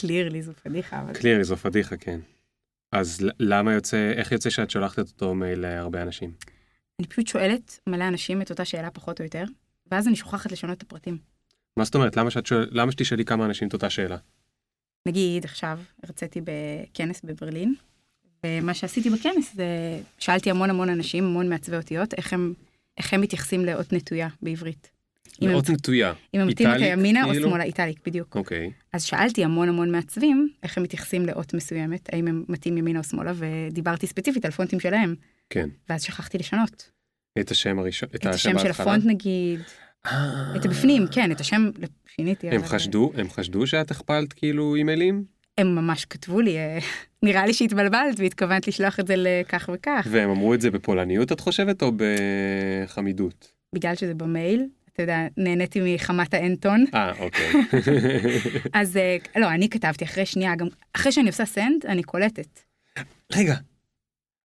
קלירלי זו פדיחה. אבל... קלירי זו פדיחה, כן. אז למה יוצא, איך יוצא שאת שולחת את אותו מייל להרבה אנשים? אני פשוט שואלת מלא אנשים את אותה שאלה פחות או יותר, ואז אני שוכחת לשנות את הפרטים. מה זאת אומרת? למה שאת שואל, למה שתשאלי כמה אנשים את אותה שאלה? נגיד עכשיו הרציתי בכנס בברלין, ומה שעשיתי בכנס זה שאלתי המון המון אנשים, המון מעצבי אותיות, איך הם, איך הם מתייחסים לאות נטויה בעברית. מאוד נטויה. אם הם מתאים אותה איטליק, ימינה או כאילו? שמאלה, איטליק, בדיוק. אוקיי. אז שאלתי המון המון מעצבים איך הם מתייחסים לאות מסוימת, האם הם מתאים ימינה או שמאלה, ודיברתי ספציפית על פונטים שלהם, כן. ואז שכחתי לשנות. את השם הראשון, את את השם של? הפונט נגיד, אה. את הבפנים, כן, את השם שיניתי. הם חשדו, הם חשדו שאת הכפלת כאילו אימיילים? הם ממש כתבו לי, אה, נראה לי שהתבלבלת והתכוונת לשלוח את זה לכך וכך. והם אמרו את זה בפולניות את חושבת או בחמידות? בגלל שזה במייל, אתה יודע, נהניתי מחמת האנטון. אה, אוקיי. אז אה, לא, אני כתבתי אחרי שנייה, גם אחרי שאני עושה סנד, אני קולטת. רגע,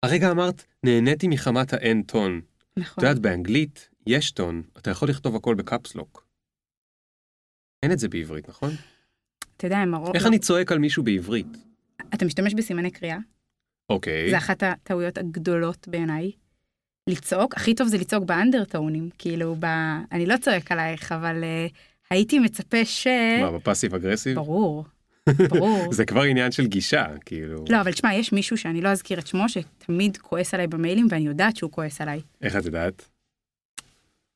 הרגע אמרת, נהניתי מחמת האין טון. את נכון. יודעת, באנגלית יש טון, אתה יכול לכתוב הכל בקפסלוק. אין את זה בעברית, נכון? אתה יודע, הם הרוב... איך אני צועק על מישהו בעברית? אתה משתמש בסימני קריאה, אוקיי. זה אחת הטעויות הגדולות בעיניי. לצעוק, הכי טוב זה לצעוק באנדרטונים, כאילו, ב... אני לא צועק עלייך, אבל אה, הייתי מצפה ש... מה, בפאסיב אגרסיב? ברור, ברור. זה כבר עניין של גישה, כאילו. לא, אבל תשמע, יש מישהו שאני לא אזכיר את שמו, שתמיד כועס עליי במיילים, ואני יודעת שהוא כועס עליי. איך את יודעת?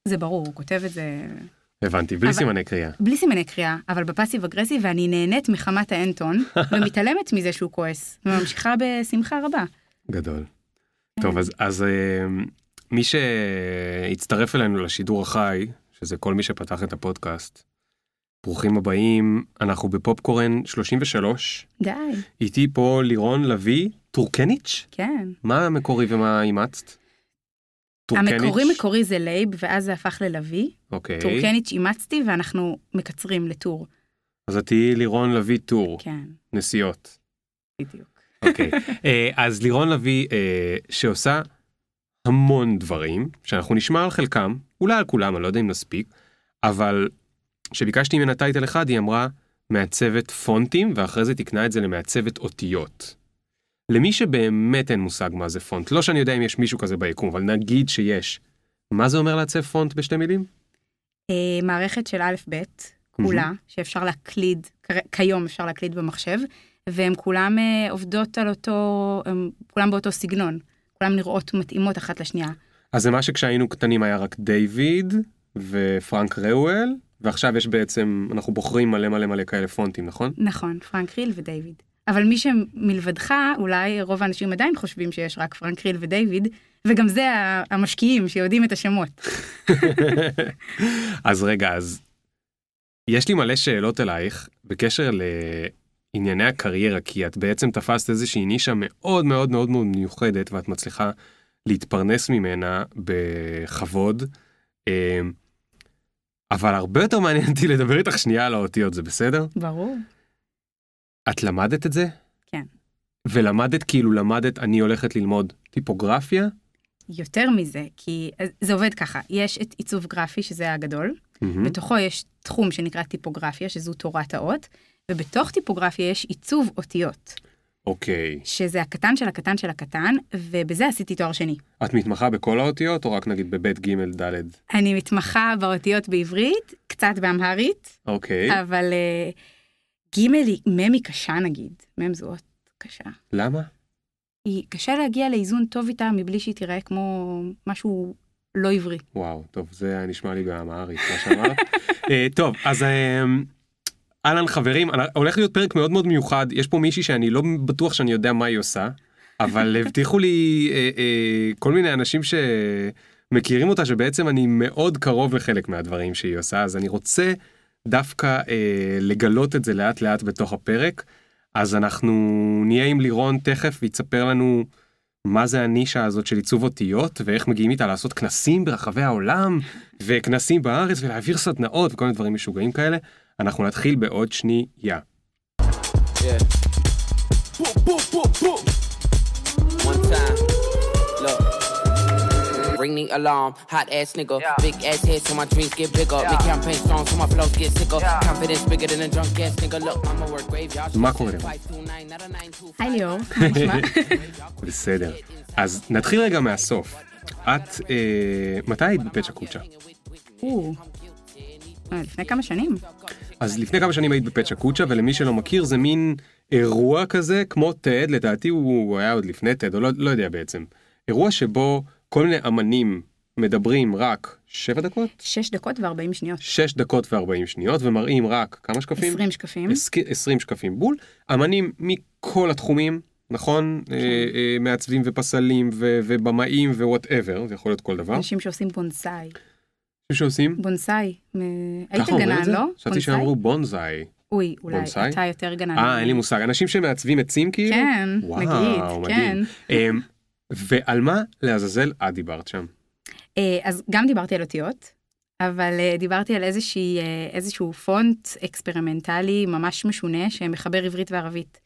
זה ברור, הוא כותב את זה הבנתי, בלי אבל- סימני קריאה. בלי סימני קריאה, אבל בפאסיב אגרסיב, ואני נהנית מחמת האנטון, ומתעלמת מזה שהוא כועס, וממשיכה בשמחה רבה. גדול. טוב, אז, אז אה, מי שהצטרף אלינו לשידור החי, שזה כל מי שפתח את הפודקאסט, ברוכים הבאים, אנחנו בפופקורן 33, די, איתי פה לירון לביא, טורקניץ'? כן. מה המקורי ומה אימצת? המקורי מקורי זה לייב, ואז זה הפך ללוי. אוקיי. טורקניץ' אימצתי, ואנחנו מקצרים לטור. אז את תהיי לירון לביא טור, כן, נסיעות. בדיוק. אוקיי. אה, אז לירון לביא, אה, שעושה המון דברים, שאנחנו נשמע על חלקם, אולי על כולם, אני לא יודע אם נספיק, אבל כשביקשתי ממנה טייטל אחד, היא אמרה מעצבת פונטים, ואחרי זה תיקנה את זה למעצבת אותיות. למי שבאמת אין מושג מה זה פונט, לא שאני יודע אם יש מישהו כזה ביקום, אבל נגיד שיש. מה זה אומר לעצב פונט בשתי מילים? אה, מערכת של א' ב', כולה, שאפשר להקליד, כיום אפשר להקליד במחשב, והן כולן אה, עובדות על אותו, כולן באותו סגנון. כולן נראות מתאימות אחת לשנייה. אז זה מה שכשהיינו קטנים היה רק דיוויד ופרנק ראואל, ועכשיו יש בעצם, אנחנו בוחרים מלא מלא מלא כאלה פונטים, נכון? נכון, פרנק ריל ודייוויד. אבל מי שמלבדך, אולי רוב האנשים עדיין חושבים שיש רק פרנק ריל ודייוויד, וגם זה המשקיעים שיודעים את השמות. אז רגע, אז יש לי מלא שאלות אלייך בקשר לענייני הקריירה, כי את בעצם תפסת איזושהי נישה מאוד מאוד מאוד מאוד מיוחדת, ואת מצליחה להתפרנס ממנה בכבוד. אה, אבל הרבה יותר מעניין אותי לדבר איתך שנייה על האותיות, זה בסדר? ברור. את למדת את זה? כן. ולמדת כאילו למדת, אני הולכת ללמוד טיפוגרפיה? יותר מזה, כי אז זה עובד ככה, יש את עיצוב גרפי, שזה הגדול, מהמם. בתוכו יש תחום שנקרא טיפוגרפיה, שזו תורת האות, ובתוך טיפוגרפיה יש עיצוב אותיות, אוקיי. שזה הקטן של הקטן של הקטן, ובזה עשיתי תואר שני. את מתמחה בכל האותיות, או רק נגיד בבית ג' ד'? אני מתמחה באותיות בעברית, קצת באמהרית, אוקיי. אבל אה, ג' היא, מ' היא קשה נגיד, מ' זו אות קשה. למה? היא קשה להגיע לאיזון טוב איתה מבלי שהיא תיראה כמו משהו לא עברי. וואו, טוב, זה נשמע לי באמהרית, מה שאמרת. אה, טוב, אז אה, אהלן חברים, הולך להיות פרק מאוד מאוד מיוחד, יש פה מישהי שאני לא בטוח שאני יודע מה היא עושה, אבל הבטיחו לי אה, אה, כל מיני אנשים שמכירים אותה, שבעצם אני מאוד קרוב לחלק מהדברים שהיא עושה, אז אני רוצה דווקא אה, לגלות את זה לאט לאט בתוך הפרק. אז אנחנו נהיה עם לירון תכף והיא תספר לנו מה זה הנישה הזאת של עיצוב אותיות ואיך מגיעים איתה לעשות כנסים ברחבי העולם וכנסים בארץ ולהעביר סדנאות וכל מיני דברים משוגעים כאלה. אנחנו נתחיל בעוד שנייה. Yeah. Boom, boom, boom, boom. One time. Look. ring the alarm. Hot ass nigga, big ass head so my dreams get bigger. Make campaign songs so my flows get sicker. Confidence bigger than a drunk ass nigga. Look, I'ma work graveyard. מה קורה? היי ליאור, מה נשמע? בסדר. אז נתחיל רגע מהסוף. את, אה, מתי היית בפצ'ה קוצ'ה? אה, לפני כמה שנים. אז לפני כמה שנים היית בפצ'ה קוצ'ה, ולמי שלא מכיר זה מין אירוע כזה, כמו TED, לדעתי הוא היה עוד לפני TED, או לא, לא יודע בעצם. אירוע שבו כל מיני אמנים מדברים רק 7 דקות? 6 דקות ו-40 שניות. 6 דקות ו-40 שניות, ומראים רק כמה שקפים? 20 שקפים. 20 שקפים בול. אמנים מכל התחומים, נכון? אה, אה, מעצבים ופסלים ו- ובמאים ו whatever, זה יכול להיות כל דבר. אנשים שעושים בונסאי. שעושים? בונסאי. היית גנן? לא? חשבתי? שאמרו בונזאי. אוי, אולי בונסאי? אתה יותר גנן. אה, אין לי מושג. אנשים שמעצבים עצים כאילו? כן, וואו, נגיד, כן. מדהים. אמ, ועל מה לעזאזל את דיברת שם? אה, אז גם דיברתי על אותיות, אבל אה, דיברתי על איזושהי, אה, איזשהו פונט אקספרימנטלי ממש משונה שמחבר עברית וערבית.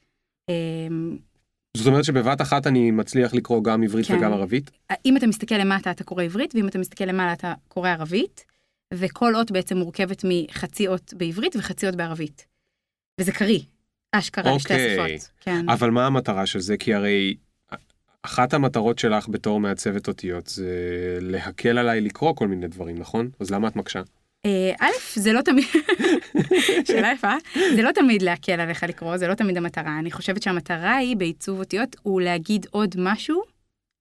אה, זאת אומרת שבבת אחת אני מצליח לקרוא גם עברית כן. וגם ערבית? אם אתה מסתכל למטה אתה קורא עברית, ואם אתה מסתכל למעלה אתה קורא ערבית, וכל אות בעצם מורכבת מחצי אות בעברית וחצי אות בערבית. וזה קריא, אשכרה אוקיי. השפות. כן. אבל מה המטרה של זה? כי הרי אחת המטרות שלך בתור מעצבת אותיות זה להקל עליי לקרוא כל מיני דברים, נכון? אז למה את מקשה? אה, א', זה לא תמיד, שאלה יפה, זה לא תמיד להקל עליך לקרוא, זה לא תמיד המטרה. אני חושבת שהמטרה היא בעיצוב אותיות הוא להגיד עוד משהו,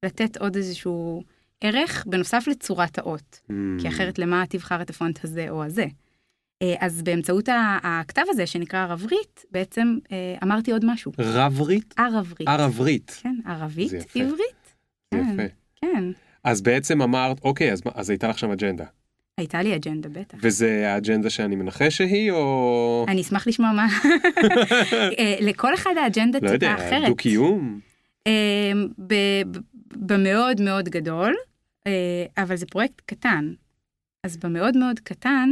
לתת עוד איזשהו ערך בנוסף לצורת האות. כי Hmm. אחרת למה תבחר את הפונט הזה או הזה. אה, אז באמצעות הכתב הזה שנקרא ערברית, בעצם אה, אמרתי עוד משהו. רברית? ערברית. ערברית. כן, ערבית. עברית. זה כן. יפה. כן. אז בעצם אמרת, אוקיי, אז, אז הייתה לך שם אג'נדה. הייתה לי אג'נדה, בטח. וזה האג'נדה שאני מנחש שהיא, או... אני אשמח לשמוע מה... אה, לכל אחד האג'נדה לא טיפה יודע, אחרת. דו-קיום? אה, ב- ב- במאוד מאוד גדול, אה, אבל זה פרויקט קטן. אז במאוד מאוד קטן,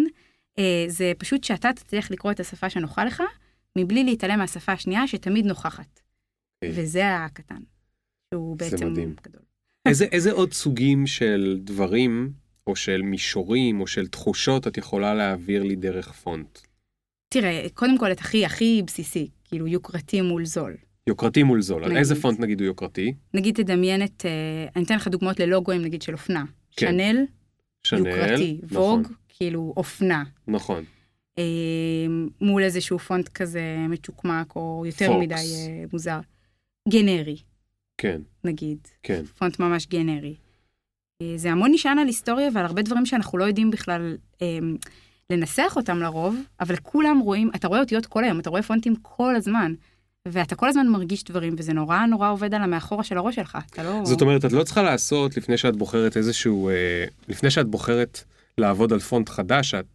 אה, זה פשוט שאתה תצליח לקרוא את השפה שנוחה לך, מבלי להתעלם מהשפה השנייה שתמיד נוכחת. אוקיי. וזה הקטן, שהוא זה בעצם מדהים. גדול. איזה, איזה עוד סוגים של דברים, או של מישורים, או של תחושות את יכולה להעביר לי דרך פונט? תראה, קודם כל את הכי הכי בסיסי, כאילו יוקרתי מול זול. יוקרתי מול זול. על נגיד. איזה פונט נגיד הוא יוקרתי? נגיד תדמיין את, אה, אני אתן לך דוגמאות ללוגוים נגיד של אופנה. כן. שנל, שנל. יוקרתי, נכון, ווג, כאילו אופנה. נכון. אה, מול איזשהו פונט כזה מצ'וקמק או יותר פוקס. מדי אה, מוזר. גנרי, כן, נגיד, כן. פונט ממש גנרי. אה, זה המון נשען על היסטוריה ועל הרבה דברים שאנחנו לא יודעים בכלל אה, לנסח אותם לרוב, אבל כולם רואים, אתה רואה אותיות כל היום, אתה רואה פונטים כל הזמן, ואתה כל הזמן מרגיש דברים, וזה נורא נורא עובד על המאחורה של הראש שלך, אתה לא... זאת אומרת, את לא צריכה לעשות לפני שאת בוחרת איזשהו, אה, לפני שאת בוחרת לעבוד על פונט חדש, את...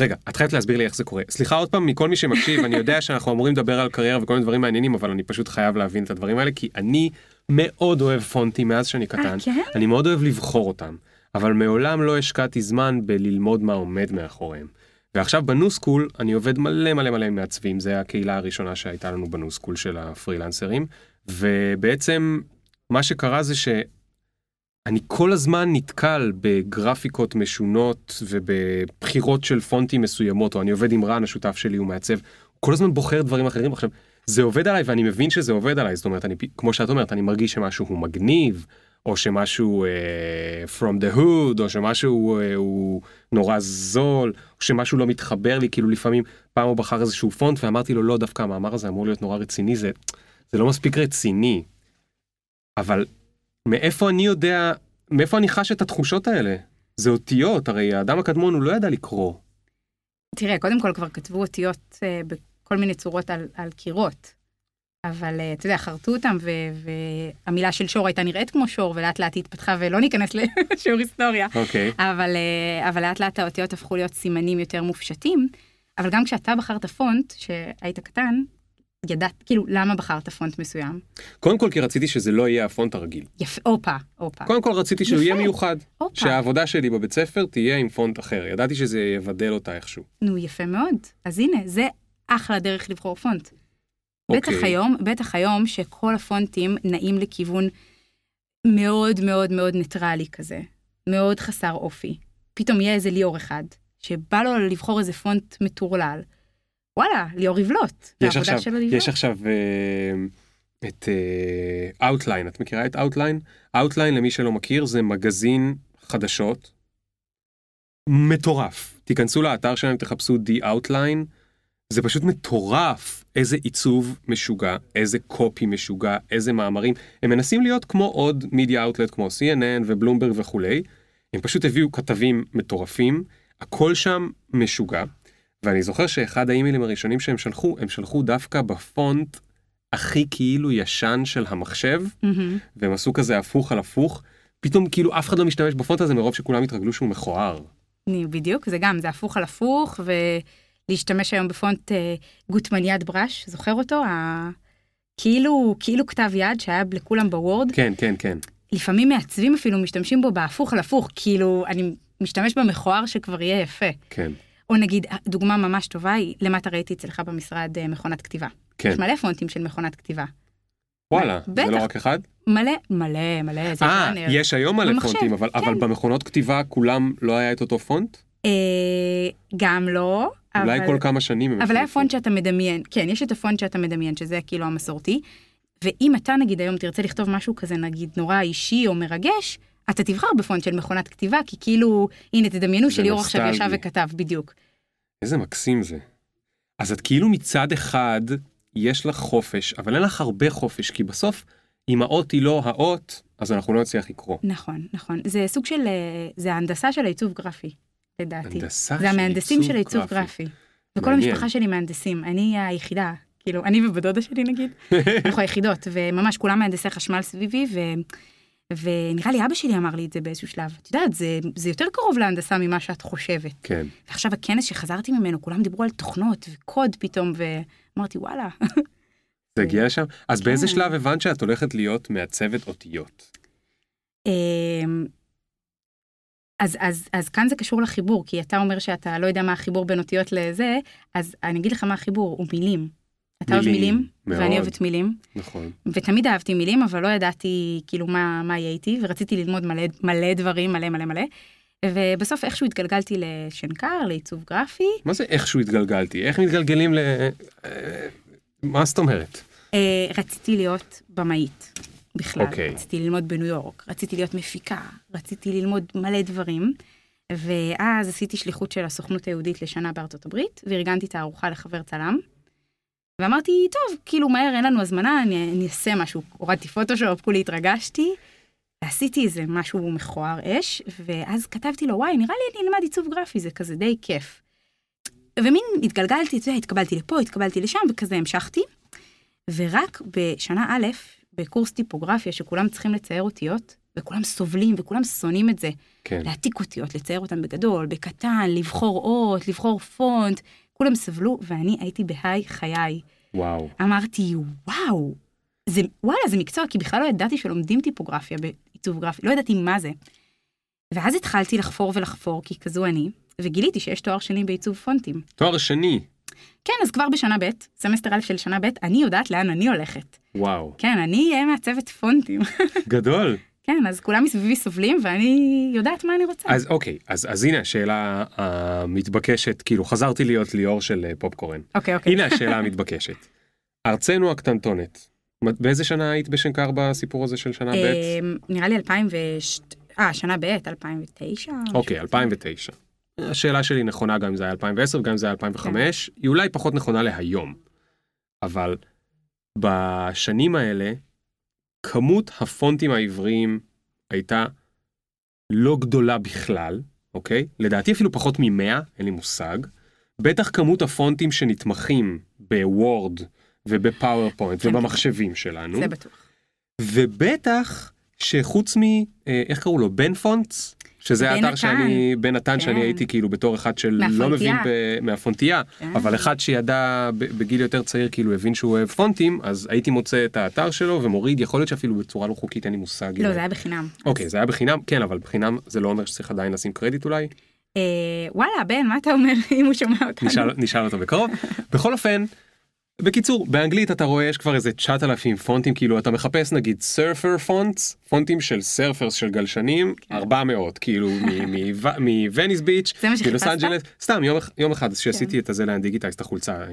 רגע, את חייבת להסביר לי איך זה קורה. סליחה עוד פעם מכל מי שמקשיב, אני יודע שאנחנו אמורים לדבר על קריירה וכל מיני דברים מעניינים, אבל אני פשוט חייב להבין את הדברים האלה, כי אני מאוד אוהב פונטים מאז שאני קטן. אה, כן? אני מאוד אוהב לבחור אותם, אבל מעולם לא השקעתי זמן בללמוד מה עומד מאחוריהם. ועכשיו בניו סקול אני עובד מלא מלא מלא עם מעצבים, זה הקהילה הראשונה שהייתה לנו בניו סקול של הפרילנסרים, ובעצם מה שקרה זה שאני כל הזמן נתקל בגרפיקות משונות ובבחירות של פונטים מסוימות, או אני עובד עם רן השותף שלי, הוא מעצב, הוא כל הזמן בוחר דברים אחרים. עכשיו, זה עובד עליי ואני מבין שזה עובד עליי, זאת אומרת, אני, כמו שאת אומרת, אני מרגיש שמשהו הוא מגניב, או שמשהו uh, from the hood, או שמשהו uh, הוא נורא זול, או שמשהו לא מתחבר לי, כאילו לפעמים פעם הוא בחר איזשהו פונט ואמרתי לו, לא, דווקא המאמר הזה אמור להיות נורא רציני, זה, זה לא מספיק רציני. אבל מאיפה אני יודע, מאיפה אני חש את התחושות האלה? זה אותיות, הרי האדם הקדמון הוא לא ידע לקרוא. תראה, קודם כל כבר כתבו אותיות אה, בכל מיני צורות על, על קירות. אבל אה, אתה יודע, חרטו אותם, ו- והמילה של שור הייתה נראית כמו שור, ולאט לאט היא התפתחה, ולא ניכנס לשיעור היסטוריה. אוקיי. אבל, אה, אבל לאט לאט האותיות הפכו להיות סימנים יותר מופשטים. אבל גם כשאתה בחרת פונט, שהיית קטן, ידעת, כאילו, למה בחרת פונט מסוים? קודם כל כי רציתי שזה לא יהיה הפונט הרגיל. יפה, הופה, הופה. קודם כל רציתי שהוא יהיה. מיוחד. הופה. שהעבודה שלי בבית ספר תהיה עם פונט אחר. ידעתי שזה יבדל אותה איכשהו. נו, יפה מאוד. אז הנה, זה אחלה דרך לבחור פונט. אוקיי. בטח היום, בטח היום שכל הפונטים נעים לכיוון מאוד מאוד מאוד ניטרלי כזה, מאוד חסר אופי. פתאום יהיה איזה ליאור אחד, שבא לו לבחור איזה פונט מטורלל. וואלה, ליאור יבלוט. יש עכשיו, שלו לבלוט. יש עכשיו אה, את אה, Outline, את מכירה את Outline? Outline למי שלא מכיר זה מגזין חדשות מטורף. תיכנסו לאתר שלהם, תחפשו The Outline, זה פשוט מטורף איזה עיצוב משוגע, איזה קופי משוגע, איזה מאמרים. הם מנסים להיות כמו עוד מידיה אאוטלט כמו CNN ובלומברג וכולי. הם פשוט הביאו כתבים מטורפים, הכל שם משוגע. ואני זוכר שאחד האימיילים הראשונים שהם שלחו, הם שלחו דווקא בפונט הכי כאילו ישן של המחשב, מהמם. והם עשו כזה הפוך על הפוך. פתאום כאילו אף אחד לא משתמש בפונט הזה מרוב שכולם התרגלו שהוא מכוער. בדיוק, זה גם, זה הפוך על הפוך, ולהשתמש היום בפונט אה, גוטמניאד בראש, זוכר אותו? ה... כאילו, כאילו כתב יד שהיה לכולם בוורד. כן, כן, כן. לפעמים מעצבים אפילו משתמשים בו בהפוך על הפוך, כאילו, אני משתמש במכוער שכבר יהיה יפה. כן, או נגיד, דוגמה ממש טובה היא, למטה ראיתי אצלך במשרד אה, מכונת כתיבה. כן. יש מלא פונטים של מכונת כתיבה. וואלה, זה בטח. לא רק אחד? מלא, מלא, מלא, זה אה, ז'אנר. יש היום מלא פונטים, אבל, כן. אבל במכונות כתיבה כולם לא היה את אותו פונט? אה, גם לא, אולי אבל... כל כמה שנים אבל היה. פונט שאתה מדמיין, כן, יש את הפונט שאתה מדמיין, שזה כאילו המסורתי, ואם אתה נגיד היום תרצה לכתוב משהו כזה נגיד נורא אישי או מרגש, אתה תבחר בפונט של מכונת כתיבה, כי כאילו, הנה תדמיינו שליאור עכשיו ישב. וכתב, בדיוק. איזה מקסים זה. אז את כאילו מצד אחד, יש לך חופש, אבל אין לך הרבה חופש, כי בסוף, אם האות היא לא האות, אז אנחנו לא נצליח לקרוא. נכון, נכון. זה סוג של, אה, זה ההנדסה של העיצוב גרפי, לדעתי. הנדסה זה המהנדסים של עיצוב גרפי. וכל מעניין. המשפחה שלי מהנדסים, אני היחידה, כאילו, אני ובדודה שלי נגיד, אנחנו היחידות, וממש כולם מהנדסי חשמל סביבי, ו... ונראה לי אבא שלי אמר לי את זה באיזשהו שלב. את יודעת, זה, זה יותר קרוב להנדסה ממה שאת חושבת. כן. ועכשיו הכנס שחזרתי ממנו, כולם דיברו על תוכנות וקוד פתאום, ואמרתי, וואלה. זה הגיע לשם? אז באיזה כן. שלב הבנת שאת הולכת להיות מעצבת אותיות? אז, אז, אז כאן זה קשור לחיבור, כי אתה אומר שאתה לא יודע מה החיבור בין אותיות לזה, אז אני אגיד לך מה החיבור, הוא מילים. אתה אוהב מילים, מילים, מאוד. ואני אוהבת מילים, נכון. ותמיד אהבתי מילים, אבל לא ידעתי כאילו מה, מה יהיה איתי, ורציתי ללמוד מלא, מלא דברים, מלא מלא מלא. ובסוף איכשהו התגלגלתי לשנקר, לעיצוב גרפי. מה זה איכשהו התגלגלתי? איך מתגלגלים ל... אה, מה זאת אומרת? אה, רציתי להיות במאית בכלל, אוקיי. רציתי ללמוד בניו יורק, רציתי להיות מפיקה, רציתי ללמוד מלא דברים. ואז עשיתי שליחות של הסוכנות היהודית לשנה בארצות הברית, וארגנתי את הארוחה לחבר צלם. ואמרתי, טוב, כאילו מהר אין לנו הזמנה, אני, אני אעשה משהו. הורדתי פוטושופ, כולי התרגשתי, ועשיתי איזה משהו מכוער אש, ואז כתבתי לו, וואי, נראה לי אני אלמד עיצוב גרפי, זה כזה די כיף. ומין התגלגלתי, אתה יודע, התקבלתי לפה, התקבלתי לשם, וכזה המשכתי. ורק בשנה א', בקורס טיפוגרפיה, שכולם צריכים לצייר אותיות, וכולם סובלים וכולם שונאים את זה. כן. להעתיק אותיות, לצייר אותן בגדול, בקטן, לבחור אות, לבחור פונט, כולם סבלו, ואני הייתי בהיי חיי. וואו. אמרתי, וואו, זה, וואלה, זה מקצוע, כי בכלל לא ידעתי שלומדים טיפוגרפיה בעיצוב גרפי, לא ידעתי מה זה. ואז התחלתי לחפור ולחפור, כי כזו אני, וגיליתי שיש תואר שני בעיצוב פונטים. תואר שני. כן, אז כבר בשנה ב', סמסטר א' של שנה ב', אני יודעת לאן אני הולכת. וואו. כן, אני אהיה מעצבת פונטים. גדול. כן, אז כולם מסביבי סובלים, ואני יודעת מה אני רוצה. אז אוקיי, אז, אז הנה השאלה המתבקשת, כאילו חזרתי להיות ליאור של אה, פופקורן. אוקיי, אוקיי. הנה השאלה המתבקשת. ארצנו הקטנטונת. באיזה שנה היית בשנקר בסיפור הזה של שנה ב'? אמ, נראה לי 2002, אה, שנה ב', 2009. אוקיי, משהו 2009. השאלה שלי נכונה גם אם זה היה 2010 וגם אם זה היה 2005, היא אולי פחות נכונה להיום. אבל בשנים האלה, כמות הפונטים העבריים הייתה לא גדולה בכלל, אוקיי? לדעתי אפילו פחות מ-100, אין לי מושג. בטח כמות הפונטים שנתמכים בוורד ובפאורפוינט כן. ובמחשבים שלנו. זה בטוח. ובטח שחוץ מ... אה, איך קראו לו? בן Fonts? שזה האתר. שאני, בן נתן כן. שאני הייתי כאילו בתור אחד של לא מהפונטייה. מבין ב, מהפונטייה, כן. אבל אחד שידע בגיל יותר צעיר כאילו הבין שהוא אוהב פונטים, אז הייתי מוצא את האתר שלו ומוריד, יכול להיות שאפילו בצורה לא חוקית אין לי מושג. לא, זה היה בחינם. אוקיי, זה היה בחינם, כן, אבל בחינם זה לא אומר שצריך עדיין לשים קרדיט אולי, אה, וואלה, בן, מה אתה אומר אם הוא שומע אותנו? נשאל, נשאל אותו בקרוב. בכל אופן, בקיצור, באנגלית אתה רואה יש כבר איזה 9,000 פונטים, כאילו אתה מחפש נגיד surfer fonts, פונטים של surfers של גלשנים, 400, כאילו מוניס ביץ', כן. מלוס אנג'לס, סתם יום, יום אחד שעשיתי את הזה line digitize את החולצה אה,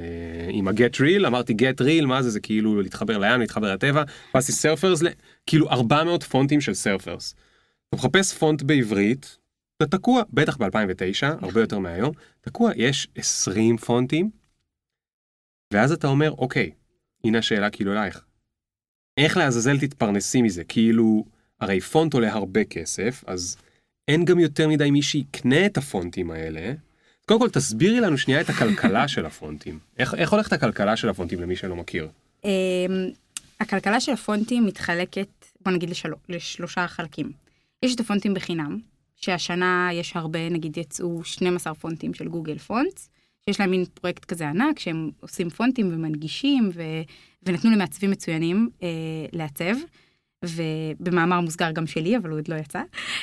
עם ה get real, אמרתי get real, מה זה, זה כאילו להתחבר לים, להתחבר לטבע, חיפשתי surfers, כאילו 400 פונטים של surfers. אתה מחפש פונט בעברית, אתה תקוע, בטח ב-2009, הרבה יותר מהיום, תקוע, יש 20 פונטים, ואז אתה אומר, אוקיי, הנה השאלה כאילו אלייך. איך לעזאזל תתפרנסי מזה? כאילו, הרי פונט עולה הרבה כסף, אז אין גם יותר מדי מי שיקנה את הפונטים האלה. קודם כל, תסבירי לנו שנייה את הכלכלה של הפונטים. איך, איך הולכת הכלכלה של הפונטים למי שלא מכיר? אמ, הכלכלה של הפונטים מתחלקת, בוא נגיד לשל... לשלושה חלקים. יש את הפונטים בחינם, שהשנה יש הרבה, נגיד יצאו 12 פונטים של גוגל פונטס, שיש להם מין פרויקט כזה ענק, שהם עושים פונטים ומנגישים, ו... ונתנו למעצבים מצוינים אה, לעצב. ובמאמר מוסגר גם שלי, אבל הוא עוד לא יצא.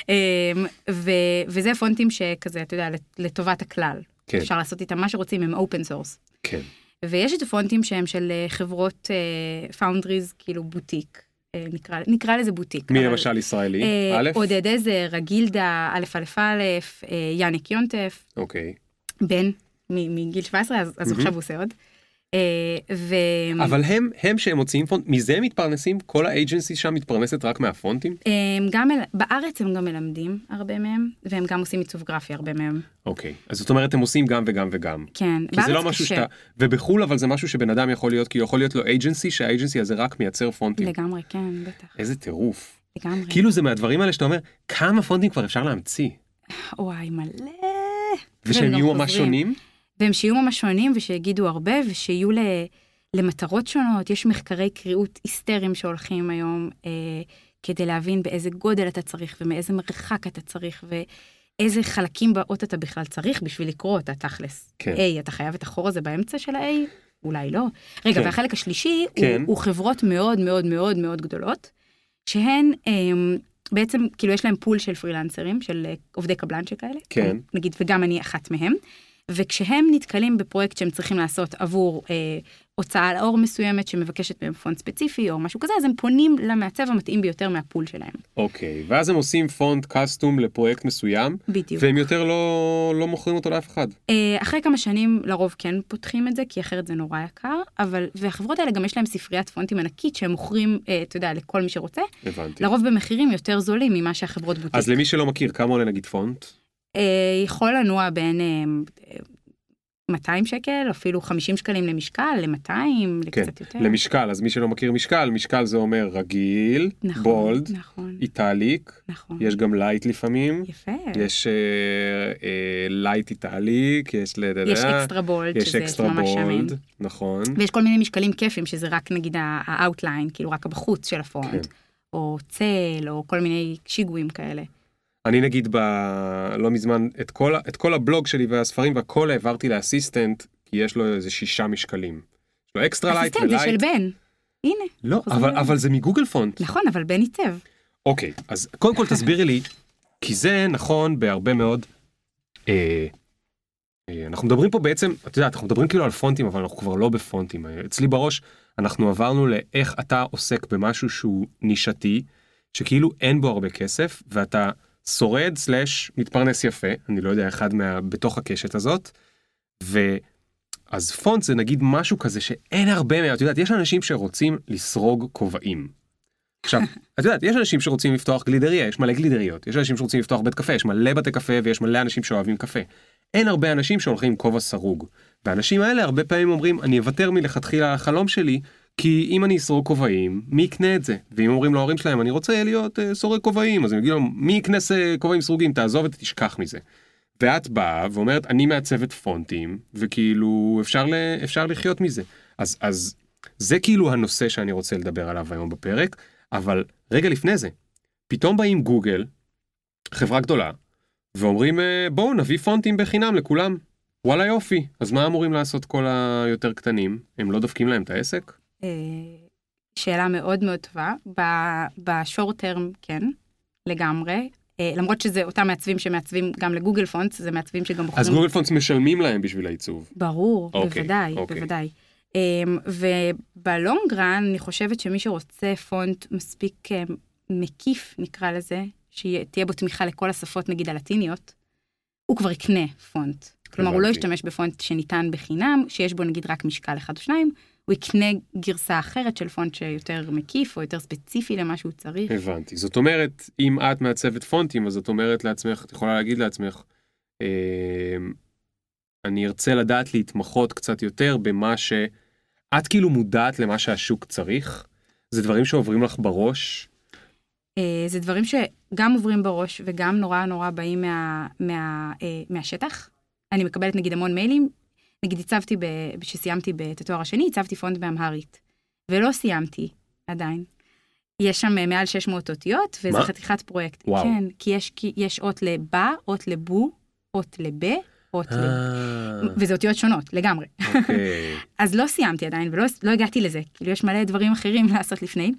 אמ, ו... וזה פונטים שכזה, אתה יודע, לטובת הכלל. כן. אפשר לעשות איתם מה שרוצים, הם open source. כן. ויש את הפונטים שהם של אה, חברות foundries, כאילו בוטיק, אה, נקרא, נקרא לזה בוטיק. מי אבל, למשל ישראלי? אה, א'? עודד עזר, הגילדה, א' א' א', אה, יאניק יונטף, אוקיי. בן מגיל 17, אז, אז מהמם. עכשיו הוא עושה עוד. אה, ו... אבל הם, הם שהם מוציאים פונט, מזה הם מתפרנסים? כל האג'נסי שם מתפרנסת רק מהפונטים? הם גם, מל- בארץ הם גם מלמדים הרבה מהם, והם גם עושים עיצוב גרפי הרבה מהם. אוקיי. אז זאת אומרת, הם עושים גם וגם וגם. כן, כי זה לא בארץ משהו קשה. שאתה... ובחו"ל אבל זה משהו שבן אדם יכול להיות, כי יכול להיות לו אייג'נסי, שהאייג'נסי הזה רק מייצר פונטים. לגמרי, כן, בטח, איזה טירוף. לגמרי. כאילו זה מהדברים האלה שאתה אומר, כמה פונטים כבר אפשר להמציא? וואי, מלא. ושהם יהיו ממש. שונים? והם שיהיו ממש שונים ושיגידו הרבה ושיהיו ל, למטרות שונות. יש מחקרי קריאות היסטריים שהולכים היום אה, כדי להבין באיזה גודל אתה צריך ומאיזה מרחק אתה צריך ואיזה חלקים באות אתה בכלל צריך בשביל לקרוא אותה תכלס. כן. A, אתה חייב את החור הזה באמצע של ה-A? אולי לא. רגע, כן. והחלק השלישי כן. הוא, הוא חברות מאוד מאוד מאוד מאוד גדולות, שהן אה, בעצם, כאילו יש להם פול של פרילנסרים, של אה, עובדי קבלן שכאלה. כן. נגיד, וגם אני אחת מהם. וכשהם נתקלים בפרויקט שהם צריכים לעשות עבור אה, הוצאה לאור מסוימת שמבקשת מהם פונט ספציפי או משהו כזה, אז הם פונים למעצב המתאים ביותר מהפול שלהם. אוקיי. ואז הם עושים פונט custom לפרויקט מסוים, בדיוק. והם יותר לא, לא מוכרים אותו לאף אחד. אה, אחרי כמה שנים לרוב כן פותחים את זה, כי אחרת זה נורא יקר, אבל, והחברות האלה גם יש להם ספריית פונטים ענקית שהם מוכרים, אה, אתה יודע, לכל מי שרוצה, הבנתי. לרוב במחירים יותר זולים ממה שהחברות בוטיק. אז למי שלא מכיר, כמה עולה נגיד פונט? אה, יכול לנוע בין אה, אה, 200 שקל, אפילו 50 שקלים למשקל, ל-200, כן, לקצת יותר. למשקל, אז מי שלא מכיר משקל, משקל זה אומר רגיל, נכון, bold, נכון, italic, נכון. יש גם light לפעמים, יפה. יש light italic, יש ל... יש extra bold, יש שזה אקסטרה ממש. bold, נכון. ויש כל מיני משקלים כיפים, שזה רק נגיד ה outline, כאילו רק הבחוץ של הפונט, כן. או צל, או כל מיני שיגועים כאלה. אני נגיד ב... לא מזמן את כל, את כל הבלוג שלי והספרים והכל העברתי ל Assistant, כי יש לו איזה שישה משקלים. יש לו extra light Assistant זה של ו light. בן. הנה, לא, אבל. אבל זה מגוגל font. נכון, אבל בן עיצב. אוקיי, אז קודם כל תסבירי לי, כי זה נכון בהרבה מאוד... אה, אה, אנחנו מדברים פה בעצם, את יודעת, אנחנו מדברים כאילו על פונטים, אבל אנחנו כבר לא בפונטים. אצלי בראש אנחנו עברנו לאיך אתה עוסק במשהו שהוא נישתי, שכאילו אין בו הרבה כסף, ואתה שורד סלאש מתפרנס יפה, אני לא יודע, אחד מה... בתוך הקשת הזאת, ואז פונט זה נגיד משהו כזה שאין הרבה מה... את יודעת, יש אנשים שרוצים לסרוג כובעים. עכשיו, את יודעת, יש אנשים שרוצים לפתוח גלידריה, יש מלא גלידריות, יש אנשים שרוצים לפתוח בית קפה, יש מלא בתי קפה ויש מלא אנשים שאוהבים קפה. אין הרבה אנשים שהולכים עם כובע סרוג. והאנשים האלה הרבה פעמים אומרים, אני אוותר מלכתחילה על החלום שלי, כי אם אני אסרוג כובעים, מי יקנה את זה? ואם אומרים להורים שלהם, אני רוצה להיות uh, סורג כובעים, אז הם יגידו, מי יקנה ס- כובעים סרוגים? תעזוב ותשכח מזה. ואת באה ואומרת, אני מעצבת פונטים, וכאילו אפשר, ל... אפשר לחיות מזה. אז, אז זה כאילו הנושא שאני רוצה לדבר עליו היום בפרק, אבל רגע לפני זה, פתאום באים גוגל, חברה גדולה, ואומרים, "אה, בואו נביא פונטים בחינם לכולם. וואלה יופי, אז מה אמורים לעשות כל היותר קטנים? הם לא דופקים להם את העסק? אה, שאלה מאוד מאוד טובה. בשורט טרם, כן, לגמרי. אה, למרות שזה אותם מעצבים שמעצבים גם לגוגל פונטס, זה מעצבים שגם בוחרים... אז גוגל פונטס משלמים להם בשביל העיצוב. ברור, אוקיי, בוודאי, אוקיי. בוודאי. אמ, ובלונגרן אני חושבת שמי שרוצה פונט מספיק אה, מקיף נקרא לזה, שתהיה בו תמיכה לכל השפות נגיד הלטיניות, הוא כבר יקנה פונט. כלומר הוא לא. ישתמש בפונט שניתן בחינם, שיש בו נגיד רק משקל אחד או שניים, הוא יקנה גרסה אחרת של פונט שיותר מקיף או יותר ספציפי למה שהוא צריך. הבנתי. זאת אומרת, אם את מעצבת פונטים, אז את אומרת לעצמך, את יכולה להגיד לעצמך, אה, אני ארצה לדעת להתמחות קצת יותר במה ש... את כאילו מודעת למה שהשוק צריך? זה דברים שעוברים לך בראש? אה, זה דברים שגם עוברים בראש וגם נורא נורא באים מה, מה, אה, מהשטח. אני מקבלת נגיד המון מיילים, נגיד הצבתי, ב- כשסיימתי את התואר השני, הצבתי פונט באמהרית. ולא סיימתי עדיין. יש שם אה, מעל 600 אותיות, וזה מה? חתיכת פרויקט. וואו. כן, כי יש, כי יש אות לבא, אות לבו, אות לב, אות לב. אה, וזה אותיות שונות לגמרי. אוקיי. אז לא סיימתי עדיין ולא לא הגעתי לזה, כאילו יש מלא דברים אחרים לעשות לפני,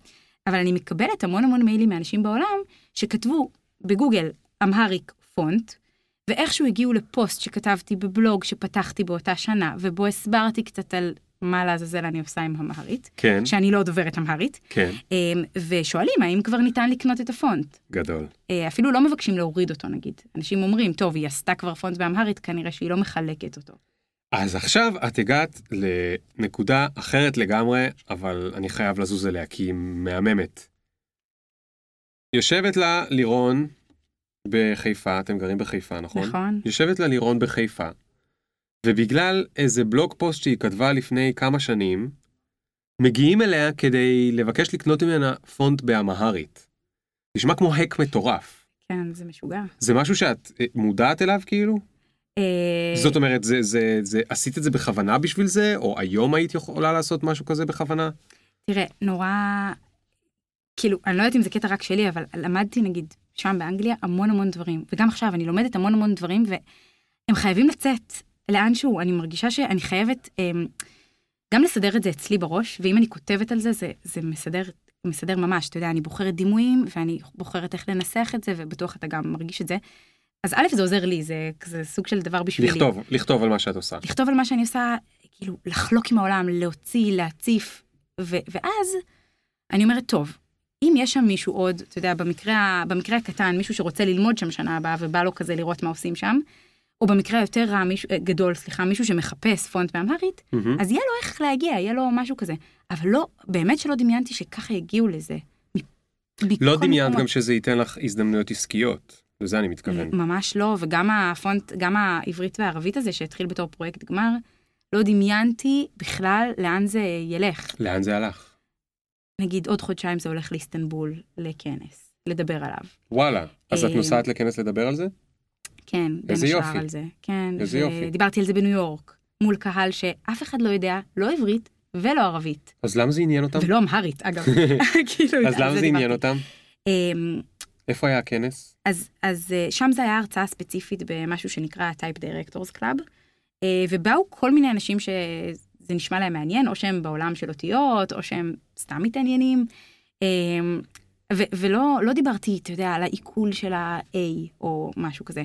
אבל אני מקבלת המון המון מיילים מאנשים בעולם שכתבו בגוגל אמהריק פונט, ואיכשהו הגיעו לפוסט שכתבתי בבלוג שפתחתי באותה שנה, ובו הסברתי קצת על מה לעזאזל אני עושה עם אמהרית, כן, שאני לא דוברת אמהרית, כן, אמ, ושואלים האם כבר ניתן לקנות את הפונט. גדול. אה, אפילו לא מבקשים להוריד אותו נגיד. אנשים אומרים, טוב, היא עשתה כבר פונט באמהרית, כנראה שהיא לא מחלקת אותו. אז עכשיו את הגעת לנקודה אחרת לגמרי, אבל אני חייב לזוז אליה כי היא מהממת. יושבת לה לירון בחיפה, אתם גרים בחיפה, נכון? נכון? יושבת לה לירון בחיפה, ובגלל איזה בלוג פוסט שהיא כתבה לפני כמה שנים, מגיעים אליה כדי לבקש לקנות ממנה פונט באמהרית. נשמע כמו האק מטורף. כן, זה משוגע. זה משהו שאת אה, מודעת אליו כאילו? אה, זאת אומרת, זה, זה, זה, עשית את זה בכוונה בשביל זה, או היום היית יכולה לעשות משהו כזה בכוונה? תראה, נורא... כאילו, אני לא יודעת אם זה קטע רק שלי, אבל למדתי נגיד שם באנגליה המון המון דברים, וגם עכשיו אני לומדת המון המון דברים, והם חייבים לצאת לאנשהו, אני מרגישה שאני חייבת אמ, גם לסדר את זה אצלי בראש, ואם אני כותבת על זה, זה, זה מסדר, מסדר ממש, אתה יודע, אני בוחרת דימויים, ואני בוחרת איך לנסח את זה, ובטוח אתה גם מרגיש את זה. אז א', זה עוזר לי, זה, זה סוג של דבר בשבילי. לכתוב, לכתוב על מה שאת עושה. לכתוב על מה שאני עושה, כאילו, לחלוק עם העולם, להוציא, להציף, ו- ואז אני אומרת, טוב, אם יש שם מישהו עוד, אתה יודע, במקרה, במקרה הקטן, מישהו שרוצה ללמוד שם שנה הבאה ובא לו כזה לראות מה עושים שם, או במקרה היותר רע, מישהו, אה, גדול, סליחה, מישהו שמחפש פונט באמהרית, מהמם. אז יהיה לו איך להגיע, יהיה לו משהו כזה. אבל לא, באמת שלא דמיינתי שככה יגיעו לזה. לא דמיינת מקומות. גם שזה ייתן לך הזדמנויות עסקיות, לזה אני מתכוון. ממש לא, וגם הפונט, גם העברית והערבית הזה שהתחיל בתור פרויקט גמר, לא דמיינתי בכלל לאן זה ילך. לאן זה הלך? נגיד עוד חודשיים זה הולך לאיסטנבול לכנס, לדבר עליו. וואלה, אז את אה, נוסעת לכנס לדבר על זה? כן, בין השאר יופי. על זה. כן, איזה יופי. דיברתי על זה בניו יורק, מול קהל שאף אחד לא יודע, לא עברית ולא ערבית. אז למה זה עניין אותם? ולא אמהרית, אגב. כאילו, אז למה זה עניין. אותם? אמ, איפה היה הכנס? אז, אז אה, שם זה היה הרצאה ספציפית במשהו שנקרא Type Directors Club, ובאו כל מיני אנשים שזה נשמע להם מעניין, או שהם בעולם של אותיות, או שהם סתם מתעניינים. אה, ו- ולא לא דיברתי, אתה יודע, על העיכול של ה-A או משהו כזה.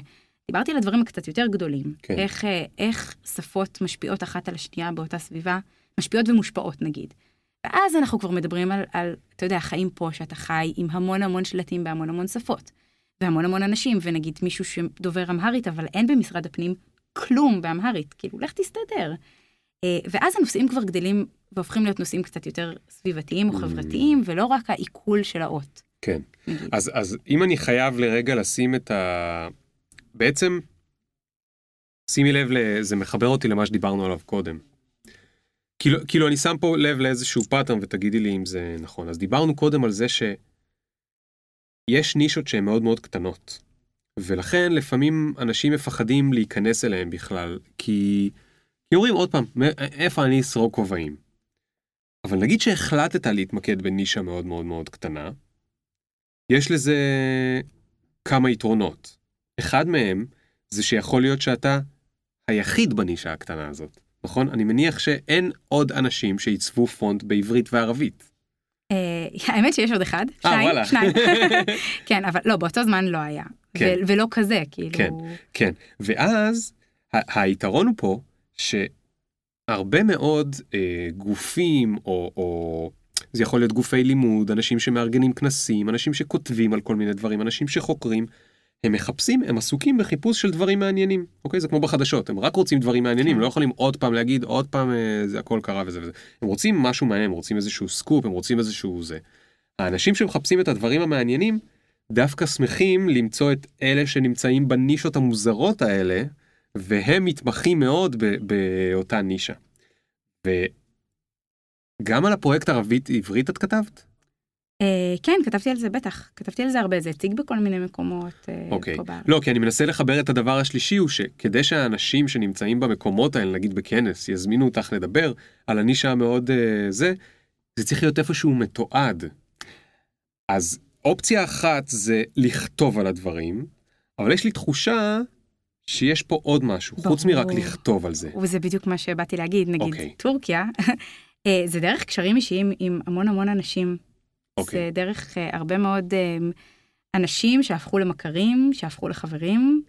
דיברתי על הדברים הקצת יותר גדולים. כן. איך, אה, איך שפות משפיעות אחת על השנייה באותה סביבה, משפיעות ומושפעות נגיד. ואז אנחנו כבר מדברים על, על, אתה יודע, חיים פה, שאתה חי עם המון המון שלטים בהמון המון שפות. והמון המון אנשים, ונגיד מישהו שדובר אמהרית, אבל אין במשרד הפנים כלום באמהרית, כאילו, לך תסתדר. אה, ואז הנושאים כבר גדלים והופכים להיות נושאים קצת יותר סביבתיים או Mm. חברתיים, ולא רק העיכול של האות. כן. אז, אז אם אני חייב לרגע לשים את ה... בעצם, שימי לב, זה מחבר אותי למה שדיברנו עליו קודם. כאילו, כאילו אני שם פה לב לאיזשהו pattern ותגידי לי אם זה נכון. אז דיברנו קודם על זה שיש נישות שהן מאוד מאוד קטנות. ולכן לפעמים אנשים מפחדים להיכנס אליהם בכלל, כי, כי אומרים עוד פעם, "מ- איפה אני אסרוק כובעים? אבל נגיד שהחלטת להתמקד בנישה מאוד מאוד מאוד קטנה, יש לזה כמה יתרונות. אחד מהם זה שיכול להיות שאתה היחיד בנישה הקטנה הזאת, נכון? אני מניח שאין עוד אנשים שעיצבו פונט בעברית וערבית. אה, האמת שיש עוד אחד, אה, שניים. שניים. כן, אבל לא, באותו זמן לא היה. כן. ולא כזה, כאילו. כן. כן, ואז היתרון פה הרבה מאוד אה, גופים, או, או זה יכול להיות גופי לימוד, אנשים שמארגנים כנסים, אנשים שכותבים על כל מיני דברים, אנשים שחוקרים, הם מחפשים, הם עסוקים בחיפוש של דברים מעניינים, אוקיי? זה כמו בחדשות, הם רק רוצים דברים מעניינים, כן. לא יכולים עוד פעם להגיד, עוד פעם אה, זה הכל קרה וזה וזה. הם רוצים משהו מעניין, הם רוצים איזשהו סקופ, הם רוצים איזשהו זה. האנשים שמחפשים את הדברים המעניינים, דווקא שמחים למצוא את אלה שנמצאים בנישות המוזרות האלה, והם מתמחים מאוד באותה נישה. וגם על הפרויקט ערבית עברית את כתבת? אה, כן, כתבתי על זה בטח, כתבתי על זה הרבה, זה הציג בכל מיני מקומות אה, אוקיי. לא, כי אני מנסה לחבר את הדבר השלישי הוא שכדי שהאנשים שנמצאים במקומות האלה, נגיד בכנס, יזמינו אותך לדבר על הנישה המאוד אה, זה, זה צריך להיות איפשהו מתועד. אז אופציה אחת זה לכתוב על הדברים, אבל יש לי תחושה שיש פה עוד משהו, חוץ ברור. מרק לכתוב על זה. וזה בדיוק מה שבאתי להגיד, נגיד אוקיי. טורקיה, אה, זה דרך קשרים אישיים עם המון המון אנשים. אוקיי. זה דרך אה, הרבה מאוד אה, אנשים שהפכו למכרים, שהפכו לחברים,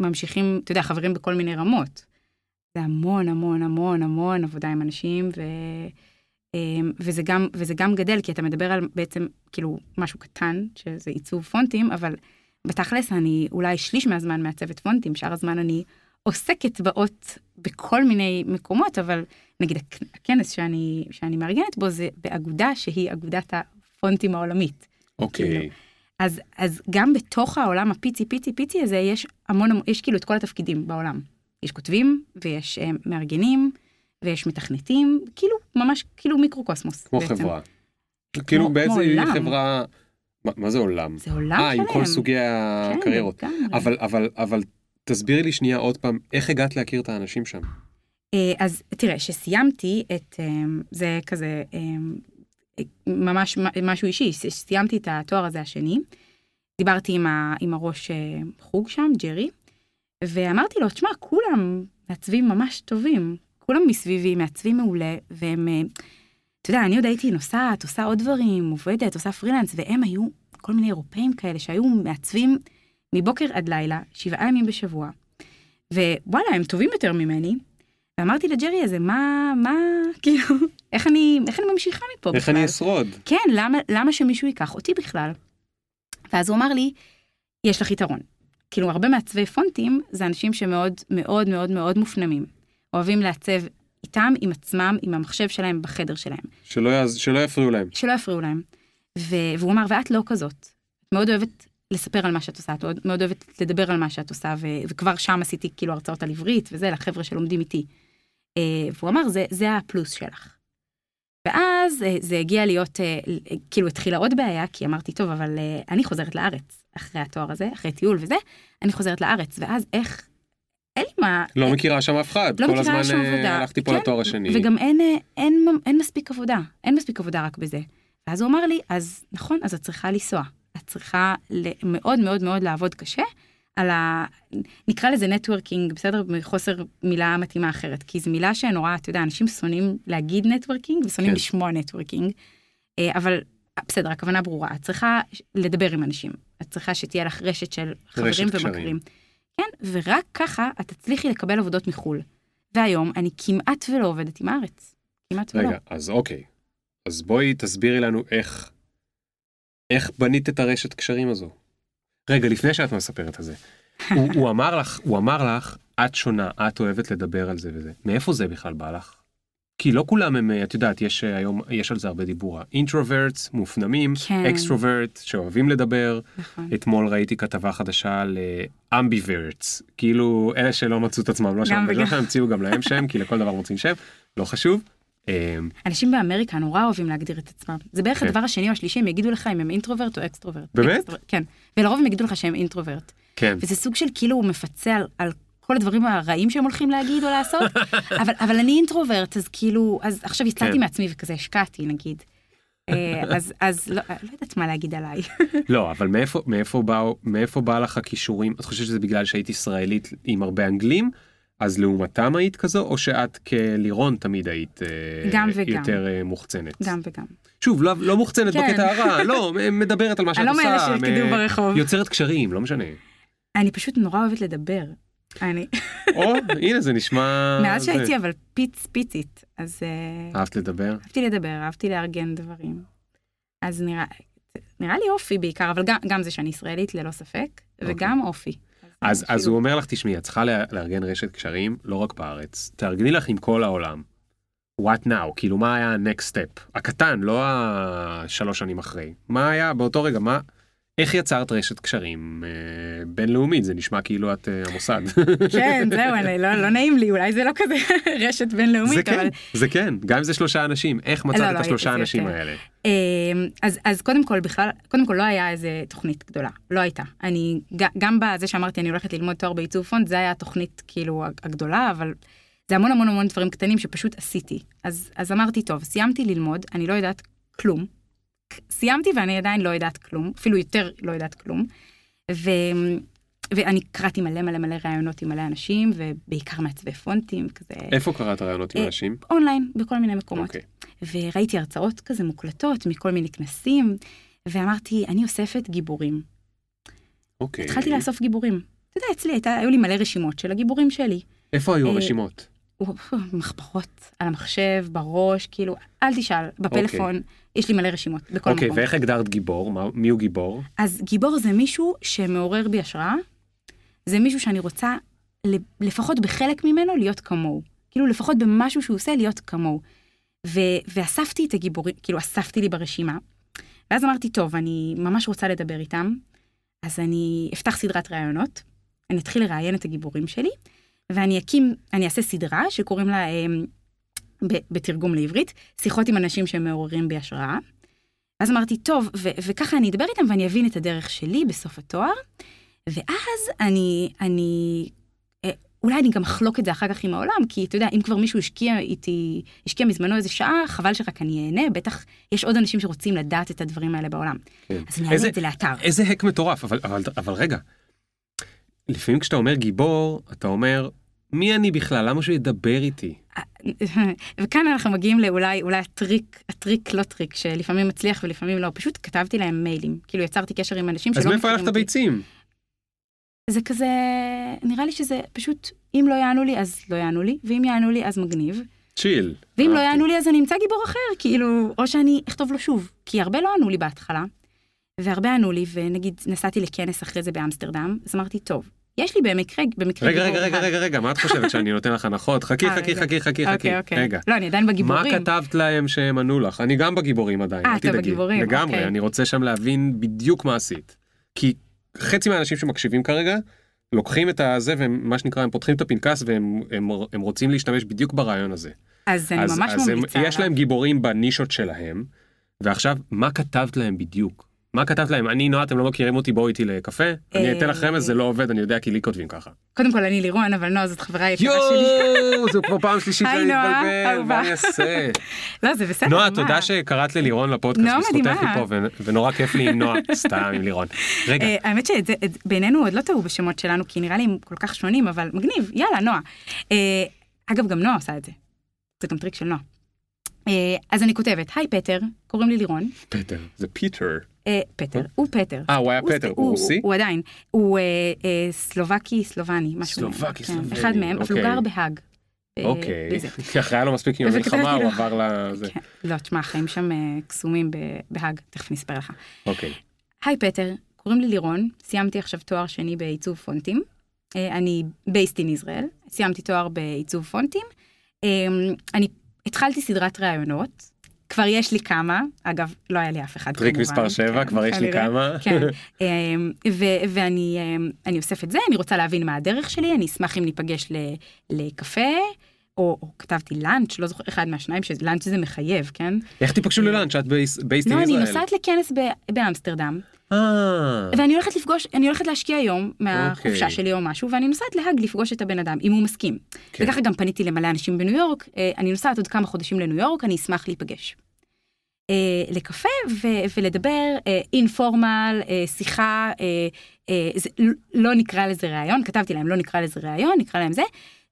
שממשיכים, אתה יודע, חברים בכל מיני רמות. זה המון המון המון המון עבודה עם אנשים, ו... אה, וזה גם, וזה גם גדל, כי אתה מדבר על בעצם כאילו משהו קטן, שזה עיצוב פונטים, אבל בתכלס אני אולי שליש מהזמן מעצבת פונטים, שאר הזמן אני עוסקת באות בכל מיני מקומות, אבל נגיד הכ- הכנס שאני, שאני מארגנת בו זה באגודה שהיא אגודת הפונטים העולמית. אוקיי, כאילו. אז, אז גם בתוך העולם הפיצי פיצי פיצי הזה יש המון, יש כאילו את כל התפקידים בעולם. יש כותבים ויש אה, מארגנים ויש מתכנתים, כאילו ממש כאילו מיקרוקוסמוס. כמו בעצם. חברה. כאילו באיזה. חברה, מה- מה זה עולם? זה עולם אה, עם שלם. כל סוגי כן, הקריירות. לגמרי. אבל, אבל, אבל תסבירי לי שנייה עוד פעם, איך הגעת להכיר את האנשים שם? אה, אז תראה, שסיימתי את, אה, זה כזה אה, ממש משהו אישי, סיימתי את התואר הזה השני, דיברתי עם, ה, עם הראש חוג שם, ג'רי, ואמרתי לו, תשמע, כולם מעצבים ממש טובים, כולם מסביבי מעצבים מעולה, והם, אתה יודע, אני עוד הייתי נוסעת, עושה עוד דברים, עובדת, עושה פרילנס, והם היו כל מיני אירופאים כאלה שהיו מעצבים מבוקר עד לילה, שבעה ימים בשבוע. ווואלה, הם טובים יותר ממני. ואמרתי לג'רי הזה, מה, מה, כאילו, איך אני, איך אני ממשיכה מפה איך בכלל? אני אשרוד? כן, למה, למה שמישהו ייקח אותי בכלל? ואז הוא אמר לי, יש לך יתרון. כאילו, הרבה מעצבי פונטים זה אנשים שמאוד מאוד מאוד מאוד מופנמים. אוהבים לעצב איתם, עם עצמם, עם המחשב שלהם, בחדר שלהם. שלא, יעז, שלא יפריעו להם. שלא יפריעו להם. ו... והוא אמר, ואת לא כזאת. את מאוד אוהבת לספר על מה שאת עושה, את מאוד- אוהבת לדבר על מה שאת עושה, ו... וכבר שם עשיתי כאילו הרצאות על עברית וזה, לחבר'ה שלומדים איתי. אה, והוא אמר, זה, זה הפלוס שלך. ואז אה, זה הגיע להיות, ל- כאילו התחילה עוד בעיה, כי אמרתי, טוב, אבל אה, אני חוזרת לארץ, אחרי התואר הזה, אחרי טיול וזה, אני חוזרת לארץ, ואז איך, אין לי מה, לא מכירה שם אף אחד. לא כל מכירה הזמן שם אה, עבודה. הלכתי פה כן, לתואר השני. וגם אין, אה, אין, אין מספיק עבודה, אין מספיק עבודה רק בזה. ואז הוא אמר לי, אז נכון, אז את צריכה לנסוע. את צריכה מאוד מאוד מאוד לעבוד קשה על ה... נקרא לזה networking, בסדר? מחוסר מילה מתאימה אחרת. כי זו מילה שנורא, אתה יודע, אנשים שונאים להגיד networking ושונאים כן. לשמוע networking. אה, אבל בסדר, הכוונה ברורה. את צריכה לדבר עם אנשים. את צריכה שתהיה לך רשת של חברים. ומכרים. כן, ורק ככה את תצליחי לקבל עבודות מחו"ל. והיום אני כמעט ולא עובדת עם הארץ. כמעט ולא. רגע, אז אוקיי. אז בואי תסבירי לנו איך, איך בנית את הרשת קשרים הזו. רגע, לפני שאת מספרת את זה. הוא, הוא אמר לך, הוא אמר לך, את שונה, את אוהבת לדבר על זה וזה. מאיפה זה בכלל בא לך? כי לא כולם הם, אה, את יודעת, יש אה, היום, יש על זה הרבה דיבור. introverts, מופנמים, כן. extrovert, שאוהבים לדבר. נכון. אתמול ראיתי כתבה חדשה על ambiverts, כאילו אלה שלא מצאו את עצמם, לא שם, וגם. לא המציאו גם להם שם, כי לכל דבר מוצאים שם, לא חשוב. אמ, אנשים באמריקה נורא אוהבים להגדיר את עצמם. זה בערך כן. הדבר השני או השלישי, הם יגידו לך אם הם introvert או extrovert. באמת? extrovert, כן. ולרוב הם יגידו לך שהם introvert. כן, וזה סוג של כאילו הוא מפצה על, על כל הדברים הרעים שהם הולכים להגיד או לעשות, אבל, אבל אני אינטרוברט, אז כאילו, אז עכשיו יצאתי כן. מעצמי וכזה השקעתי נגיד. אה, אז, אז לא, לא יודעת מה להגיד עליי. לא, אבל מאיפה, מאיפה, באו, מאיפה בא לך הכישורים? את חושבת שזה בגלל שהיית ישראלית עם הרבה אנגלים? אז לעומתם היית כזו, או שאת כלירון תמיד היית אה, גם וגם. יותר אה, מוחצנת? גם וגם. שוב, לא, לא מוחצנת כן. בקטע הרע, לא, מדברת על מה שאת אני לא עושה. מאלה שירקדו ברחוב. יוצרת קשרים, לא משנה. אני פשוט נורא אוהבת לדבר. אני, או, הנה זה נשמע... מאז. שהייתי אבל פיץ פיצית, אז אה, אהבת לדבר? אהבתי לדבר, אהבתי לארגן דברים. אז נראה, נראה לי אופי בעיקר, אבל גם, גם זה שאני ישראלית ללא ספק, וגם אופי. אוקיי. אז, אז כאילו, הוא אומר לך, תשמעי, את צריכה לארגן רשת קשרים, לא רק בארץ, תארגני לך עם כל העולם. what now, כאילו מה היה ה-next step? הקטן, לא השלוש שנים אחרי. מה היה באותו רגע, מה, איך יצרת רשת קשרים אה, בינלאומית? זה נשמע כאילו את אה, המוסד. כן, זהו, אני, לא, לא נעים לי, אולי זה לא כזה רשת בינלאומית, זה כן, אבל... זה כן, גם אם זה שלושה אנשים, איך מצאת לא, את לא, השלושה האנשים יותר. האלה? אמ, אז, אז קודם כל בכלל, קודם כל לא היה איזה תוכנית גדולה, לא הייתה. אני, גם בזה שאמרתי אני הולכת ללמוד תואר בעיצוב פונט, זה היה התוכנית כאילו הגדולה, אבל זה המון המון המון דברים קטנים שפשוט עשיתי. אז, אז אמרתי, טוב, סיימתי ללמוד, אני לא יודעת כלום. סיימתי ואני עדיין לא יודעת כלום, אפילו יותר לא יודעת כלום. ו, ואני קראתי מלא מלא מלא ראיונות עם מלא אנשים, ובעיקר מעצבי פונטים, כזה איפה קראת רעיונות עם אה, אנשים? אונליין, בכל מיני מקומות. אוקיי. וראיתי הרצאות כזה מוקלטות מכל מיני כנסים, ואמרתי, אני אוספת גיבורים. אוקיי. התחלתי לאסוף גיבורים. אתה יודע, אצלי הייתה, היו לי מלא רשימות של הגיבורים שלי. איפה היו אה, הרשימות? מחברות על המחשב, בראש, כאילו, אל תשאל, בפלאפון, יש לי מלא רשימות, בכל אוקיי, מקום. ואיך הגדרת גיבור? מה- מי הוא גיבור? אז גיבור זה מישהו שמעורר בי השראה, זה מישהו שאני רוצה לפחות בחלק ממנו להיות כמוהו. כאילו לפחות במשהו שהוא עושה להיות כמוהו. ו- ואספתי את הגיבורים, כאילו אספתי לי ברשימה, ואז אמרתי, טוב, אני ממש רוצה לדבר איתם, אז אני אפתח סדרת ראיונות, אני אתחיל לראיין את הגיבורים שלי, ואני אקים, אני אעשה סדרה שקוראים לה, ב- בתרגום לעברית, שיחות עם אנשים שמעוררים בי השראה. ואז אמרתי, טוב, ו- וככה אני אדבר איתם ואני אבין את הדרך שלי בסוף התואר, ואז אני, אני, אה, אולי אני גם אחלוק את זה אחר כך עם העולם, כי אתה יודע, אם כבר מישהו השקיע איתי, השקיע מזמנו איזה שעה, חבל שרק אני אהנה, בטח יש עוד אנשים שרוצים לדעת את הדברים האלה בעולם. כן. אז אני אעלה את זה לאתר. איזה hack מטורף, אבל, אבל, אבל רגע, לפעמים כשאתה אומר גיבור, אתה אומר, מי אני בכלל? למה שהוא ידבר איתי? וכאן אנחנו מגיעים לאולי אולי הטריק, הטריק לא טריק, שלפעמים מצליח ולפעמים לא, פשוט כתבתי להם מיילים, כאילו יצרתי קשר עם אנשים שלא אז מאיפה היה לך מכירים את אותי. הביצים? זה כזה, נראה לי שזה פשוט, אם לא יענו לי אז לא יענו לי, ואם יענו לי אז מגניב, chill. ואם לא. יענו לי אז אני אמצא גיבור אחר, כאילו, או שאני אכתוב לו שוב, כי הרבה לא ענו לי בהתחלה, והרבה ענו לי, ונגיד נסעתי לכנס אחרי זה באמסטרדם, אז אמרתי, טוב, יש לי במקרה, במקרה רגע, רגע, רגע, אחד." רגע, רגע, מה את חושבת שאני נותן לך הנחות? חכי, אה, חכי. חכי, חכי, חכי. אוקיי, אוקיי. רגע. לא, אני עדיין מה בגיבורים. כתבת להם שהם ענו לך? אני גם בגיבורים עדיין, אה, אל אתה תדאגי. בגיבורים, לגמרי, אוקיי. אני רוצה שם להבין בדיוק מה עשית. כי חצי מהאנשים שמקשיבים כרגע, לוקחים את הזה והם, מה שנקרא, הם פותחים את הפנקס והם הם, הם רוצים להשתמש בדיוק ברעיון הזה. אז אני ממש ממליצה יש. להם גיבורים בנישות שלהם, ועכשיו, מה כתבת להם בדיוק? מה כתבת להם? אני נועה, אתם לא מכירים אותי, בואו איתי לקפה? אני אתן לך רמז, זה לא עובד, אני יודע כי לי כותבים ככה. קודם כל אני לירון, אבל נועה זאת חברה יקרה שלי. יואו, זו כבר פעם שלישית שאני מתבלבל. מה אני אעשה? לא, זה בסדר, נועה? תודה שקראת ללירון לפודקאסט, בזכותך היא. פה, ונורא כיף לי עם נועה, סתם עם לירון. רגע, אה, האמת שבינינו עוד לא טעו בשמות שלנו, כי נראה לי הם כל כך שונים, אבל מגניב, יאללה, נועה. אה, אגב, גם נועה עושה את זה. זה גם טריק של נועה. אה, אז אני כותבת, היי פטר, קוראים לי לירון. פטר, זה פיטר. אה, פטר, הוא פטר. אה, הוא היה הוא פטר, הוא רוסי? הוא עדיין. הוא אה, אה, סלובקי, סלובני, משהו. סלובקי, כן, סלובני, אחד מהם, אבל הוא אוקיי. גר בהאג. אוקיי. כי אחרי היה לו מספיק עם המלחמה, הוא לו. עבר לזה. כן, לא, תשמע, החיים שם קסומים בהאג, תכף נספר לך. אוקיי. היי פטר, קוראים לי לירון, סיימתי עכשיו תואר שני בעיצוב פונטים. אני based in Israel, סיימתי תואר בעיצוב פונטים. אה, אני התחלתי סדרת ראיונות, כבר יש לי כמה, אגב, לא היה לי אף אחד טריק כמובן. מספר 7, כן, כבר יש לי. כמה. כן, אה, ו- ואני אני אוסף את זה, אני רוצה להבין מה הדרך שלי, אני אשמח אם ניפגש ל- לקפה, או, או כתבתי לאנץ', לא זוכר, אחד מהשניים, ש lunch זה מחייב, כן? איך תיפגשו ל lunch? את based לא, in אני. נוסעת לכנס באמסטרדם, ואני הולכת לפגוש, אני הולכת להשקיע יום מהחופשה אוקיי. שלי או משהו, ואני נוסעת להאג לפגוש את הבן אדם, אם הוא מסכים. כן. וככה גם פניתי למלא אנשים בניו יורק, אה, אני נוסעת עוד כמה חודשים לניו יורק, אני אשמח להיפגש. אה, לקפה ולדבר informal, שיחה, אה, אה, זה, לא נקרא לזה ראיון, כתבתי להם לא נקרא לזה ראיון, נקרא להם זה.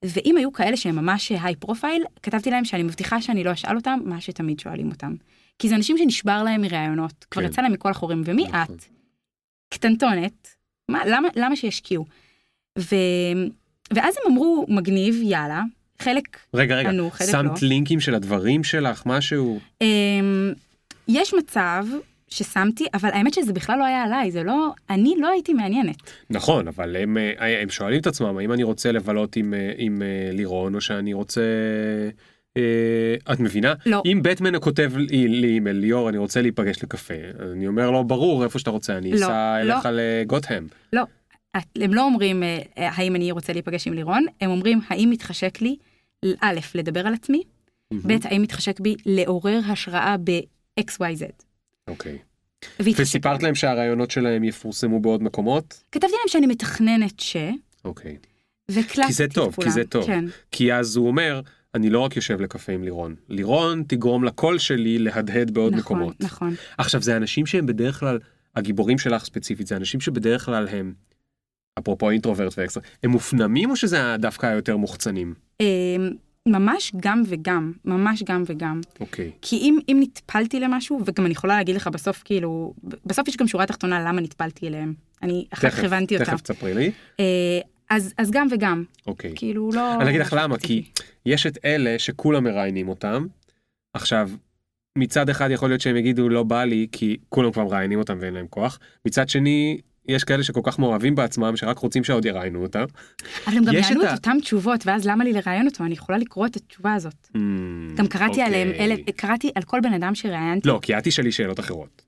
ואם היו כאלה שהם ממש high profile, כתבתי להם שאני מבטיחה שאני לא אשאל אותם מה שתמיד שואלים אותם. כי זה אנשים שנשבר להם מראיונות, כבר כן. יצא להם מכל החורים, ומי נכון. את? קטנטונת, מה, למה, למה שישקיעו? ו, ואז הם אמרו, מגניב, יאללה. חלק רגע, רגע, ענו, חלק שמת לא. לינקים של הדברים שלך, משהו? אמ, יש מצב ששמתי, אבל האמת שזה בכלל לא היה עליי, זה לא, אני לא הייתי מעניינת. נכון, אבל הם, אה, הם שואלים את עצמם, האם אני רוצה לבלות עם, אה, עם אה, לירון, או שאני רוצה... אה, את מבינה? לא. אם בטמן כותב לי לי אימייל, ליאור, אני רוצה להיפגש לקפה, אני אומר לו, ברור, איפה שאתה רוצה, אני לא, אסע לא. אליך לגותהם. לא, את- הם לא אומרים אה, האם אני רוצה להיפגש עם לירון, הם אומרים האם מתחשק לי, א', לדבר על עצמי, ב', האם מתחשק בי לעורר השראה ב-XYZ. אוקיי. וסיפרת להם שהרעיונות שלהם יפורסמו בעוד מקומות? כתבתי להם שאני מתכננת ש... אוקיי. והקלטתי כי זה את טוב, כי כולם. זה טוב. כן, כי אז הוא אומר, אני לא רק יושב לקפה עם לירון, לירון תגרום לקול שלי להדהד בעוד נכון, מקומות. נכון. עכשיו זה אנשים שהם בדרך כלל, הגיבורים שלך ספציפית, זה אנשים שבדרך כלל הם, אפרופו אינטרוברט ואקסטרה, הם מופנמים או שזה דווקא היותר מוחצנים? אה, ממש גם וגם, ממש גם וגם. אוקיי. כי אם, אם נטפלתי למשהו, וגם אני יכולה להגיד לך בסוף, כאילו, בסוף יש גם שורה תחתונה למה נטפלתי אליהם. אני אחר כך הבנתי אותה. תכף תספרי לי. אה, אז, אז גם וגם, אוקיי. כאילו לא... אני אגיד לך למה, כי. יש את אלה שכולם מראיינים אותם. עכשיו, מצד אחד יכול להיות שהם יגידו לא בא לי כי כולם כבר מראיינים אותם ואין להם כוח. מצד שני, יש כאלה שכל כך מאוהבים בעצמם שרק רוצים שעוד יראיינו אותם. אבל הם גם יענו את אותם תשובות, ואז למה לי לראיין אותו? אני יכולה לקרוא את התשובה הזאת. גם קראתי אוקיי. עליהם, אלה, קראתי על כל בן אדם שראיינתי. לא, כי את תשאלי שאלות אחרות.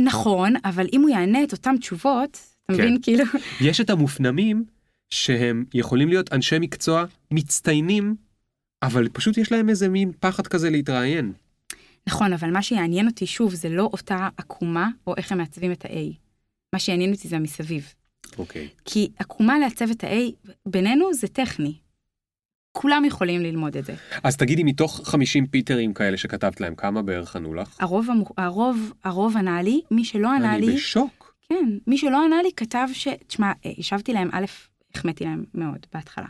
נכון, אבל אם הוא יענה את אותן תשובות, אתה כן. מבין, כאילו... יש את המופנמים שהם יכולים להיות אנשי מקצוע מצטיינים, אבל פשוט יש להם איזה מין פחד כזה להתראיין. נכון, אבל מה שיעניין אותי, שוב, זה לא אותה עקומה, או איך הם מעצבים את ה-A. מה שיעניין אותי זה המסביב. אוקיי. כי עקומה לעצב את ה-A, בינינו זה טכני. כולם יכולים ללמוד את זה. אז תגידי, מתוך 50 פיטרים כאלה שכתבת להם, כמה בערך ענו לך? הרוב, הרוב, הרוב ענה לי, מי שלא ענה אני לי, בשוק. כן, מי שלא ענה לי כתב ש... תשמע, אה, השבתי להם, א', החמאתי להם מאוד בהתחלה.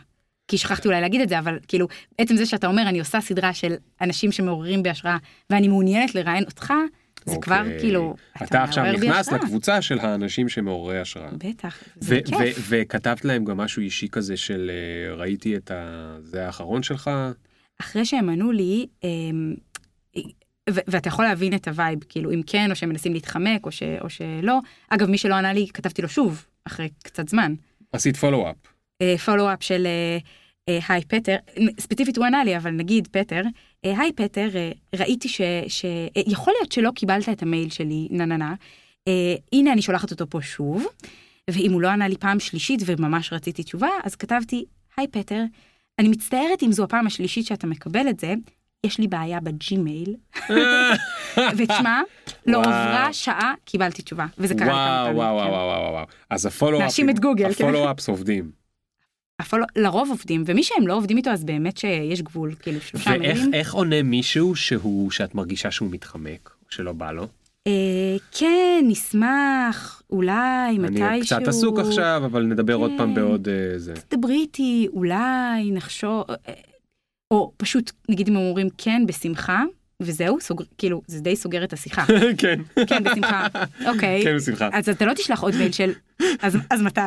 כי שכחתי אולי להגיד את זה, אבל כאילו, עצם זה שאתה אומר, אני עושה סדרה של אנשים שמעוררים בהשראה, ואני מעוניינת לראיין אותך, זה אוקיי. כבר כאילו, אתה עכשיו מעורר בי נכנס. לקבוצה של האנשים שמעוררי השראה. בטח, זה כיף. וכתבת להם גם משהו אישי כזה של אה, ראיתי את ה... זה האחרון שלך? אחרי שהם ענו לי, אמ, ו- ואתה יכול להבין את ה vibe, כאילו, אם כן, או שהם מנסים להתחמק, או, ש- או שלא. אגב, מי שלא ענה לי, כתבתי לו שוב, אחרי קצת זמן. עשית פולו-אפ. פולו-אפ של אה, אה, היי פטר, ספציפית הוא ענה לי, אבל נגיד פטר, אה, היי פטר, אה, ראיתי ש... ש- אה, יכול להיות שלא קיבלת את המייל שלי, נה נה נה, אה, הנה אני שולחת אותו פה שוב, ואם הוא לא ענה לי פעם שלישית וממש רציתי תשובה, אז כתבתי, היי פטר, אני מצטערת אם זו הפעם השלישית שאתה מקבל את זה, יש לי בעיה בג'ימייל, ותשמע, לא וואו. עברה שעה, קיבלתי תשובה, וזה קרה כמה וואו פעמים. וואו כן. וואו וואו וואו. אז ה follow-up ים, מאשים את גוגל, כן. ה follow-ups עובדים. לרוב עובדים, ומי שהם לא עובדים איתו אז באמת שיש גבול, כאילו שלושה ואיך מיילים. איך עונה מישהו שהוא שאת מרגישה שהוא מתחמק שלא בא לו? אה, כן, נשמח, אולי, מתישהו. אני קצת עסוק עכשיו אבל נדבר עוד פעם כן. בעוד אה, זה. דברי איתי, אולי, נחשוב, אה, או פשוט, נגיד אם הם אומרים כן, בשמחה, וזהו, סוגר, כאילו, זה די סוגר את השיחה. כן. כן, בשמחה, אוקיי. כן בשמחה. אז אתה לא תשלח עוד מייל של, אז, אז מתי?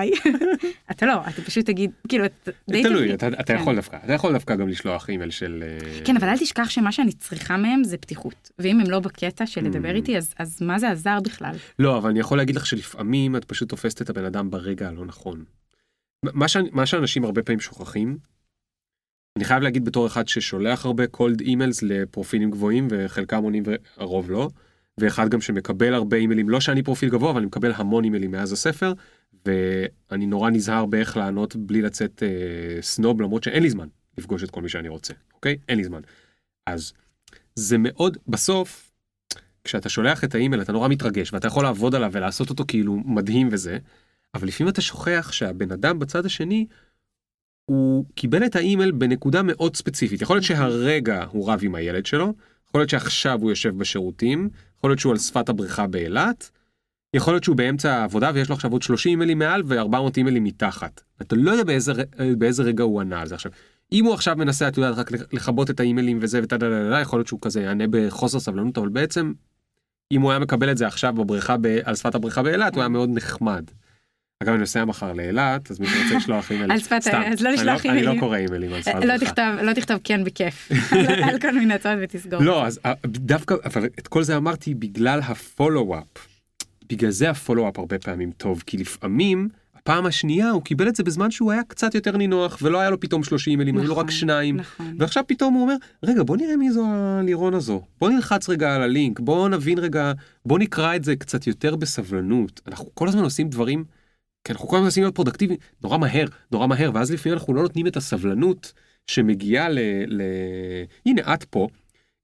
אתה לא, אתה פשוט תגיד, כאילו, את די תלוי. אתה אתה כן. יכול דווקא, אתה יכול דווקא גם לשלוח אימייל של... אה, כן, אבל אל תשכח שמה שאני צריכה מהם זה פתיחות. ואם הם לא בקטע של לדבר Mm. איתי, אז, אז מה זה עזר בכלל? לא, אבל אני יכול להגיד לך שלפעמים את פשוט תופסת את הבן אדם ברגע הלא נכון. מה, ש... מה שאנשים הרבה פעמים שוכחים, אני חייב להגיד בתור אחד ששולח הרבה cold emails לפרופילים גבוהים וחלקם עונים והרוב לא, ואחד גם שמקבל הרבה אימיילים, לא שאני פרופיל גבוה, אבל אני מקבל המון אימיילים מאז הספר, ואני נורא נזהר באיך לענות בלי לצאת אה, סנוב, למרות שאין לי זמן לפגוש את כל מי שאני רוצה, אוקיי? אין לי זמן. אז זה מאוד, בסוף, כשאתה שולח את האימייל אתה נורא מתרגש ואתה יכול לעבוד עליו ולעשות אותו כאילו מדהים וזה, אבל לפעמים אתה שוכח שהבן אדם בצד השני, הוא קיבל את האימייל בנקודה מאוד ספציפית. יכול להיות שהרגע הוא רב עם הילד שלו, יכול להיות שעכשיו הוא יושב בשירותים, יכול להיות שהוא על שפת הבריכה באילת, יכול להיות שהוא באמצע העבודה ויש לו עכשיו עוד 30 אימיילים מעל ו-400 אימיילים מתחת. אתה לא יודע באיזה, באיזה רגע הוא ענה על זה עכשיו. אם הוא עכשיו מנסה, את יודעת, רק לכבות את האימיילים וזה וטה דה דה יכול להיות שהוא כזה יענה בחוסר סבלנות, אבל בעצם, אם הוא היה מקבל את זה עכשיו בבריכה, על שפת הבריכה באילת, הוא היה מאוד נחמד. אגב, אני נוסע מחר לאילת, אז מי שרוצה לשלוח אימייל, סתם, אז לא לשלוח אני לא אימיילים. קורא אימיילים על שפת לא. תכתוב, לא כן בכיף, על- על כל מיני הצעות ותסגור. לא, אז אה, דווקא, אבל את כל זה אמרתי בגלל ה follow-up. בגלל זה ה follow-up הרבה פעמים טוב, כי לפעמים, הפעם השנייה הוא קיבל את זה בזמן שהוא היה קצת יותר נינוח, ולא היה לו פתאום 30 אימיילים, היו לו רק נכון, שניים. נכון. ועכשיו פתאום הוא אומר, רגע, בוא נראה מי זו הלירון הזו. בוא נלחץ רגע על הלינק, בוא נבין רגע, בוא נקרא את זה קצת יותר בסבלנות. אנחנו כל הזמן עושים דברים, כי אנחנו כל הזמן מנסים להיות פרודקטיביים, נורא מהר, נורא מהר, ואז לפעמים אנחנו לא נותנים את הסבלנות שמגיעה ל... ל... הנה, את פה.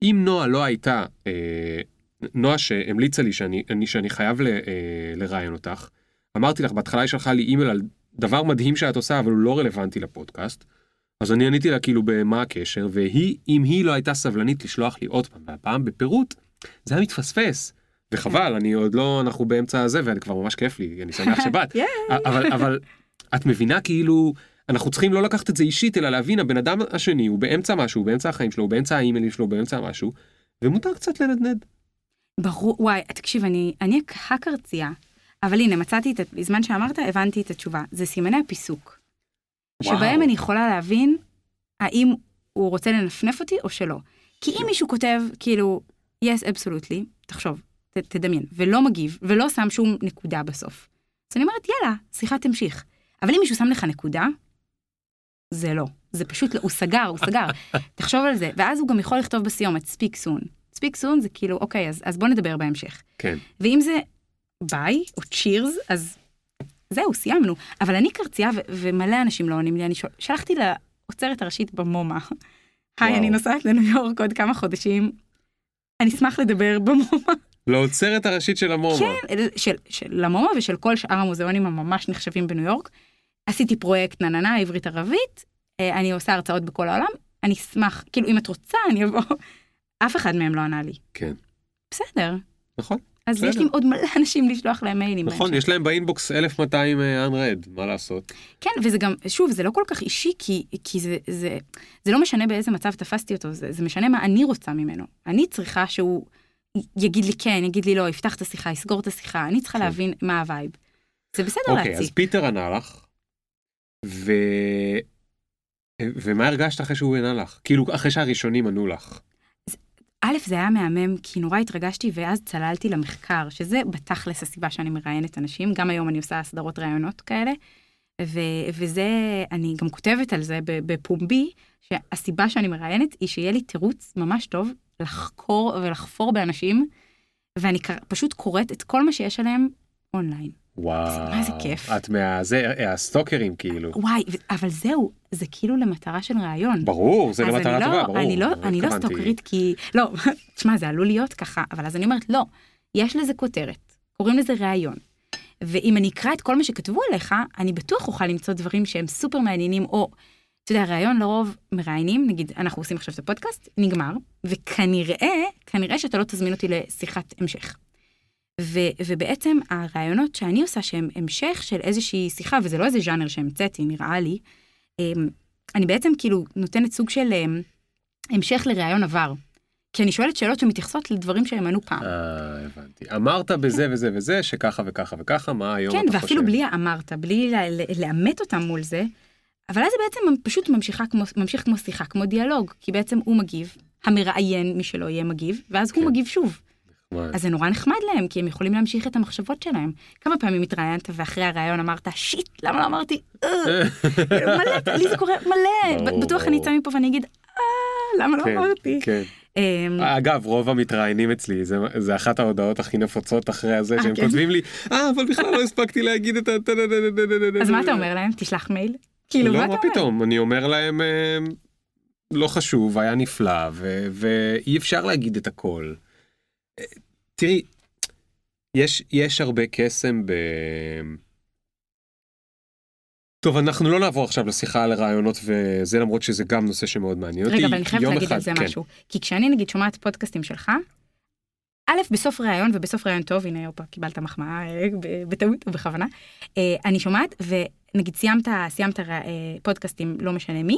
אם נועה לא הייתה, אה, נועה שהמליצה לי שאני, אני, שאני חייב ל, אה, לראיין אותך, אמרתי לך, בהתחלה היא שלחה לי אימייל על דבר מדהים שאת עושה, אבל הוא לא רלוונטי לפודקאסט. אז אני עניתי לה כאילו במה הקשר, והיא, אם היא לא הייתה סבלנית לשלוח לי עוד פעם, והפעם בפירוט, זה היה מתפספס. וחבל, אני עוד לא, אנחנו באמצע הזה, ואני כבר ממש כיף לי, אני שמח שבאת. אבל, אבל את מבינה כאילו, אנחנו צריכים לא לקחת את זה אישית, אלא להבין, הבן אדם השני הוא באמצע משהו, הוא באמצע החיים שלו, הוא באמצע האימיילים שלו, הוא באמצע משהו, ומותר קצת לנדנד. ברור, וואי, תקשיב, אני, אני הקרצייה, אבל הנה, מצאתי את, בזמן שאמרת, הבנתי את התשובה. זה סימני הפיסוק. וואו. שבהם אני יכולה להבין האם הוא רוצה לנפנף אותי או שלא. כי אם מישהו כותב, כאילו, yes, absolutely, תחשוב, ת, תדמיין, ולא מגיב, ולא שם שום נקודה בסוף. אז אני אומרת, יאללה, שיחה תמשיך. אבל אם מישהו שם לך נקודה, זה לא. זה פשוט, לא, הוא סגר, הוא סגר. תחשוב על זה. ואז הוא גם יכול לכתוב בסיומת, speak soon. speak soon זה כאילו, אוקיי, אז, אז בוא נדבר בהמשך. כן. ואם זה ביי או צ'ירס, אז זהו, סיימנו. אבל אני קרצייה ו- ומלא אנשים לא עונים לי, אני שול... שלחתי לאוצרת הראשית במומה. היי. אני נוסעת לניו יורק עוד כמה חודשים. אני אשמח לדבר במומה. לאוצרת הראשית של המומה. כן, של, של למומה ושל כל שאר המוזיאונים הממש נחשבים בניו יורק. עשיתי פרויקט נננה עברית ערבית, אה, אני עושה הרצאות בכל העולם, אני אשמח, כאילו אם את רוצה אני אבוא. אף אחד מהם לא ענה לי. כן. בסדר. נכון, אז בסדר. יש לי עוד מלא אנשים לשלוח להם מיילים. נכון. יש להם ב inbox 1200 unread, מה לעשות? כן, וזה גם, שוב, זה לא כל כך אישי, כי, כי זה, זה, זה לא משנה באיזה מצב תפסתי אותו, זה, זה משנה מה אני רוצה ממנו. אני צריכה שהוא יגיד לי כן, יגיד לי לא, יפתח את השיחה, יסגור את השיחה, אני צריכה כן. להבין מה ה vibe. זה בסדר אוקיי, אז להציק. פיטר ענה לך, ו... ומה הרגשת אחרי שהוא ענה לך? כאילו, אחרי שהראשונים ענו לך. א', זה היה מהמם, כי נורא התרגשתי, ואז צללתי למחקר, שזה בתכלס הסיבה שאני מראיינת אנשים, גם היום אני עושה סדרות ראיונות כאלה, וזה, אני גם כותבת על זה בפומבי, שהסיבה שאני מראיינת היא שיהיה לי תירוץ ממש טוב לחקור ולחפור באנשים, ואני פשוט קוראת את כל מה שיש עליהם אונליין. וואו. מה זה כיף. את מה... זה, הסטוקרים כאילו. וואי, ו- אבל זהו, זה כאילו למטרה של ראיון. ברור, זה למטרה לא, טובה, ברור. אני לא, אני לא. סטוקרית כי, לא, תשמע, זה עלול להיות ככה, אבל אז אני אומרת, לא, יש לזה כותרת, קוראים לזה ראיון. ואם אני אקרא את כל מה שכתבו עליך, אני בטוח אוכל למצוא דברים שהם סופר מעניינים, או, אתה יודע, ראיון לרוב מראיינים, נגיד, אנחנו עושים עכשיו את הפודקאסט, נגמר, וכנראה, כנראה שאתה לא תזמין אותי לשיחת המשך. ו, ובעצם הראיונות שאני עושה שהם המשך של איזושהי שיחה, וזה לא איזה ז'אנר שהמצאתי, נראה לי, אמ, אני בעצם כאילו נותנת סוג של אמ, המשך לראיון עבר. כי אני שואלת שאלות שמתייחסות לדברים שהם ענו פעם. אה, הבנתי. אמרת בזה וזה וזה, שככה וככה וככה, מה היום כן, אתה חושב? ואפילו בלי האמרת, בלי לאמת אותם מול זה, אבל אז זה בעצם פשוט ממשיכה כמו, ממשיך כמו שיחה, כמו דיאלוג, כי בעצם הוא מגיב, המראיין, מי שלא יהיה מגיב, ואז הוא כן. מגיב שוב. נחמד. אז זה נורא נחמד להם, כי הם יכולים להמשיך את המחשבות שלהם. כמה פעמים התראיינת ואחרי הראיון אמרת, שיט, למה לא אמרתי? "אה." מלא, לי זה קורה מלא. בטוח אני אצא מפה ואני אגיד, אה, למה לא כן, אמרתי? אמ, אגב, רוב המתראיינים אצלי, זה, זה אחת ההודעות הכי נפוצות אחרי הזה, אה, שהם כן. כותבים לי, אה, אבל בכלל לא הספקתי להגיד את ה... אז מה אתה אומר להם? תשלח מייל? כאילו, לא, מה מה? פתאום, אני אומר להם, אה, לא חשוב, היה נפלא, ואי אפשר להגיד את הכל. אה, תראי, יש, יש הרבה קסם ב... טוב, אנחנו לא נעבור עכשיו לשיחה על הרעיונות וזה, למרות שזה גם נושא שמאוד מעניין אותי. רגע, אבל אני חייבת להגיד על אחד- זה כן. משהו. כי כשאני נגיד שומעת פודקאסטים שלך, א', בסוף ראיון, ובסוף ראיון טוב, הנה יופה, קיבלת מחמאה אה, בטעות או בכוונה, אה, אני שומעת, ונגיד סיימת, סיימת אה, פודקאסטים, לא משנה מי,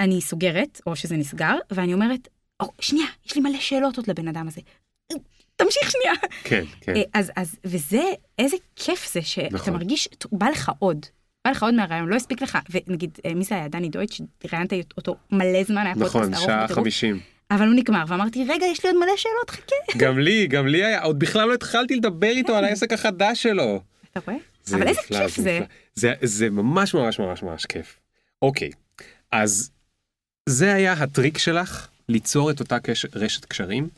אני סוגרת, או שזה נסגר, ואני אומרת, או, שנייה, יש לי מלא שאלות עוד לבן אדם הזה. תמשיך שנייה. כן, כן. אז, אז, וזה, איזה כיף זה שאתה נכון. מרגיש, בא לך עוד. בא לך עוד מהרעיון, לא הספיק לך, ונגיד, אה, מי זה היה? דני דויטש, ראיינת אותו מלא זמן, היה פודקאסט נכון, ארוך שעה בטירוף, חמישים. אבל הוא נגמר, ואמרתי, רגע, יש לי עוד מלא שאלות, חכה. גם לי, גם לי היה, עוד בכלל לא התחלתי לדבר איתו על העסק החדש שלו. אתה רואה? אבל איזה כיף זה. זה. זה ממש ממש ממש ממש כיף. אוקיי, אז זה היה הטריק שלך ליצור את אותה קש... רשת קשרים.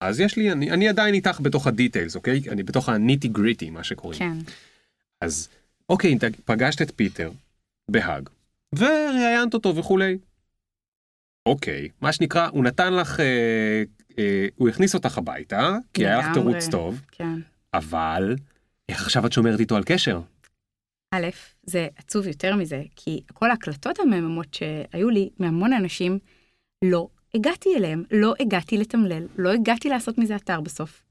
אז יש לי, אני, אני עדיין איתך בתוך ה details, אוקיי? אני בתוך ה nitty gritty, מה שקוראים. כן, אז אוקיי, פגשת את פיטר בהאג, וראיינת אותו וכולי. אוקיי, מה שנקרא, הוא נתן לך, אה, אה, הוא הכניס אותך הביתה, כי היה לך. תירוץ טוב, כן. אבל איך עכשיו את שומרת איתו על קשר? א', זה עצוב יותר מזה, כי כל ההקלטות המהממות שהיו לי מהמון אנשים, לא הגעתי אליהם, לא הגעתי לתמלל, לא הגעתי לעשות מזה אתר בסוף.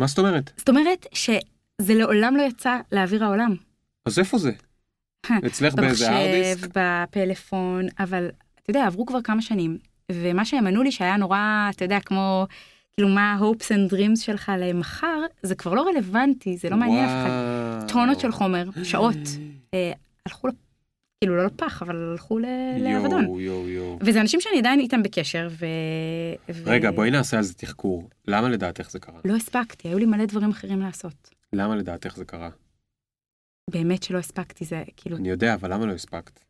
מה זאת אומרת? זאת אומרת שזה לעולם לא יצא לאוויר העולם. אז איפה זה? אצלך באיזה במחשב, ארדיסק? בפלאפון, אבל אתה יודע, עברו כבר כמה שנים, ומה שהם ענו לי שהיה נורא, אתה יודע, כמו, כאילו מה ה-hopes and dreams שלך למחר, זה כבר לא רלוונטי, זה לא מעניין אף אחד. טונות של חומר, שעות, אה, הלכו, כאילו לא לפח, אבל הלכו לאבדון. וזה אנשים שאני עדיין איתם בקשר. ו... רגע, בואי נעשה על זה תחקור. למה לדעתך זה קרה? לא הספקתי, היו לי מלא דברים אחרים לעשות. למה לדעתך זה קרה? באמת שלא הספקתי, זה כאילו, אני יודע, אבל למה לא הספקת?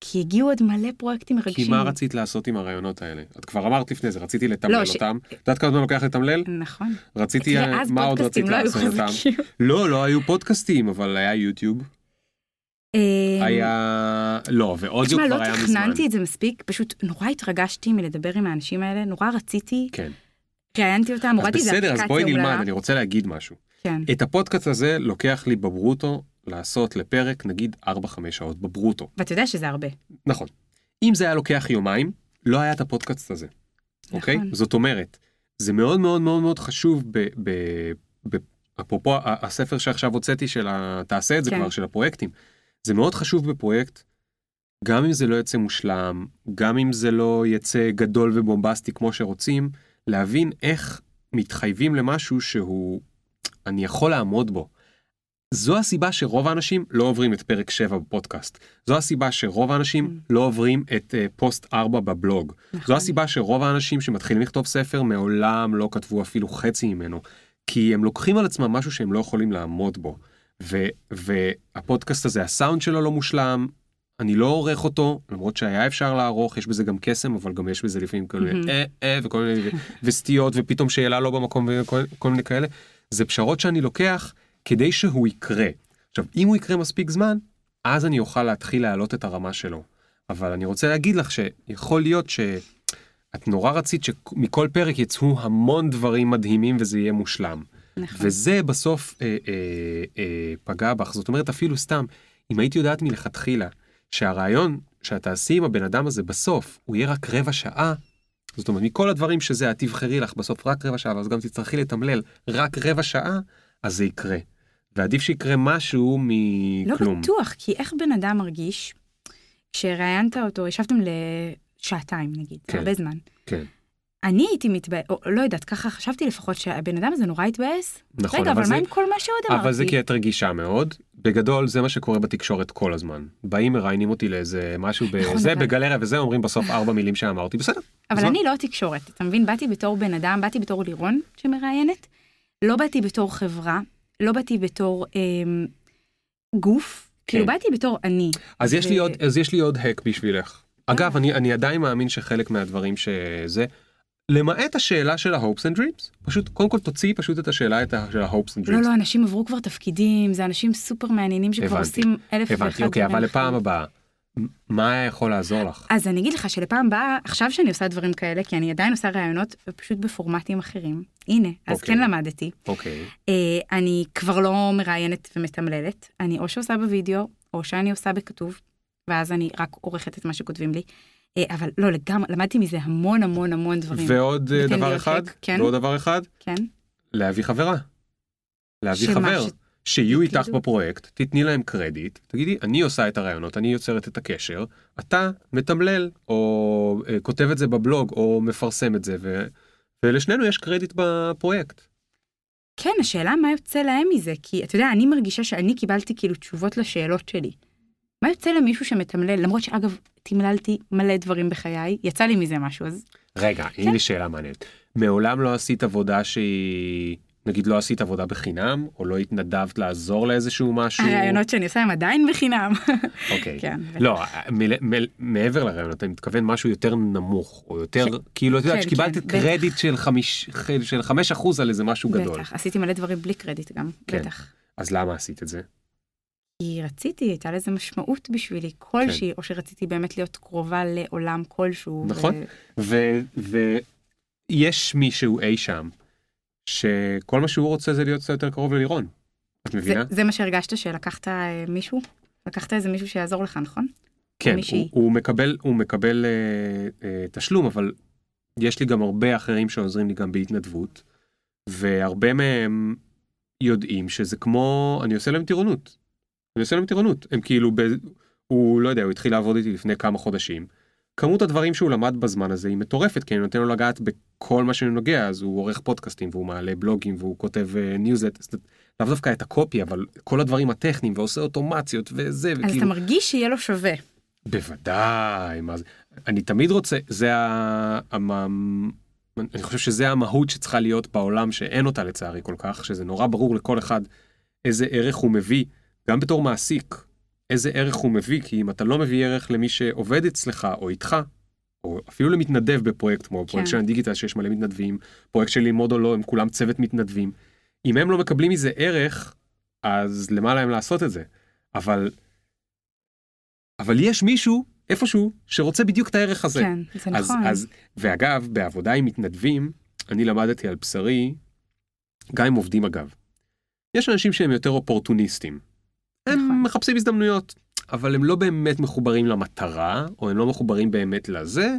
כי הגיעו עוד מלא פרויקטים מרגשים. כי מה רצית לעשות עם הרעיונות האלה? את כבר אמרת לפני זה, רציתי לתמלל לא, ש- אותם. את יודעת כמה זמן לוקח לתמלל? נכון. רציתי, אז מה עוד רצית לא לעשות אותם? לא, לא היו פודקאסטים, אבל היה יוטיוב. אה, היה... לא, ואודיו תשמע, כבר לא היה מזמן. תכננתי את זה מספיק, פשוט נורא התרגשתי מלדבר עם האנשים האלה, נורא רציתי, כן. ראיינתי אותם, אז הורדתי איזה בסדר, אז אפליקציה בואי נלמד. אני רוצה להגיד משהו. כן, את הפודקאסט הזה לוקח לי בברוטו לעשות לפרק נגיד 4-5 שעות בברוטו. ואתה יודע שזה הרבה. נכון. אם זה היה לוקח יומיים, לא היה את הפודקאסט הזה, אוקיי? נכון. זאת אומרת, זה מאוד מאוד מאוד מאוד חשוב ב... ב, ב אפרופו הספר שעכשיו הוצאתי של ה... תעשה את זה כן. כבר, של הפרויקטים. זה מאוד חשוב בפרויקט, גם אם זה לא יצא מושלם, גם אם זה לא יצא גדול ובומבסטי כמו שרוצים, להבין איך מתחייבים למשהו שהוא, אני יכול לעמוד בו. זו הסיבה שרוב האנשים לא עוברים את פרק 7 בפודקאסט. זו הסיבה שרוב האנשים לא עוברים את uh, פוסט 4 בבלוג. זו נכון. הסיבה שרוב האנשים שמתחילים לכתוב ספר מעולם לא כתבו אפילו חצי ממנו. כי הם לוקחים על עצמם משהו שהם לא יכולים לעמוד בו. ו, והפודקאסט הזה, הסאונד שלו לא מושלם, אני לא עורך אותו, למרות שהיה אפשר לערוך, יש בזה גם קסם, אבל גם יש בזה לפעמים מיני מהמם. אה אה וכל מיני וסטיות ופתאום שאלה לא במקום וכל כל מיני כאלה. זה פשרות שאני לוקח כדי שהוא יקרה. עכשיו, אם הוא יקרה מספיק זמן, אז אני אוכל להתחיל להעלות את הרמה שלו. אבל אני רוצה להגיד לך שיכול להיות שאת נורא רצית שמכל פרק יצאו המון דברים מדהימים וזה יהיה מושלם. נכון. וזה בסוף אה, אה, אה, פגע בך. זאת אומרת, אפילו סתם, אם הייתי יודעת מלכתחילה שהרעיון שאת תעשי עם הבן אדם הזה בסוף, הוא יהיה רק רבע שעה, זאת אומרת, מכל הדברים שזה, את תבחרי לך בסוף רק רבע שעה, ואז גם תצטרכי לתמלל רק רבע שעה, אז זה יקרה. ועדיף שיקרה משהו לא מכלום. בטוח, כי איך בן אדם מרגיש כשראיינת אותו, ישבתם לשעתיים נגיד, כן. הרבה זמן. כן, אני הייתי מתבאס, או לא יודעת, ככה חשבתי לפחות שהבן אדם הזה נורא התבאס. נכון, רגע, אבל זה- מה עם כל מה שעוד אמרתי? אבל זה כי את רגישה מאוד. בגדול זה מה שקורה בתקשורת כל הזמן. באים מראיינים אותי לאיזה משהו נכון, בזה, אבל- בגלריה וזה, אומרים בסוף ארבע מילים שאמרתי, בסדר. אבל אז מה? אני לא תקשורת, אתה מבין? באתי בתור בן אדם, באתי בתור לירון שמראיינת, לא באתי בתור חברה, לא באתי בתור אמ, גוף, כאילו באתי בתור אני. אז יש לי ו- עוד, אז יש לי עוד hack בשבילך. אגב, אני, אני עדיין מאמין שחלק מהדברים שזה, למעט השאלה של ה-hopes and dreams, פשוט, קודם כל תוציאי פשוט את השאלה את ה- של ה-hopes and dreams. לא, לא, אנשים עברו כבר תפקידים, זה אנשים סופר מעניינים שכבר הבנתי. עושים אלף ואחד הבנתי, אוקיי, אבל לפעם. הבאה, מה היה יכול לעזור לך? אז אני אגיד לך שלפעם הבאה, עכשיו שאני עושה דברים כאלה, כי אני עדיין עושה ראיונות, ופשוט בפורמטים אחרים, הנה, אז אוקיי. כן למדתי. אוקיי, אה, אני כבר לא מראיינת ומתמללת, אני או שעושה בווידאו, או שאני עושה בכתוב, ואז אני רק עורכת את מה שכותבים לי. אה, אבל לא, לגמרי, למדתי מזה המון המון המון דברים. ועוד אה, דבר אחד, כן. ועוד דבר אחד, כן? להביא חברה. להביא חבר. ש- שיהיו? איתך בפרויקט, תתני להם קרדיט, תגידי, אני עושה את הרעיונות, אני יוצרת את הקשר, אתה מתמלל, או אה, כותב את זה בבלוג, או מפרסם את זה, ו... ולשנינו יש קרדיט בפרויקט. כן, השאלה מה יוצא להם מזה, כי אתה יודע, אני מרגישה שאני קיבלתי כאילו תשובות לשאלות שלי. מה יוצא למישהו שמתמלל, למרות שאגב, תמללתי מלא דברים בחיי, יצא לי מזה משהו, אז רגע, כן. הנה לי שאלה מעניינת. מעולם לא עשית עבודה שהיא, נגיד לא עשית עבודה בחינם, או לא התנדבת לעזור לאיזשהו משהו? הרעיונות שאני עושה הם עדיין בחינם. אוקיי. כן, לא, מעבר לרעיונות, אני מתכוון משהו יותר נמוך, או יותר, כאילו, את יודעת, כן, שקיבלת כן. קרדיט של של 5% על איזה משהו גדול. בטח, עשיתי מלא דברים בלי קרדיט גם, כן. בטח. אז למה עשית את זה? כי רציתי, הייתה לזה משמעות בשבילי כלשהי, או שרציתי באמת להיות קרובה לעולם כלשהו. נכון. ו- ויש מישהו אי שם, שכל מה שהוא רוצה זה להיות קצת יותר קרוב ללירון. את זה, מבינה? זה מה שהרגשת שלקחת אה, מישהו? לקחת איזה מישהו שיעזור לך, נכון? כן. הוא, הוא מקבל, הוא מקבל אה, אה, תשלום, אבל יש לי גם הרבה אחרים שעוזרים לי גם בהתנדבות, והרבה מהם יודעים שזה כמו, אני עושה להם טירונות. אני עושה להם טירונות. הם כאילו, ב, הוא לא יודע, הוא התחיל לעבוד איתי לפני כמה חודשים. כמות הדברים שהוא למד בזמן הזה היא מטורפת, כי אני נותן לו לגעת בכל מה שאני נוגע, אז הוא עורך פודקאסטים והוא מעלה בלוגים והוא כותב ניוזט, לאו דווקא את הקופי, אבל כל הדברים הטכניים ועושה אוטומציות וזה, אז וכאילו... אתה מרגיש שיהיה לו שווה. בוודאי, מה זה, אני תמיד רוצה, זה ה... המ... אני חושב שזה המהות שצריכה להיות בעולם שאין אותה לצערי כל כך, שזה נורא ברור לכל אחד איזה ערך הוא מביא, גם בתור מעסיק, איזה ערך הוא מביא, כי אם אתה לא מביא ערך למי שעובד אצלך או איתך, או אפילו למתנדב בפרויקט כמו פרויקט של הדיגיטל שיש מלא מתנדבים, פרויקט של ללמוד או לא, הם כולם צוות מתנדבים. אם הם לא מקבלים מזה ערך, אז למה להם לעשות את זה? אבל אבל יש מישהו איפשהו שרוצה בדיוק את הערך הזה. כן, זה אז, נכון. אז, ואגב, בעבודה עם מתנדבים, אני למדתי על בשרי, גם עם עובדים אגב. יש אנשים שהם יותר אופורטוניסטים. הם נכון. מחפשים הזדמנויות, אבל הם לא באמת מחוברים למטרה, או הם לא מחוברים באמת לזה,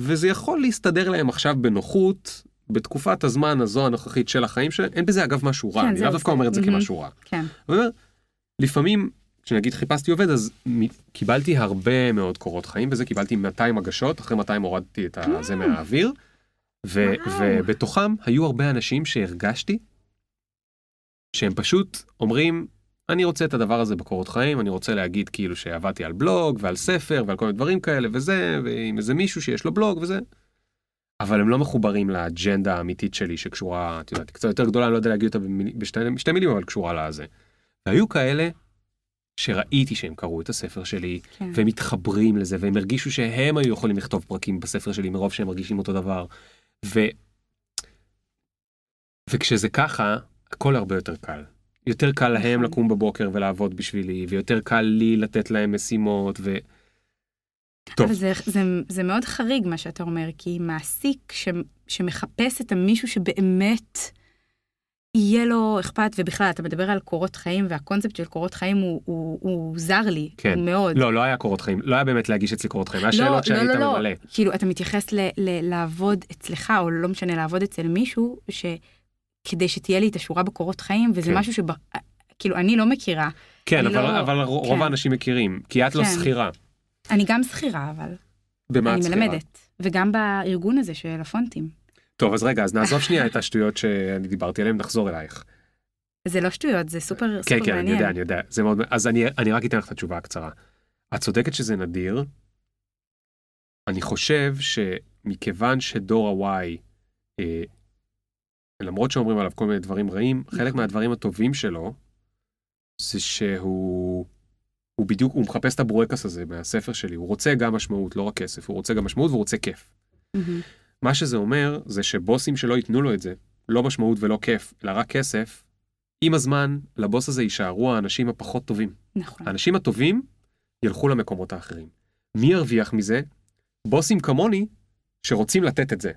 וזה יכול להסתדר להם עכשיו בנוחות, בתקופת הזמן הזו הנוכחית של החיים שלהם. אין בזה אגב משהו רע, כן, אני לאו זהו, דווקא אומר את זה מהמם. כמשהו רע. כן, אבל אומר, לפעמים, כשנגיד חיפשתי עובד, אז קיבלתי הרבה מאוד קורות חיים, וזה קיבלתי 200 הגשות, אחרי 200 הורדתי את זה מהאוויר, ו-. ובתוכם היו הרבה אנשים שהרגשתי שהם פשוט אומרים, אני רוצה את הדבר הזה בקורות חיים, אני רוצה להגיד כאילו שעבדתי על בלוג ועל ספר ועל כל מיני דברים כאלה וזה, ועם איזה מישהו שיש לו בלוג וזה. אבל הם לא מחוברים לאג'נדה האמיתית שלי שקשורה, את יודעת, קצת יותר גדולה, אני לא יודע להגיד אותה בשתי מילים, אבל קשורה לזה. והיו כאלה שראיתי שהם קראו את הספר שלי, כן. והם מתחברים לזה, והם הרגישו שהם היו יכולים לכתוב פרקים בספר שלי מרוב שהם מרגישים אותו דבר. ו... וכשזה ככה, הכל הרבה יותר קל. יותר קל להם נכון. לקום בבוקר ולעבוד בשבילי, ויותר קל לי לתת להם משימות, ו... טוב, אבל זה, זה, זה מאוד חריג מה שאתה אומר, כי מעסיק ש, שמחפש את המישהו שבאמת יהיה לו אכפת, ובכלל, אתה מדבר על קורות חיים, והקונספט של קורות חיים הוא, הוא, הוא זר לי, כן. מאוד. לא, לא היה קורות חיים, לא היה באמת להגיש אצלי קורות חיים, היה לא, שאלות שהיית לא, לא, ממלא. לא. כאילו, אתה מתייחס ל, ל, לעבוד אצלך, או לא משנה, לעבוד אצל מישהו, שכדי שתהיה לי את השורה בקורות חיים, וזה כן. משהו שב... כאילו, אני לא מכירה. כן, אני אבל, לא- אבל רוב כן. האנשים מכירים, כי את לא כן. שכירה. אני גם שכירה, אבל במה את אני שכירה? מלמדת. וגם בארגון הזה של הפונטים. טוב, אז רגע, אז נעזוב שנייה את השטויות שאני דיברתי עליהן, נחזור אלייך. זה לא שטויות, זה סופר כן, סופר כן, אני מעניין. יודע, אני יודע. זה מאוד... אז אני, אני רק אתן לך את התשובה הקצרה. את צודקת שזה נדיר. אני חושב שמכיוון שדור ה-Y, אה, למרות שאומרים עליו כל מיני דברים רעים, חלק. מהדברים הטובים שלו, זה שהוא... הוא בדיוק, הוא מחפש את הבורקס הזה מהספר שלי, הוא רוצה גם משמעות, לא רק כסף, הוא רוצה גם משמעות והוא רוצה כיף. מה שזה אומר, זה שבוסים שלא ייתנו לו את זה, לא משמעות ולא כיף, אלא רק כסף, עם הזמן, לבוס הזה יישארו האנשים הפחות טובים. נכון. האנשים הטובים ילכו למקומות האחרים. מי ירוויח מזה? בוסים כמוני שרוצים לתת את זה,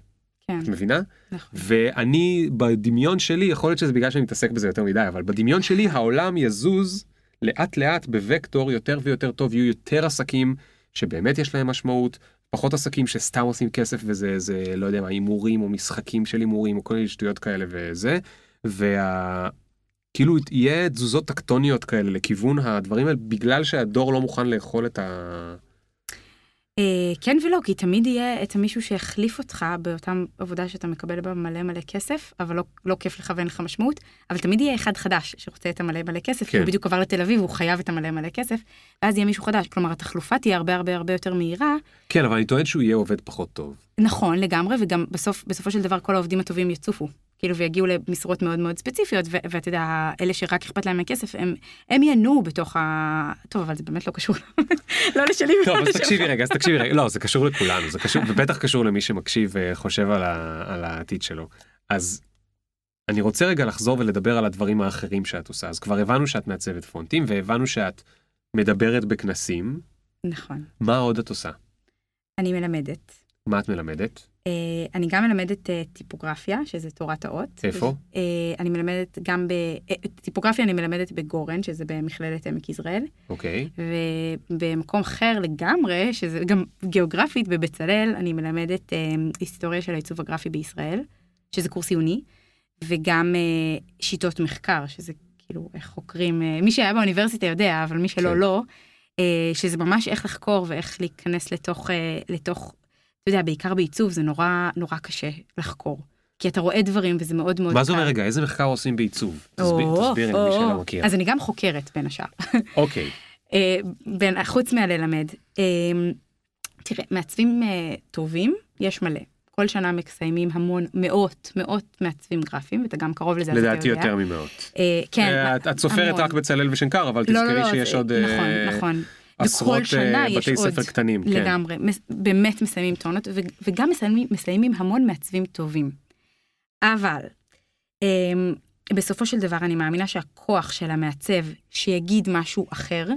כן, את מבינה? נכון. ואני, בדמיון שלי, יכול להיות שזה בגלל שאני מתעסק בזה יותר מדי, אבל בדמיון שלי העולם יזוז לאט לאט בווקטור יותר ויותר טוב, יהיו יותר עסקים שבאמת יש להם משמעות, פחות עסקים שסתם עושים כסף וזה, זה, לא יודע מה, הימורים או משחקים של הימורים או כל מיני שטויות כאלה וזה, וה... כאילו יהיה תזוזות טקטוניות כאלה לכיוון הדברים האלה, בגלל שהדור לא מוכן לאכול את ה... אה, כן ולא, כי תמיד יהיה את המישהו שיחליף אותך באותה עבודה שאתה מקבל בה מלא מלא כסף, אבל לא, לא כיף לך ואין לך משמעות, אבל תמיד יהיה אחד חדש שרוצה את המלא מלא כסף, כן. הוא בדיוק עבר לתל אביב, הוא חייב את המלא מלא כסף, ואז יהיה מישהו חדש. כלומר, התחלופה תהיה הרבה הרבה הרבה יותר מהירה, כן, אבל אני טוען שהוא יהיה עובד פחות טוב. נכון לגמרי, וגם בסוף, בסופו של דבר כל העובדים הטובים יצופו. כאילו ויגיעו למשרות מאוד מאוד ספציפיות ואתה יודע אלה שרק אכפת להם מהכסף הם הם ינועו בתוך ה... טוב אבל זה באמת לא קשור לא לשלי טוב, אז. תקשיבי רגע, אז תקשיבי רגע, לא, זה קשור לכולנו, זה קשור, ובטח קשור למי שמקשיב וחושב על, ה, על העתיד שלו. אז אני רוצה רגע לחזור ולדבר על הדברים האחרים שאת עושה. אז כבר הבנו שאת מעצבת פונטים, והבנו שאת מדברת בכנסים. נכון. מה עוד את עושה? אני מלמדת. מה את מלמדת? אה, אני גם מלמדת אה, טיפוגרפיה, שזה תורת האות. איפה? אה, אני מלמדת גם ב... טיפוגרפיה אני מלמדת בגורן, שזה במכללת עמק יזרעאל, אוקיי. ובמקום אחר לגמרי, שזה גם גיאוגרפית, בבצלאל, אני מלמדת היסטוריה של העיצוב הגרפי בישראל, שזה קורס עיוני, וגם שיטות מחקר, שזה כאילו איך חוקרים, מי שהיה באוניברסיטה יודע, אבל מי שלא, כן. לא, שזה ממש איך לחקור ואיך להיכנס לתוך, לתוך, אתה יודע, בעיקר בעיצוב זה נורא נורא קשה לחקור. כי אתה רואה דברים וזה מאוד מאוד מה זה. אומר רגע, איזה מחקר עושים בעיצוב? תסביר- תסבירי או, למי שלא. מכיר. אז אני גם חוקרת בין השאר. אוקיי, אה, בין, חוץ מהללמד. אה, תראה, מעצבים אה, טובים, יש מלא. כל שנה מסיימים המון, מאות, מאות מעצבים גרפיים, ואתה גם קרוב לזה, לדעתי. יותר ממאות. כן, אה, את- סופרת המון. רק בצלאל ושנקר, אבל לא, לא, תזכרי לא, שיש עוד נכון, נכון. עשרות וכל שנה אה, יש בתי עוד. ספר קטנים. כן. לגמרי, באמת מסיימים טונות, וגם מסיימים, מסיימים המון מעצבים טובים. אבל, אמ, בסופו של דבר אני מאמינה שהכוח של המעצב שיגיד משהו אחר,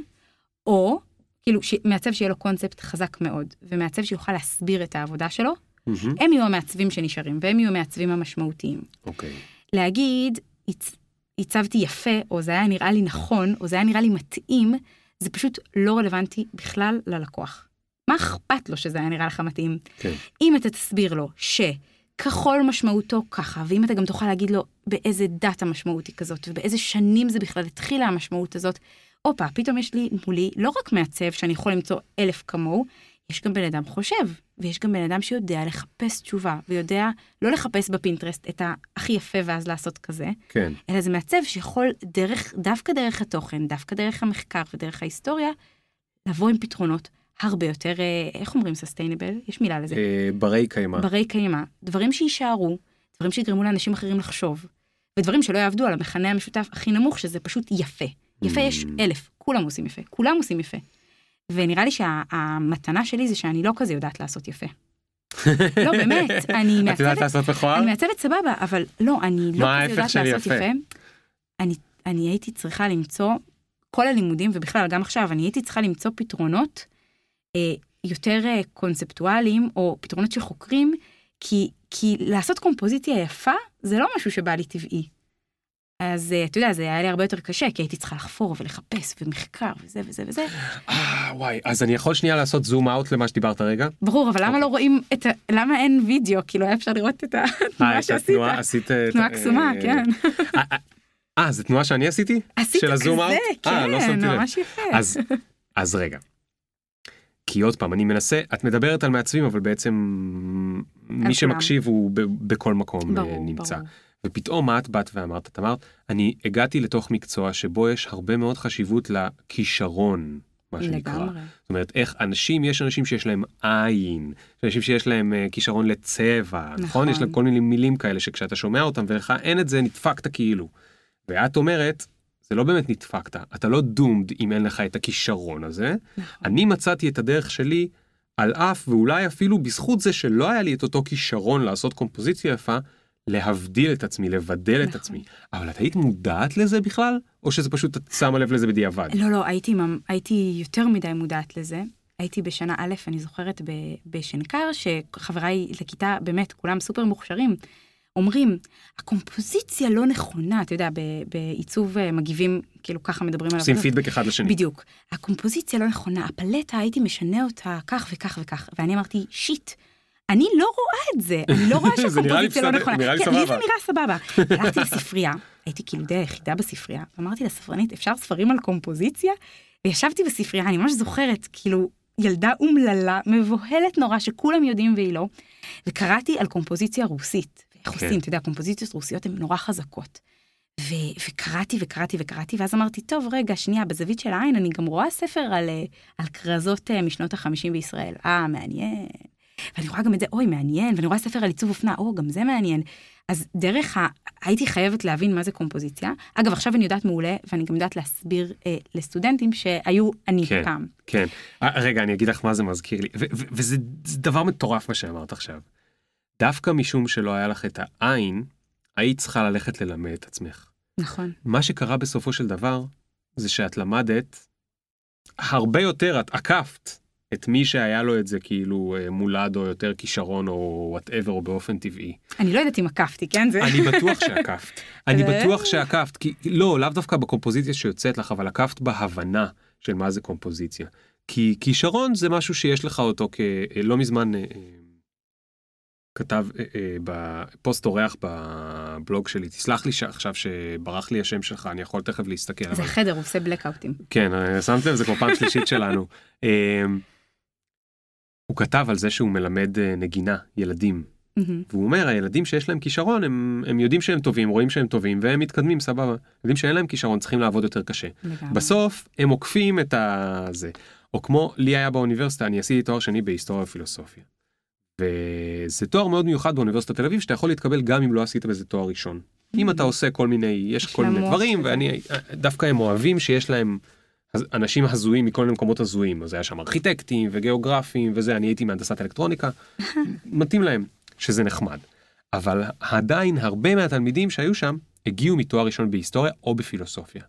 או כאילו ש- מעצב שיהיה לו קונספט חזק מאוד, ומעצב שיוכל להסביר את העבודה שלו, מהמם. הם יהיו המעצבים שנשארים, והם יהיו המעצבים המשמעותיים. אוקיי. להגיד, "הצ- הצבתי יפה, או זה היה נראה לי נכון, או זה היה נראה לי מתאים, זה פשוט לא רלוונטי בכלל ללקוח. מה אכפת לו שזה היה נראה לך מתאים? כן. אם אתה תסביר לו שכחול משמעותו ככה, ואם אתה גם תוכל להגיד לו באיזה דת המשמעות היא כזאת, ובאיזה שנים זה בכלל התחילה המשמעות הזאת, הופה, פתאום יש לי מולי לא רק מעצב שאני יכול למצוא אלף כמוהו, יש גם בן אדם חושב, ויש גם בן אדם שיודע לחפש תשובה, ויודע לא לחפש בפינטרסט את הכי יפה ואז לעשות כזה, כן. אלא זה מעצב שיכול דרך, דווקא דרך התוכן, דווקא דרך המחקר ודרך ההיסטוריה, לבוא עם פתרונות הרבה יותר, אה, איך אומרים סוסטיינבל? יש מילה לזה. אה, ברי קיימא. ברי קיימא, דברים שיישארו, דברים שיגרמו לאנשים אחרים לחשוב, ודברים שלא יעבדו על המכנה המשותף הכי נמוך, שזה פשוט יפה. יפה יש Mm. אלף, כולם עושים יפה, כולם עושים יפה. ונראה לי שהמתנה שלי זה שאני לא כזה יודעת לעשות יפה. לא, באמת, אני את יודעת מעצבת, לעשות מכוער? אני מעצבת סבבה, אבל לא, אני לא כזה יודעת לעשות יפה? יפה. אני, אני הייתי צריכה למצוא, כל הלימודים, ובכלל גם עכשיו, אני הייתי צריכה למצוא פתרונות אה, יותר אה, קונספטואליים, או פתרונות של חוקרים, כי, כי לעשות קומפוזיציה יפה, זה לא משהו שבא לי טבעי. אז אה, אתה יודע, זה היה לי הרבה יותר קשה, כי הייתי צריכה לחפור ולחפש ומחקר וזה וזה וזה. אה, וואי, אז אני יכול שנייה לעשות זום אאוט למה שדיברת רגע? ברור, אבל למה אוקיי. לא רואים את ה... למה אין וידאו? כאילו היה אפשר לראות את אה, התנועה שעשית. התנועה עשית... אה, תנועה אה, קסומה, כן. אה, אה, אה, זו תנועה שאני עשיתי? עשית כזה? אה, לא כן. ממש יפה. אז, רגע. כי עוד פעם, אני מנסה, את מדברת על מעצבים, אבל בעצם מי. שמקשיב הוא בכל מקום אה, ברור, נמצא. ברור. ופתאום מה את באת ואמרת? את אמרת, אני הגעתי לתוך מקצוע שבו יש הרבה מאוד חשיבות לכישרון, מה שנקרא. לגמרי. זאת אומרת, איך אנשים, יש אנשים שיש להם עין, יש אנשים שיש להם uh, כישרון לצבע, נכון. נכון? נכון. יש להם כל מיני מילים כאלה שכשאתה שומע אותם ולך אין את זה, נדפקת כאילו. ואת אומרת, זה לא באמת נדפקת, אתה לא דומד אם אין לך את הכישרון הזה. נכון. אני מצאתי את הדרך שלי על אף ואולי אפילו בזכות זה שלא היה לי את אותו כישרון לעשות קומפוזיציה יפה, להבדיל את עצמי, לבדל את נכון. עצמי. אבל את היית מודעת לזה בכלל? או שזה פשוט את שמה לב לזה בדיעבד? לא, לא, הייתי, הייתי יותר מדי מודעת לזה. הייתי בשנה א', אני זוכרת ב- בשנקר, שחבריי לכיתה, באמת, כולם סופר מוכשרים, אומרים, הקומפוזיציה לא נכונה, אתה יודע, בעיצוב אה, מגיבים, כאילו ככה מדברים עליו. עושים פידבק אחד לשני. בדיוק. הקומפוזיציה לא נכונה, הפלטה, הייתי משנה אותה כך וכך וכך, ואני אמרתי, שיט. אני לא רואה את זה, אני לא רואה שהקומפוזיציה לא נכונה. נראה לי כן, לי זה סבבה. נראה סבבה. הלכתי לספרייה, הייתי כאילו די היחידה בספרייה, ואמרתי לספרנית, אפשר ספרים על קומפוזיציה? וישבתי בספרייה, אני ממש זוכרת, כאילו, ילדה אומללה, מבוהלת נורא, שכולם יודעים והיא לא, וקראתי על קומפוזיציה רוסית. איך כן. עושים, אתה יודע, קומפוזיציות רוסיות הן נורא חזקות. ו- וקראתי וקראתי וקראתי, ואז אמרתי, טוב, רגע, שנייה, בזווית של העין, אני גם רואה ספר על, אה, על כרזות אה, משנות החמישים בישראל. אה, מעניין. ואני רואה גם את זה, אוי, מעניין, ואני רואה ספר על עיצוב אופנה, או, גם זה מעניין. אז דרך ה... הייתי חייבת להבין מה זה קומפוזיציה. אגב, עכשיו אני יודעת מעולה, ואני גם יודעת להסביר אה, לסטודנטים שהיו אני כן. פעם. כן. אה, רגע, אני אגיד לך מה זה מזכיר לי, וזה זה דבר מטורף מה שאמרת עכשיו. דווקא משום שלא היה לך את העין, היית צריכה ללכת ללמד את עצמך. נכון. מה שקרה בסופו של דבר, זה שאת למדת הרבה יותר, את עקפת את מי שהיה לו את זה כאילו אה, מולד או יותר כישרון או whatever או באופן טבעי. אני לא יודעת אם עקפתי, כן? זה... אני בטוח שעקפת. אני זה- בטוח שעקפת, כי לא, לאו דווקא בקומפוזיציה שיוצאת לך, אבל עקפת בהבנה של מה זה קומפוזיציה. כי כישרון זה משהו שיש לך אותו כ... אה, לא מזמן אה, אה, כתב אה, אה, בפוסט אורח בבלוג שלי, תסלח לי שעכשיו שברח לי השם שלך, אני יכול תכף להסתכל. זה אבל- החדר, הוא עושה בלקאוטים. כן, אה, שמת לב, זה כבר פעם שלישית שלנו. אה, הוא כתב על זה שהוא מלמד אה, נגינה, ילדים. והוא אומר, הילדים שיש להם כישרון, הם, הם יודעים שהם טובים, רואים שהם טובים, והם מתקדמים, סבבה. ילדים שאין להם כישרון צריכים לעבוד יותר קשה. בסוף הם עוקפים את הזה. או כמו לי היה באוניברסיטה, אני עשיתי תואר שני בהיסטוריה ופילוסופיה. וזה תואר מאוד מיוחד באוניברסיטת תל אביב, שאתה יכול להתקבל גם אם לא עשית בזה תואר ראשון. אם אתה עושה כל מיני, יש כל מיני דברים. ואני, דווקא הם אוהבים שיש להם אנשים הזויים מכל מיני מקומות הזויים, אז היה שם ארכיטקטים וגיאוגרפים וזה, אני הייתי מהנדסת אלקטרוניקה, מתאים להם, שזה נחמד. אבל עדיין הרבה מהתלמידים שהיו שם הגיעו מתואר ראשון בהיסטוריה או בפילוסופיה.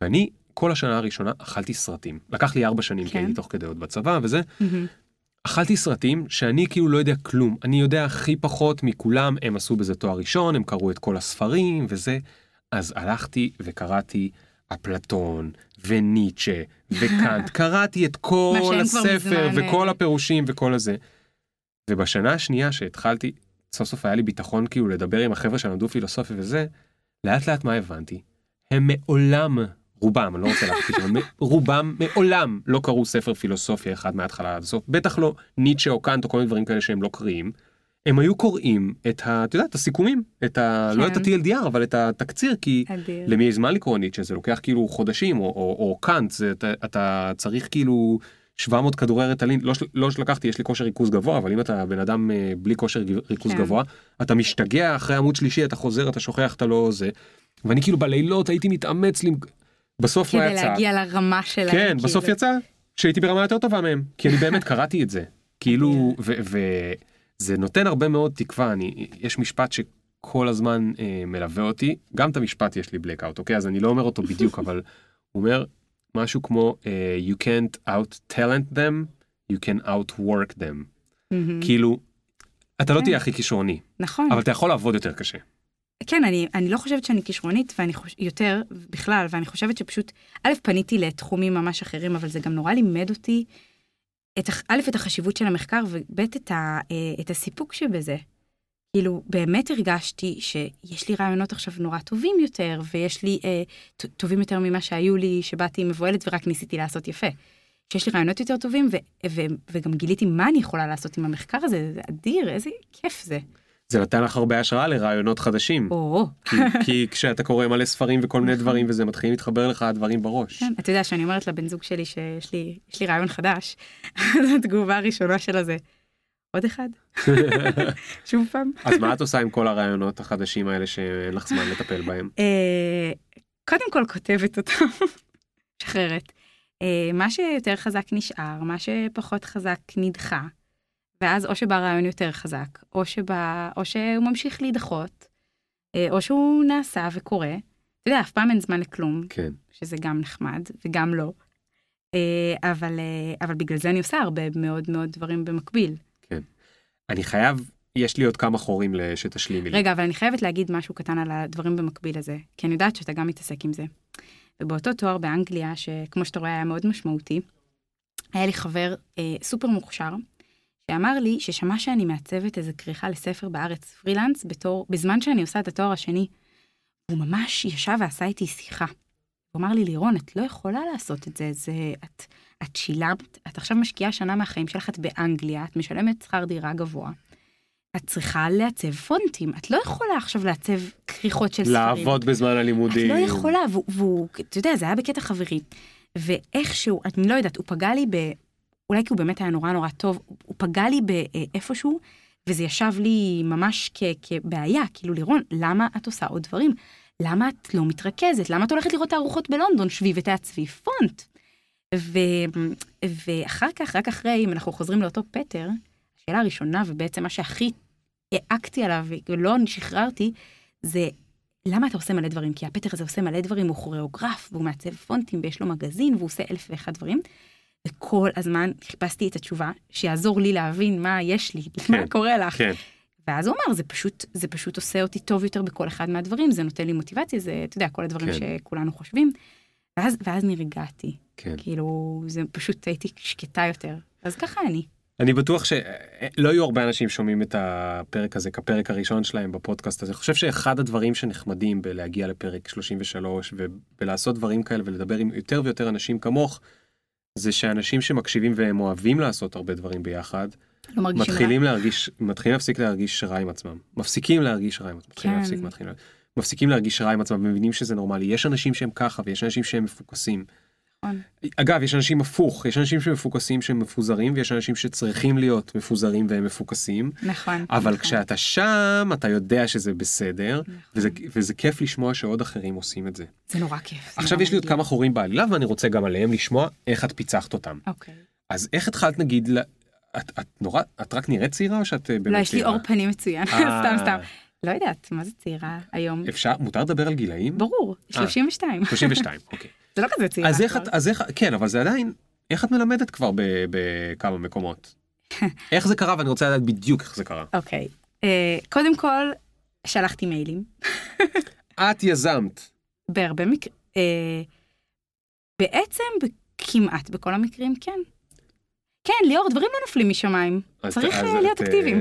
ואני כל השנה הראשונה אכלתי סרטים. לקח לי ארבע שנים, כי כן. הייתי תוך כדי עוד בצבא וזה. אכלתי סרטים שאני כאילו לא יודע כלום. אני יודע הכי פחות מכולם, הם עשו בזה תואר ראשון, הם קראו את כל הספרים וזה. אז הלכתי וקראתי אפלטון וניטשה וקאנט, קראתי את כל הספר וכל הפירושים וכל הזה. ובשנה השנייה שהתחלתי, סוף סוף היה לי ביטחון כאילו לדבר עם החבר'ה שלמדו פילוסופיה וזה, לאט לאט מה הבנתי? הם מעולם, רובם, אני לא רוצה מ- רובם מעולם לא קראו ספר פילוסופיה אחד מההתחלה עד הסוף, בטח לא ניטשה או קאנט או כל מיני דברים כאלה שהם לא קריאים. הם היו קוראים את ה... את יודעת, את הסיכומים, את ה... לא את כן. ה-TLDR, אבל את התקציר, כי אדיר. למי יש זמן לקרוא ניטשה, זה לוקח כאילו חודשים, או, או, או קאנט, זה, אתה, אתה צריך כאילו 700 כדורי רטלין, לא, לא שלקחתי, יש לי כושר ריכוז גבוה, אבל אם אתה בן אדם אה, בלי כושר ריכוז כן. גבוה, אתה משתגע אחרי עמוד שלישי, אתה חוזר, אתה שוכח, אתה לא זה. ואני כאילו בלילות הייתי מתאמץ, למ... בסוף כדי יצא? להגיע לרמה שלהם. כן, כאילו. בסוף יצא שהייתי ברמה יותר טובה מהם, כי אני באמת קראתי את זה. כאילו, וזה נותן הרבה מאוד תקווה, אני, יש משפט שכל הזמן אה, מלווה אותי, גם את המשפט יש לי blackout, אוקיי? אז אני לא אומר אותו בדיוק, אבל הוא אומר משהו כמו, אה, you can't out talent them, you can outwork them. מהמם. כאילו, אתה לא כן. תהיה הכי כישרוני, נכון. אבל אתה יכול לעבוד יותר קשה. כן, אני, אני לא חושבת שאני כישרונית, ואני חוש... יותר בכלל, ואני חושבת שפשוט, א', פניתי לתחומים ממש אחרים, אבל זה גם נורא לימד אותי, את, א', את החשיבות של המחקר, וב', את, ה, אה, את הסיפוק שבזה. כאילו, באמת הרגשתי שיש לי רעיונות עכשיו נורא טובים יותר, ויש לי אה, טובים יותר ממה שהיו לי, שבאתי מבוהלת ורק ניסיתי לעשות יפה. שיש לי רעיונות יותר טובים, ו, ו, וגם גיליתי מה אני יכולה לעשות עם המחקר הזה, זה אדיר, איזה כיף זה. זה נתן לך הרבה השראה לרעיונות חדשים. כי, כי כשאתה קורא מלא ספרים וכל מיני דברים וזה מתחילים להתחבר לך הדברים בראש. כן, אתה יודע שאני אומרת לבן זוג שלי שיש לי, יש לי רעיון חדש, אז התגובה הראשונה שלה זה, עוד אחד? שוב פעם? אז מה את עושה עם כל הרעיונות החדשים האלה שאין לך זמן לטפל בהם? אה, קודם כל כותבת אותם, משחררת. אה, מה שיותר חזק נשאר, מה שפחות חזק נדחה, ואז או שבא רעיון יותר חזק, או, שבא, או שהוא ממשיך להידחות, אה, או שהוא נעשה וקורה. אתה יודע, אף פעם אין זמן לכלום, כן. שזה גם נחמד וגם לא. אה, אבל, אה, אבל בגלל זה אני עושה הרבה מאוד מאוד דברים במקביל. אני חייב, יש לי עוד כמה חורים שתשלימי לי. רגע, אבל אני חייבת להגיד משהו קטן על הדברים במקביל הזה, כי אני יודעת שאתה גם מתעסק עם זה. ובאותו תואר באנגליה, שכמו שאתה רואה היה מאוד משמעותי, היה לי חבר אה, סופר מוכשר, שאמר לי ששמע שאני מעצבת איזה כריכה לספר בארץ פרילנס בתור, בזמן שאני עושה את התואר השני. הוא ממש ישב ועשה איתי שיחה. הוא אמר לי, לירון, את לא יכולה לעשות את זה, זה, את, את שילמת, את עכשיו משקיעה שנה מהחיים שלך, את באנגליה, את משלמת שכר דירה גבוה. את צריכה לעצב פונטים, את לא יכולה עכשיו לעצב כריכות של ספרים. לעבוד בזמן הלימודים. את לא יכולה, והוא, והוא, אתה יודע, זה היה בקטע חברי. ואיכשהו, אני לא יודעת, הוא פגע לי ב... אולי כי הוא באמת היה נורא נורא טוב, הוא פגע לי באיפשהו, וזה ישב לי ממש כ, כבעיה, כאילו לירון, למה את עושה עוד דברים? למה את לא מתרכזת? למה את הולכת לראות תערוכות בלונדון? שבי ותעצבי פונט. ו, ואחר כך, רק אחרי, אם אנחנו חוזרים לאותו פטר, השאלה הראשונה, ובעצם מה שהכי העקתי עליו ולא שחררתי, זה למה אתה עושה מלא דברים? כי הפטר הזה עושה מלא דברים, הוא כוריאוגרף, והוא מעצב פונטים, ויש לו מגזין, והוא עושה אלף ואחד דברים. וכל הזמן חיפשתי את התשובה שיעזור לי להבין מה יש לי, כן, מה קורה לך. כן. ואז הוא אמר, זה פשוט, זה פשוט עושה אותי טוב יותר בכל אחד מהדברים, זה נותן לי מוטיבציה, זה, אתה יודע, כל הדברים כן. שכולנו חושבים. ואז, ואז נרגעתי. כן. כאילו, זה פשוט הייתי שקטה יותר. אז ככה אני. אני בטוח שלא יהיו הרבה אנשים שומעים את הפרק הזה כפרק הראשון שלהם בפודקאסט הזה. אני חושב שאחד הדברים שנחמדים בלהגיע לפרק 33 ולעשות דברים כאלה ולדבר עם יותר ויותר אנשים כמוך, זה שאנשים שמקשיבים והם אוהבים לעשות הרבה דברים ביחד, לא מתחילים רע. להרגיש, מתחילים להפסיק להרגיש רע עם עצמם. מפסיקים להרגיש רע עם עצמם. כן. להפסיק, מתחילים, מפסיקים להרגיש רע עם עצמם ומבינים שזה נורמלי. יש אנשים שהם ככה ויש אנשים שהם מפוקסים. נכון. אגב, יש אנשים הפוך, יש אנשים שמפוקסים שהם מפוזרים, ויש אנשים שצריכים להיות מפוזרים והם מפוקסים. נכון. אבל נכון. כשאתה שם, אתה יודע שזה בסדר, נכון. וזה, וזה כיף לשמוע שעוד אחרים עושים את זה. זה נורא כיף. עכשיו נורא יש לי עוד כמה חורים בעלילה, ואני רוצה גם עליהם לשמוע איך את פיצחת אותם. אוקיי. אז איך התחלת נגיד, את, את נורא, את רק נראית צעירה או שאת אה, באמת צעירה? לא, יש לי אור פנים מצוין, אה. סתם סתם. לא יודעת, מה זה צעירה היום? אפשר, מותר לדבר על גילאים? ברור, 32. 32, אוקיי. זה לא כזה צעירה. אז איך את, אז איך, כן, אבל זה עדיין, איך את מלמדת כבר בכמה מקומות? איך זה קרה ואני רוצה לדעת בדיוק איך זה קרה. אוקיי, אה, קודם כל, שלחתי מיילים. את יזמת. בהרבה מקרים, אה, בעצם כמעט בכל המקרים כן. כן, ליאור, דברים לא נופלים משמיים. צריך אז, אה, להיות אקטיביים.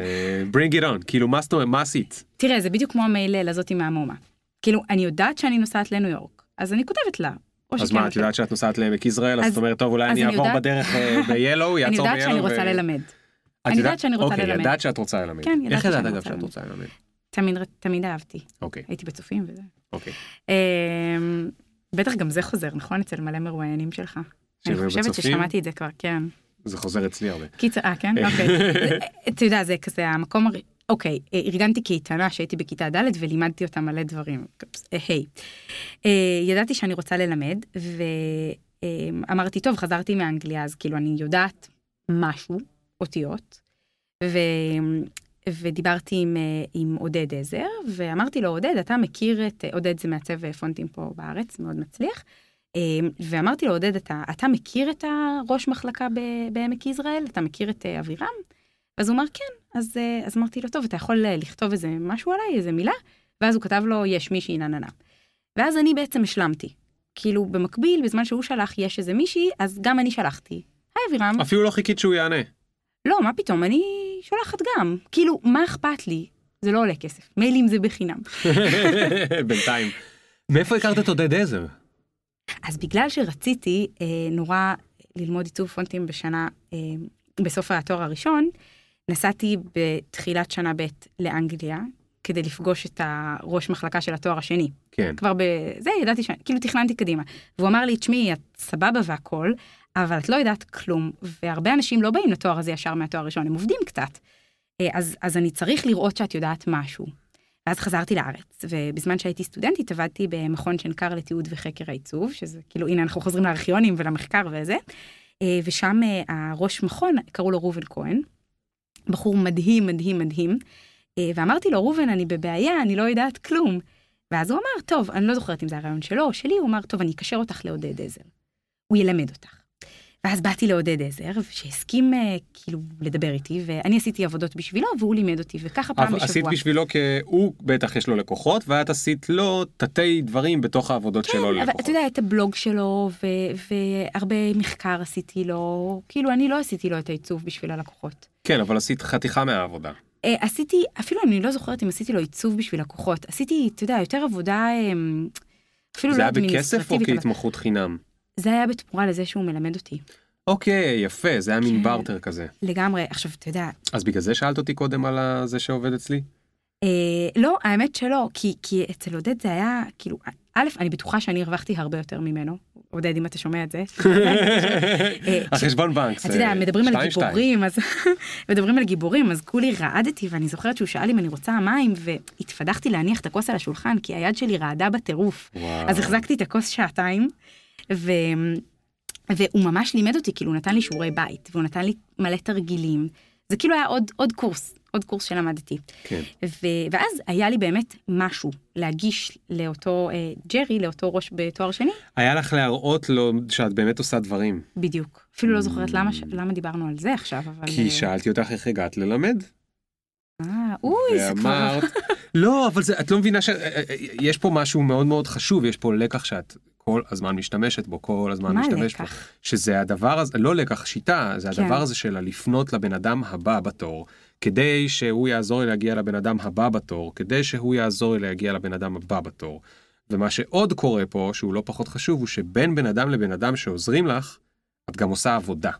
bring it on, כאילו מה, מה עשית? תראה, זה בדיוק כמו המייל הזאתי מהמומה. כאילו, אני יודעת שאני נוסעת לניו יורק, אז אני כותבת לה, אז מה, את יודעת שאת נוסעת לעמק יזרעאל, אז את אומרת, טוב, אולי אני אעבור בדרך ב-Yellow, יעצור ב-Yellow. אני יודעת שאני רוצה ללמד. אני יודעת שאני רוצה ללמד. אוקיי, ידעת שאת רוצה ללמד. כן, ידעתי שאני רוצה ללמד. איך ידעת אגב שאת רוצה ללמד? תמיד אהבתי. אוקיי. הייתי בצופים וזה. אוקיי. אמ, בטח גם זה חוזר, נכון? אצל מלא מרואיינים שלך. אני חושבת ששמעתי את זה כבר, כן. זה חוזר אצלי הרבה. קיצר, אה, כן? אוקיי. אתה יודע, זה כזה המקום אוקיי, אה, ארגנתי קייטנה שהייתי בכיתה ד' ולימדתי אותה מלא דברים. אה, היי. אה, ידעתי שאני רוצה ללמד, ואמרתי, טוב, חזרתי מאנגליה, אז כאילו אני יודעת משהו, אותיות, ו... ודיברתי עם, עם עודד עזר, ואמרתי לו, עודד, אתה מכיר את, עודד זה מעצב פונטים פה בארץ, מאוד מצליח, ואמרתי לו, עודד, אתה, אתה מכיר את הראש מחלקה בעמק יזרעאל? אתה מכיר את אבירם? אז הוא אמר כן, אז, אה, אז אמרתי לו טוב אתה יכול אה, לכתוב איזה משהו עליי איזה מילה ואז הוא כתב לו יש מישהי נה נה נה. ואז אני בעצם השלמתי. כאילו במקביל בזמן שהוא שלח יש איזה מישהי אז גם אני שלחתי. היי אבירם. אפילו לא חיכית שהוא יענה. לא מה פתאום אני שולחת גם כאילו מה אכפת לי זה לא עולה כסף מיילים זה בחינם. בינתיים. מאיפה הכרת את עודד עזר? אז בגלל שרציתי אה, נורא ללמוד עיצוב פונטים בשנה אה, בסוף התואר הראשון נסעתי בתחילת שנה ב' לאנגליה, כדי לפגוש את הראש מחלקה של התואר השני. כן. כבר בזה ידעתי ש... כאילו תכננתי קדימה. והוא אמר לי, תשמעי, את סבבה והכל, אבל את לא יודעת כלום, והרבה אנשים לא באים לתואר הזה ישר מהתואר הראשון, הם עובדים קצת. אה, אז, אז אני צריך לראות שאת יודעת משהו. ואז חזרתי לארץ, ובזמן שהייתי סטודנטית עבדתי במכון שנקר לתיעוד וחקר העיצוב, שזה כאילו, הנה אנחנו חוזרים לארכיונים ולמחקר וזה, אה, ושם אה, הראש מכון, קראו לו ראובן כהן, בחור מדהים, מדהים, מדהים. אה, ואמרתי לו, ראובן, אני בבעיה, אני לא יודעת כלום. ואז הוא אמר, טוב, אני לא זוכרת אם זה הרעיון שלו או שלי, הוא אמר, טוב, אני אקשר אותך לעודד עזר. הוא ילמד אותך. ואז באתי לעודד עזר, שהסכים אה, כאילו לדבר איתי, ואני עשיתי עבודות בשבילו, והוא לימד אותי, וככה פעם בשבוע. עשית בשבילו כי הוא בטח יש לו לקוחות, ואת עשית לו תתי דברים בתוך העבודות כן, שלו ללקוחות. כן, אבל אתה יודע, את הבלוג שלו, ו- והרבה מחקר עשיתי לו, כאילו אני לא עשיתי לו את העיצוב בשביל הלקוחות. כן, אבל עשית חתיכה מהעבודה. אה, עשיתי, אפילו אני לא זוכרת אם עשיתי לו עיצוב בשביל לקוחות, עשיתי, אתה יודע, יותר עבודה... אמ, אפילו זה לא היה בכסף או אדמיניסטרטיבית, כהתמחות חינם? זה היה בתמורה לזה שהוא מלמד אותי. אוקיי, יפה, זה היה מין כן. בארטר כזה. לגמרי. עכשיו, אתה יודע, אז בגלל זה שאלת אותי קודם על זה שעובד אצלי? אה, לא, האמת שלא, כי, כי אצל עודד זה היה, כאילו, א', אני בטוחה שאני הרווחתי הרבה יותר ממנו. עודד, אם אתה שומע את זה. אה, החשבון בנק. אתה יודע, מדברים על. גיבורים, אז מדברים על גיבורים, אז כולי רעדתי, ואני זוכרת שהוא שאל אם אני רוצה מים, והתפדחתי להניח את הכוס על השולחן, כי היד שלי רעדה בטירוף. אז החזקתי את הכוס שעתיים, ו... והוא ממש לימד אותי, כאילו, הוא נתן לי שיעורי בית, והוא נתן לי מלא תרגילים. זה כאילו היה עוד, עוד קורס, עוד קורס שלמדתי. כן. ו... ואז היה לי באמת משהו להגיש לאותו אה, ג'רי, לאותו ראש בתואר שני, היה לך להראות לו שאת באמת עושה דברים. בדיוק. אפילו לא זוכרת למה, ש- למה דיברנו על זה עכשיו, אבל... כי אה, שאלתי אותך איך הגעת ללמד. אה, אוי, זה כבר... לא, אבל זה, את לא מבינה שיש פה משהו מאוד מאוד חשוב, יש פה לקח שאת כל הזמן משתמשת בו, כל הזמן מה משתמשת בו. לקח? שזה הדבר הזה, לא לקח, שיטה, זה כן. הדבר הזה של לפנות לבן אדם הבא בתור, כדי שהוא יעזור לי להגיע לבן אדם הבא בתור, כדי שהוא יעזור לי להגיע לבן אדם הבא בתור. ומה שעוד קורה פה, שהוא לא פחות חשוב, הוא שבין בן אדם לבן אדם שעוזרים לך, את גם עושה עבודה,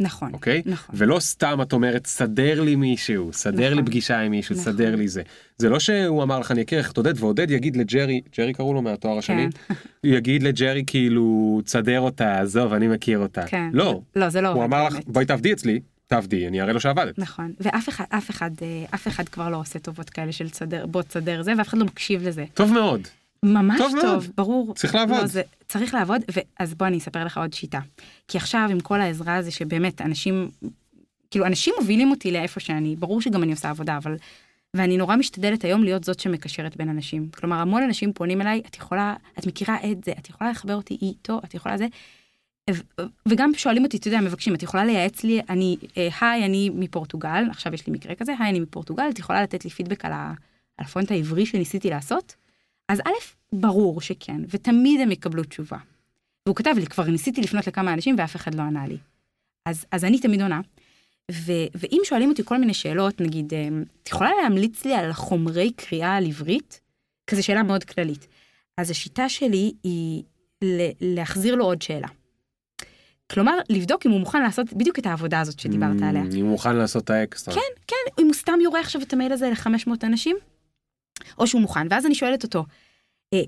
נכון, אוקיי? נכון. ולא סתם את אומרת, סדר לי מישהו, סדר לי נכון. פגישה עם מישהו, נכון. סדר לי זה. זה לא שהוא אמר לך, אני אכיר לך את עודד, ועודד יגיד לג'רי, ג'רי קראו לו מהתואר השני, כן. יגיד לג'רי כאילו, תסדר אותה, עזוב, אני מכיר אותה. כן. לא, לא, זה לא הוא אמר לך, באמת. בואי תעבדי אצלי, תעבדי, אני אראה לו שעבדת. נכון, ואף אחד, אף אחד, אה, אף אחד כבר לא עושה טובות כאלה של תסדר, בוא תסדר זה, ואף אחד לא מקשיב לזה. טוב מאוד. ממש טוב טוב, מאוד. ברור. צריך לעבוד. לא, זה, צריך לעבוד, ואז בוא אני אספר לך עוד שיטה. כי עכשיו עם כל העזרה הזו שבאמת אנשים, כאילו אנשים מובילים אותי לאיפה שאני, ברור שגם אני עושה עבודה, אבל... ואני נורא משתדלת היום להיות זאת שמקשרת בין אנשים. כלומר, המון אנשים פונים אליי, את יכולה, את מכירה את זה, את יכולה לחבר אותי איתו, את יכולה זה. וגם שואלים אותי, אתה יודע, מבקשים, את יכולה לייעץ לי, אני, אה, היי, אני מפורטוגל, עכשיו יש לי מקרה כזה, היי, אני מפורטוגל, את יכולה לתת לי פידבק על, הפונט העברי שניסיתי לעשות? אז א', ברור שכן, ותמיד הם יקבלו תשובה. והוא כתב לי, כבר ניסיתי לפנות לכמה אנשים ואף אחד לא ענה לי. אז, אז אני תמיד עונה. ו, ואם שואלים אותי כל מיני שאלות, נגיד, אה, את יכולה להמליץ לי על חומרי קריאה על עברית? כזו שאלה מאוד כללית. אז השיטה שלי היא להחזיר לו עוד שאלה. כלומר, לבדוק אם הוא מוכן לעשות בדיוק את העבודה הזאת שדיברת עליה. אם הוא מוכן לעשות את האקסטרה. כן, כן, אם הוא סתם יורה עכשיו את המייל הזה ל-500 אנשים, או שהוא מוכן, ואז אני שואלת אותו, "אה,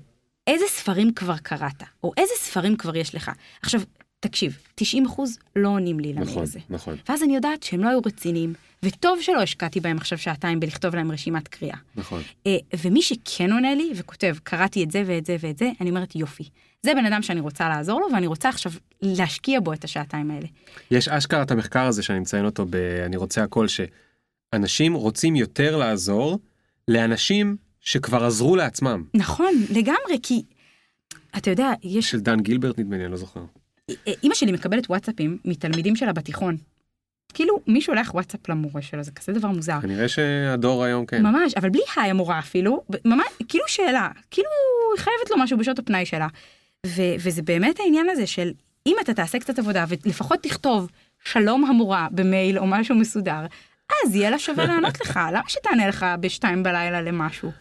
איזה ספרים כבר קראת, או איזה ספרים כבר יש לך? עכשיו, תקשיב, 90 אחוז לא עונים לי למייל נכון, הזה. נכון, ואז אני יודעת שהם לא היו רציניים, וטוב שלא השקעתי בהם עכשיו שעתיים בלכתוב להם רשימת קריאה. נכון. אה, ומי שכן עונה לי וכותב, קראתי את זה ואת זה ואת זה, אני אומרת, יופי. זה בן אדם שאני רוצה לעזור לו, ואני רוצה עכשיו להשקיע בו את השעתיים האלה. יש אשכרה את המחקר הזה שאני מציין אותו ב"אני רוצה הכל", שאנשים רוצים יותר לעזור לאנשים שכבר עזרו לעצמם. נכון, לגמרי, כי אתה יודע, יש של דן גילברט נדמה לי, אני לא זוכר. אימא שלי מקבלת וואטסאפים מתלמידים שלה בתיכון. כאילו, מי שולח וואטסאפ למורה שלו, זה כזה דבר מוזר. כנראה שהדור היום כן. ממש, אבל בלי היי המורה אפילו, ממש, כאילו שאלה, כאילו היא חייבת לו משהו בשעות הפנאי שלה. ו- וזה באמת העניין הזה של אם אתה תעשה קצת עבודה ולפחות תכתוב שלום המורה במייל או משהו מסודר, אז יהיה לה שווה לענות לך, למה שתענה לך בשתיים בלילה למשהו?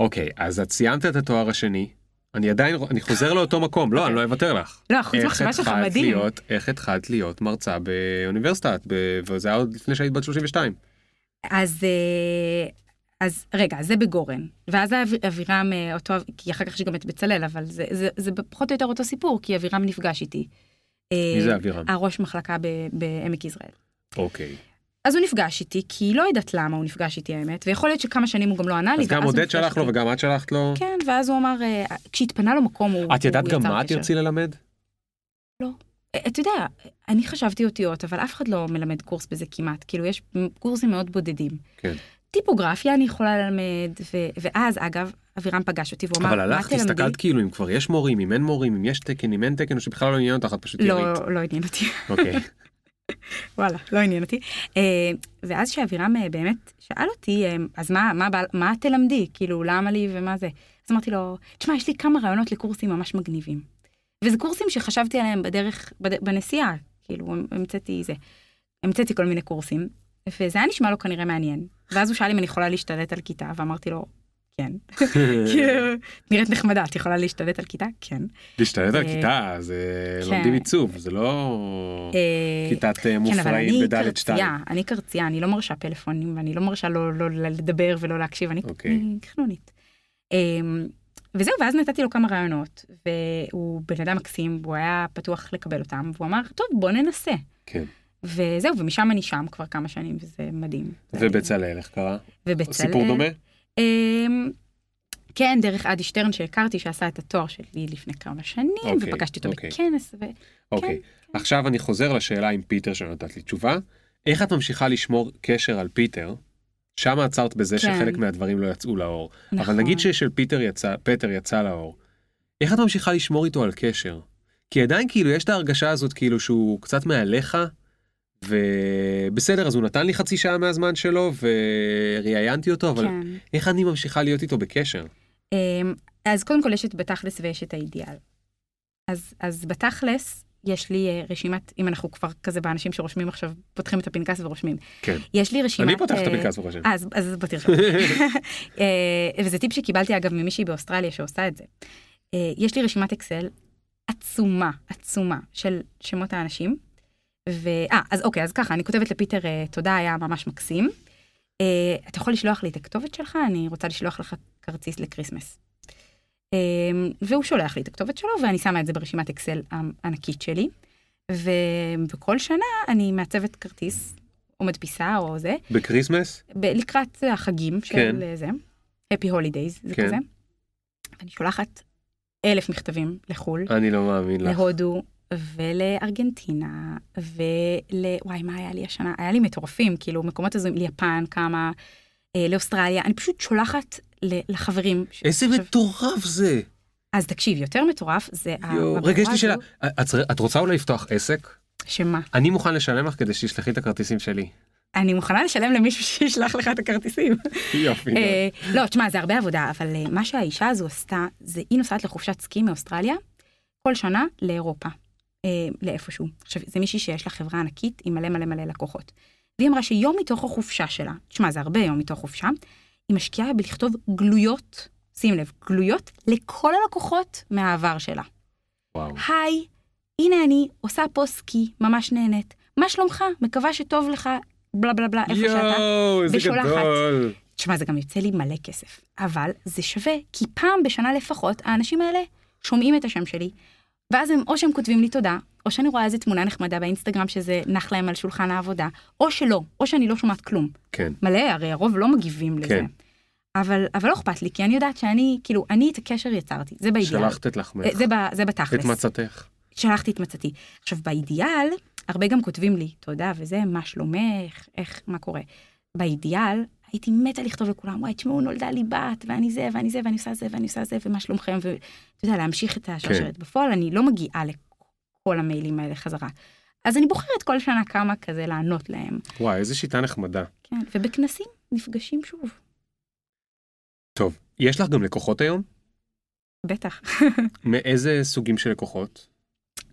אוקיי, אז את סיימת את התואר השני, אני עדיין, אני חוזר לאותו מקום, לא, אני לא אוותר לך. לא, חוץ מחשבה שלך מדהים. איך התחלת להיות מרצה באוניברסיטה, וזה היה עוד לפני שהיית בת 32. אז, אה, אז רגע, זה בגורן. ואז אבירם, אה, אותו, כי אחר כך יש גם את בצלאל, אבל זה, זה, זה פחות או יותר אותו סיפור, כי אבירם נפגש איתי. מי זה אבירם? הראש מחלקה בעמק יזרעאל. אוקיי. אז הוא נפגש איתי, כי לא יודעת למה הוא נפגש איתי האמת, ויכול להיות שכמה שנים הוא גם לא ענה לי. אז גם עודד שלח לו. וגם את שלחת לו. כן, ואז הוא אמר, אה, כשהתפנה לו מקום, הוא את ידעת גם יצר מה את קשר. תרצי ללמד? אה, אתה יודע, אני חשבתי אותיות, אבל אף אחד לא מלמד קורס בזה כמעט, כאילו יש קורסים מאוד בודדים. כן. טיפוגרפיה אני יכולה ללמד, ו- ואז אגב, אבירם פגש אותי והוא אמר, אבל מה הלכת, תלמדי? הסתכלת כאילו אם כבר יש מורים, אם אין מורים, אם יש תקן, אם אין תקן, או שבכלל לא עניין אותך, את פשוט ירית. לא, לא עניין אותי, אוקיי. וואלה, לא עניין אותי. אה, ואז שאבירם אה, באמת שאל אותי, אה, אז מה, מה, מה תלמדי? כאילו, למה לי ומה זה? אז אמרתי לו, תשמע, יש לי כמה רעיונות לקורסים ממש מגניבים. וזה קורסים שחשבתי עליהם בדרך, בד... בנסיעה, כאילו, המצאתי זה. המצאתי כל מיני קורסים, וזה היה נשמע לו כנראה מעניין. ואז הוא שאל אם אני יכולה להשתלט על כיתה, ואמרתי לו, כן. כאילו, נראית נחמדה, את יכולה להשתלט על כיתה? כן. להשתלט על אה, כיתה, זה כן. לומדים עיצוב, זה לא אה, כיתת כן, אבל מופרעים אני בדלת שתיים. קרצייה, אני קרצייה, אני לא מרשה פלאפונים, ואני לא מרשה לא לא לדבר ולא להקשיב, אני אוקיי. חנונית. אמ, וזהו, ואז נתתי לו כמה רעיונות, והוא בן אדם מקסים, והוא היה פתוח לקבל אותם, והוא אמר, טוב, בוא ננסה. כן. וזהו, ומשם אני שם כבר כמה שנים, וזה מדהים. ובצלאל, איך קרה? ובצלאל. סיפור דומה? אמ, כן, דרך אדי שטרן שהכרתי, שעשה את התואר שלי לפני כמה שנים, אוקיי, ופגשתי אותו אוקיי. בכנס, ו... אוקיי. כן. עכשיו אני חוזר לשאלה עם פיטר שנתת לי תשובה. איך את ממשיכה לשמור קשר על פיטר? שם עצרת בזה כן. שחלק מהדברים לא יצאו לאור. אבל נכון. נגיד ששל פיטר יצא, פטר יצא לאור. איך את ממשיכה לשמור איתו על קשר? כי עדיין כאילו יש את ההרגשה הזאת כאילו שהוא קצת מעליך, ובסדר אז הוא נתן לי חצי שעה מהזמן שלו וראיינתי אותו, אבל כן. איך אני ממשיכה להיות איתו בקשר? אמ, אז קודם כל יש את בתכלס ויש את האידיאל. אז, אז בתכלס יש לי אה, רשימת, אם אנחנו כבר כזה באנשים שרושמים עכשיו, פותחים את הפנקס ורושמים. כן. יש לי רשימת... אני פותח את אה, הפנקס ורושם. אז, אז בוא תרשום. אה, וזה טיפ שקיבלתי אגב ממישהי באוסטרליה שעושה את זה. יש לי רשימת Excel עצומה, עצומה של שמות האנשים. ו... אה, אז אוקיי, אז ככה, אני כותבת לפיטר, אה, תודה, היה ממש מקסים. אה, אתה יכול לשלוח לי את הכתובת שלך? אני רוצה לשלוח לך כרטיס לקריסמס. אה, והוא שולח לי את הכתובת שלו, ואני שמה את זה ברשימת Excel הענקית שלי. ו... וכל שנה אני מעצבת כרטיס, או מדפיסה או זה, בקריסמס? ב- לקראת החגים כן. של אה, זה, Happy Holidays, זה כן. כזה. אני שולחת אלף מכתבים לחו"ל, אני לא מאמין לך. להודו ולארגנטינה ול... וואי, מה היה לי השנה? היה לי מטורפים, כאילו מקומות הזויים, ליפן, כמה, אה, לאוסטרליה, אני פשוט שולחת ל- לחברים. איזה עכשיו- מטורף זה! אז תקשיב, יותר מטורף זה... הבחורה רגע, יש לי שאלה. את, את רוצה אולי לפתוח עסק? שמה? אני מוכן לשלם לך כדי שתשלחי את הכרטיסים שלי. אני מוכנה לשלם למישהו שישלח לך את הכרטיסים. יופי. אה, לא, תשמע, זה הרבה עבודה, אבל אה, מה שהאישה הזו עשתה, זה היא נוסעת לחופשת סקי מאוסטרליה, כל שנה לאירופה, אה, לאיפשהו. עכשיו, זה מישהי שיש לה חברה ענקית עם מלא מלא מלא לקוחות. והיא אמרה שיום מתוך החופשה שלה, תשמע, זה הרבה יום מתוך חופשה, היא משקיעה בלכתוב גלויות, שים לב, גלויות לכל הלקוחות מהעבר שלה. וואו. היי, הנה אני עושה פה סקי, ממש נהנית. מה שלומך? מקווה שטוב לך, בלה בלה בלה, איפה שאתה. יואו, איזה. גדול. תשמע, זה גם יוצא לי מלא כסף, אבל זה שווה, כי פעם בשנה לפחות, האנשים האלה שומעים את השם שלי, ואז הם, או שהם כותבים לי תודה, או שאני רואה איזה תמונה נחמדה באינסטגרם שזה נח להם על שולחן העבודה, או שלא, או שאני לא שומעת כלום. כן. מלא, הרי הרוב לא מגיבים לזה. כן. אבל, אבל לא אכפת לי, כי אני יודעת שאני, כאילו, אני את הקשר יצרתי, זה באידיאל. שלחת את לחמך. אה, זה, ב, זה בתכלס. את מצתך. שלחתי את מצתי. עכשיו, באידיאל, הרבה גם כותבים לי, תודה וזה, מה שלומך, איך, מה קורה. באידיאל, הייתי מתה לכתוב לכולם, וואי, תשמעו, נולדה לי בת, ואני זה, ואני זה, ואני עושה זה, ואני עושה זה, ומה שלומכם, ואתה יודע, להמשיך את השרשרת. בפועל, אני לא מגיעה לכל המיילים האלה חזרה. אז אני בוחרת כל שנה כמה כזה לענות להם. וואי, איזה שיטה נחמדה. כן, ובכנסים נפגשים שוב. טוב, יש לך גם לקוחות היום? בטח. מאיזה סוגים של לקוחות?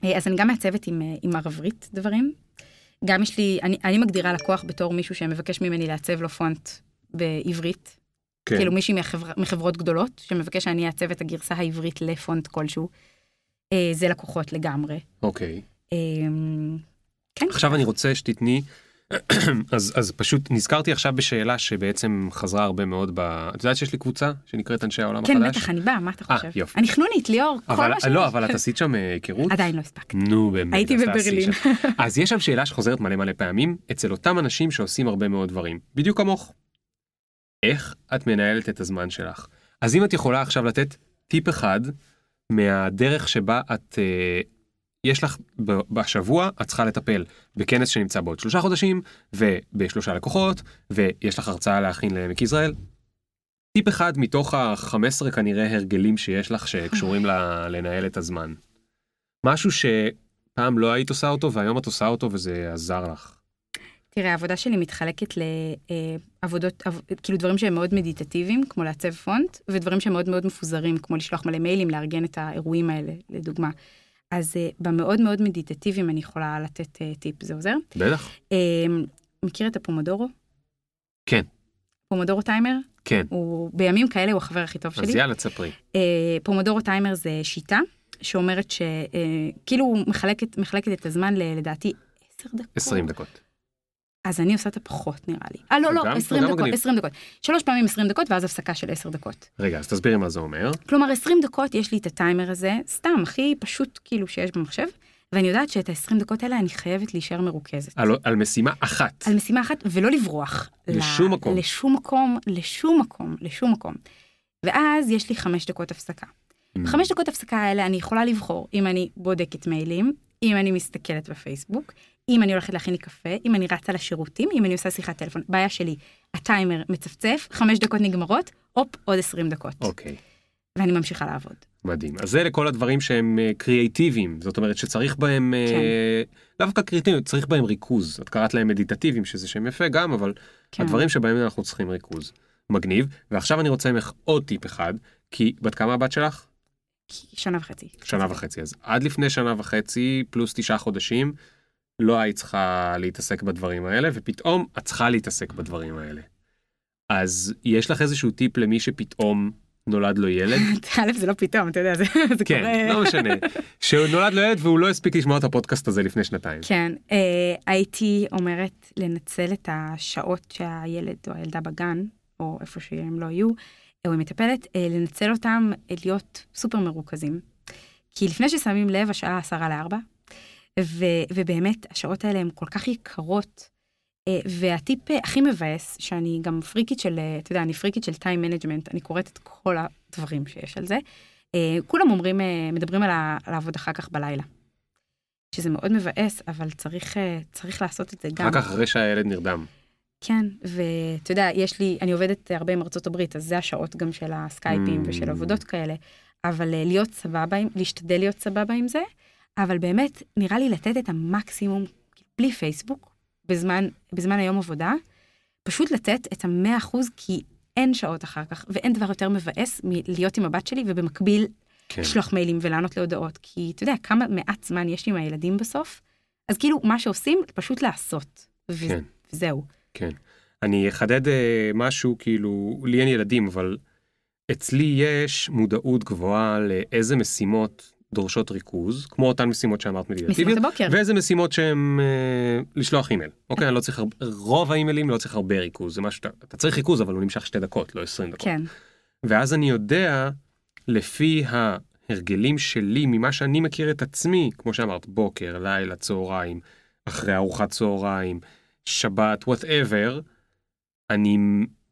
אה, אז אני גם מעצבת עם, אה, עם ערברית דברים. גם יש לי, אני, אני מגדירה לקוח בתור מישהו שמבקש ממני לעצב לו פונט בעברית. כן. כאילו מישהי מחבר, מחברות גדולות, שמבקש שאני אעצב את הגרסה העברית לפונט כלשהו. אה, זה לקוחות לגמרי. אוקיי. אה, כן. עכשיו אני רוצה שתתני, אז, אז פשוט נזכרתי עכשיו בשאלה שבעצם חזרה הרבה מאוד ב... את יודעת שיש לי קבוצה שנקראת אנשי העולם כן, החדש? בטח, אני באה, מה אתה אה, חושב? יופי. אני חנונית, ליאור, כל אבל, מה ש... לא, אבל את עשית שם אה, היכרות? עדיין לא הספקתי. נו באמת. הייתי בברלין. אז יש שם שאלה שחוזרת מלא מלא פעמים אצל אותם אנשים שעושים הרבה מאוד דברים, בדיוק כמוך. איך את מנהלת את הזמן שלך? אז אם את יכולה עכשיו לתת טיפ אחד מהדרך שבה את, אה, יש לך בשבוע, את צריכה לטפל בכנס שנמצא בעוד שלושה חודשים, ובשלושה לקוחות, ויש לך הרצאה להכין לעמק יזרעאל. טיפ אחד מתוך ה-15 כנראה הרגלים שיש לך שקשורים לנהל את הזמן. משהו שפעם לא היית עושה אותו והיום את עושה אותו וזה עזר לך. תראה, העבודה שלי מתחלקת לעבודות, עב- כאילו דברים שהם מאוד מדיטטיביים, כמו לעצב פונט, ודברים שהם מאוד מאוד מפוזרים, כמו לשלוח מלא מיילים, לארגן את האירועים האלה, לדוגמה. אז אה, במאוד מאוד מדיטטיביים אני יכולה לתת אה, טיפ, זה עוזר. בטח. אה, מכיר את הפומודורו? כן. פומודורו טיימר? כן. הוא בימים כאלה הוא החבר הכי טוב אז שלי. יאללה, תספרי. אה, פומודורו טיימר זה שיטה שאומרת שכאילו מחלקת, מחלקת את הזמן ל- לדעתי 10 דקות. 20 דקות. אז אני עושה את הפחות נראה לי. אה לא לא, גם- 20 גם דקות, מגניב. 20 דקות. שלוש פעמים 20 דקות ואז הפסקה של 10 דקות. רגע, אז תסבירי מה זה אומר. כלומר 20 דקות יש לי את הטיימר הזה, סתם הכי פשוט כאילו שיש במחשב, ואני יודעת שאת ה-20 דקות האלה אני חייבת להישאר מרוכזת. על, על משימה אחת. על משימה אחת ולא לברוח. לשום ל- מקום. לשום מקום, לשום מקום, לשום מקום. ואז יש לי חמש דקות הפסקה. Mm. בחמש דקות הפסקה האלה אני יכולה לבחור אם אני בודקת מיילים, אם אני מסתכלת בפייסבוק, אם אני הולכת להכין לי קפה, אם אני רצה לשירותים, אם אני עושה שיחת טלפון. בעיה שלי, הטיימר מצפצף, חמש דקות נגמרות, הופ, עוד 20 דקות. אוקיי, ואני ממשיכה לעבוד. מדהים. אז זה לכל הדברים שהם אה, קריאייטיביים, זאת אומרת שצריך בהם, אה, כן. לאו דווקא קריאייטיביים, צריך בהם ריכוז. את קראת להם מדיטטיביים, שזה שם יפה גם, אבל כן. הדברים שבהם אנחנו צריכים ריכוז. מגניב. ועכשיו אני רוצה ממך עוד טיפ אחד, כי בת כמה הבת שלך? שנה וחצי. שנה וחצי. אז עד לפני שנה וחצי, פלוס תשעה חודשים, לא היית צריכה להתעסק בדברים האלה, ופתאום את צריכה להתעסק בדברים האלה. אז יש לך איזשהו טיפ למי שפתאום נולד לו ילד? א', זה לא פתאום, אתה יודע, זה, כן, קורה. לא משנה. שהוא נולד לו ילד והוא לא הספיק לשמוע את הפודקאסט הזה לפני שנתיים. כן, אה, הייתי אומרת לנצל את השעות שהילד או הילדה בגן, או איפה שהם לא יהיו, או עם מטפלת, אה, לנצל אותם אה, להיות סופר מרוכזים. כי לפני ששמים לב, השעה עשרה לארבע, ו- ובאמת, השעות האלה הן כל כך יקרות. אה, והטיפ אה, הכי מבאס, שאני גם פריקית של, אה, אתה יודע, אני פריקית של time management, אני קוראת את כל הדברים שיש על זה. כולם אומרים, מדברים על לעבוד אחר כך בלילה. שזה מאוד מבאס, אבל צריך, צריך לעשות את זה גם. רק אחרי שהילד נרדם. כן, ואתה יודע, יש לי, אני עובדת הרבה עם ארצות הברית, אז זה השעות גם של הסקייפים Mm. ושל עבודות כאלה, אבל להיות סבבה, להשתדל להיות סבבה עם זה, אבל באמת, נראה לי לתת את המקסימום, בלי פייסבוק, בזמן, בזמן היום עבודה, פשוט לתת את המאה אחוז, כי אין שעות אחר כך, ואין דבר יותר מבאס מלהיות עם הבת שלי, ובמקביל כן. לשלוח מיילים ולענות להודעות, כי אתה יודע, כמה מעט זמן יש לי עם הילדים בסוף, אז כאילו, מה שעושים, פשוט לעשות. ו- כן. וזהו. כן. אני אחדד אה, משהו, כאילו, לי אין ילדים, אבל אצלי יש מודעות גבוהה לאיזה משימות דורשות ריכוז, כמו אותן משימות שאמרת משימות מדיטטיביות, הבוקר. ואיזה משימות שהן אה, לשלוח אימייל. אוקיי, אני לא צריך הרבה, רוב האימיילים לא צריך הרבה ריכוז, זה משהו שאתה, אתה צריך ריכוז, אבל הוא נמשך שתי דקות, לא 20 דקות. כן, ואז אני יודע, לפי ההרגלים שלי, ממה שאני מכיר את עצמי, כמו שאמרת, בוקר, לילה, צהריים, אחרי ארוחת צהריים, שבת, whatever, אני...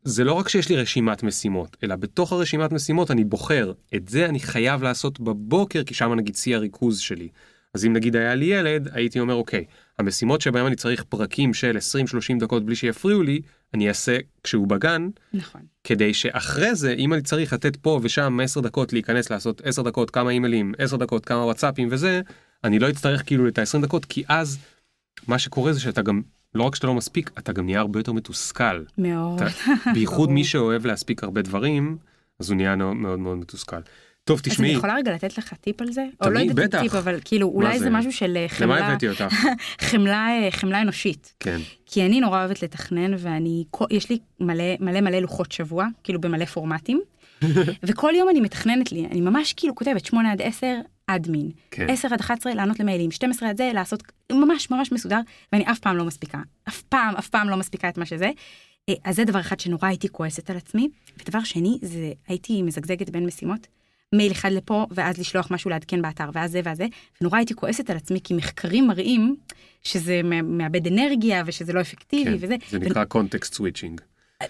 זה לא רק שיש לי רשימת משימות, אלא בתוך הרשימת משימות אני בוחר, את זה אני חייב לעשות בבוקר, כי שם נגיד שיא הריכוז שלי. אז אם נגיד היה לי ילד, הייתי אומר, אוקיי, המשימות שבהם אני צריך פרקים של 20-30 דקות בלי שיפריעו לי, אני אעשה כשהוא בגן, נכון. כדי שאחרי זה, אם אני צריך לתת פה ושם 10 דקות להיכנס לעשות 10 דקות כמה אימיילים, 10 דקות כמה וואטסאפים וזה, אני לא אצטרך כאילו את ה-20 דקות, כי אז מה שקורה זה שאתה גם, לא רק שאתה לא מספיק, אתה גם נהיה הרבה יותר מתוסכל. מאוד. אתה- בייחוד. מי שאוהב להספיק הרבה דברים, אז הוא נהיה מאוד מאוד מתוסכל. טוב, אז אני תשמעי, יכולה רגע לתת לך טיפ על זה? או תמיד, לא יודעת בטח. טיפ, אבל כאילו, אולי זה? זה משהו של אה, למה חמלה, הבאתי אותך? חמלה, אה, חמלה אנושית. כן, כי אני נורא אוהבת לתכנן, ואני, יש לי מלא מלא מלא לוחות שבוע, כאילו במלא פורמטים, וכל יום אני מתכננת לי, אני ממש כאילו כותבת 8 עד 10, אדמין, כן. 10 עד 11 לענות למיילים, 12 עד זה לעשות ממש ממש מסודר, ואני אף פעם לא מספיקה, אף פעם, אף פעם לא מספיקה את מה שזה. אה, אז זה דבר אחד שנורא הייתי כועסת על עצמי, ודבר שני, זה הייתי מזגזגת בין משימות. מייל אחד לפה, ואז לשלוח משהו לעדכן באתר, ואז זה ואז זה, ונורא הייתי כועסת על עצמי, כי מחקרים מראים שזה מא- מאבד אנרגיה, ושזה לא אפקטיבי, כן, וזה, זה נקרא context switching.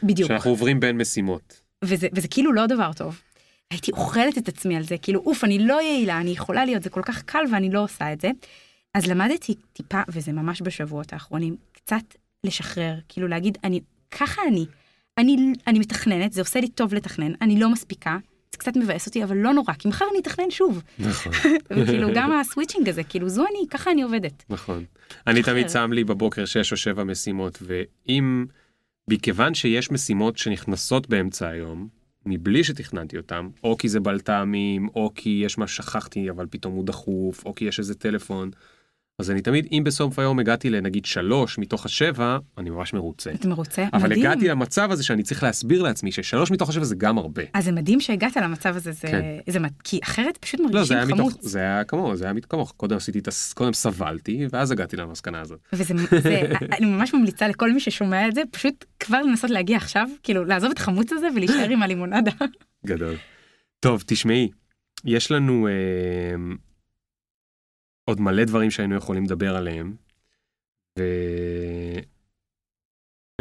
בדיוק, שאנחנו עוברים בין משימות. וזה, וזה כאילו לא דבר טוב. הייתי אוכלת את עצמי על זה, כאילו, אוף, אני לא יעילה, אני יכולה להיות, זה כל כך קל ואני לא עושה את זה. אז למדתי טיפה, וזה ממש בשבועות האחרונים, קצת לשחרר, כאילו להגיד, אני, ככה אני. אני, אני מתכננת, זה עושה לי טוב לתכנן, אני לא מספיקה, זה קצת מבאס אותי, אבל לא נורא, כי מחר אני אתכנן שוב. נכון. וכאילו, גם ה switching הזה, כאילו, זו אני, ככה אני עובדת. נכון. אני. תמיד שם לי בבוקר 6 או 7 משימות, ואם, מכיוון שיש משימות שנכנסות באמצע היום, מבלי שתכננתי אותם, או כי זה בלת"מים, או כי יש מה ששכחתי אבל פתאום הוא דחוף, או כי יש איזה טלפון, אז אני תמיד, אם בסוף היום הגעתי לנגיד שלוש מתוך השבע, אני ממש מרוצה. אתה מרוצה? אבל מדהים. הגעתי למצב הזה שאני צריך להסביר לעצמי ששלוש מתוך השבע זה גם הרבה. אז זה מדהים שהגעת למצב הזה, זה, כן. זה, מד- כי אחרת פשוט לא, זה מרגישים היה מתוך, חמוץ. זה היה כמוהו, זה היה כמוך. קודם עשיתי את הס... קודם סבלתי, ואז הגעתי למסקנה הזאת. וזה, זה, אני ממש ממליצה לכל מי ששומע את זה, פשוט כבר לנסות להגיע עכשיו, כאילו לעזוב את החמוץ הזה ולהישאר עם הלימונדה. גדול. טוב, תשמעי, יש לנו אה, עוד מלא דברים שהיינו יכולים לדבר עליהם,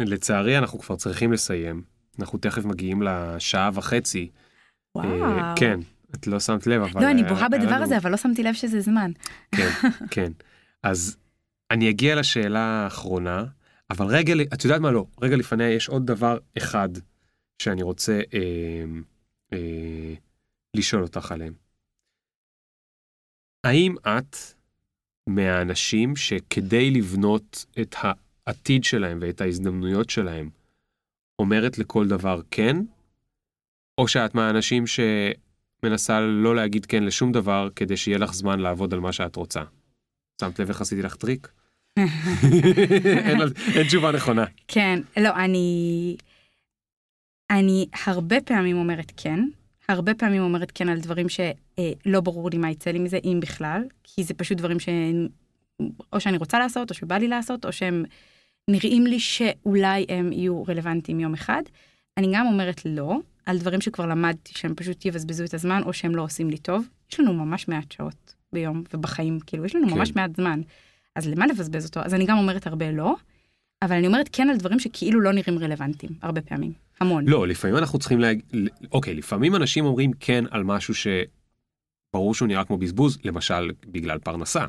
ולצערי אנחנו כבר צריכים לסיים. אנחנו תכף מגיעים לשעה וחצי. אה, וואו. כן, את לא שמת לב, אבל... לא, אני היה- בוהה בדבר לנו- הזה, אבל לא שמתי לב שזה זמן. כן, כן. אז אני אגיע לשאלה האחרונה, אבל רגע, את יודעת מה לא, רגע לפניה יש עוד דבר אחד שאני רוצה אה, אה, לשאול אותך עליהם. האם את מהאנשים שכדי לבנות את העתיד שלהם ואת ההזדמנויות שלהם, אומרת לכל דבר כן? או שאת מהאנשים שמנסה לא להגיד כן לשום דבר כדי שיהיה לך זמן לעבוד על מה שאת רוצה? שמת לב איך עשיתי לך טריק? אין, אין תשובה נכונה. כן, לא, אני... אני הרבה פעמים אומרת כן, הרבה פעמים אומרת כן על דברים שלא ברור לי מה יצא לי מזה, אם בכלל, כי זה פשוט דברים ש... או שאני רוצה לעשות, או שבא לי לעשות, או שהם נראים לי שאולי הם יהיו רלוונטיים יום אחד. אני גם אומרת לא, על דברים שכבר למדתי שהם פשוט יבזבזו את הזמן, או שהם לא עושים לי טוב. יש לנו ממש מעט שעות ביום ובחיים, כאילו, יש לנו כן. ממש מעט זמן. אז למה לבזבז אותו? אז אני גם אומרת הרבה לא, אבל אני אומרת כן על דברים שכאילו לא נראים רלוונטיים, הרבה פעמים. המון. לא, לפעמים אנחנו צריכים להגיד, אוקיי, לפעמים אנשים אומרים כן על משהו שברור שהוא נראה כמו בזבוז, למשל בגלל פרנסה.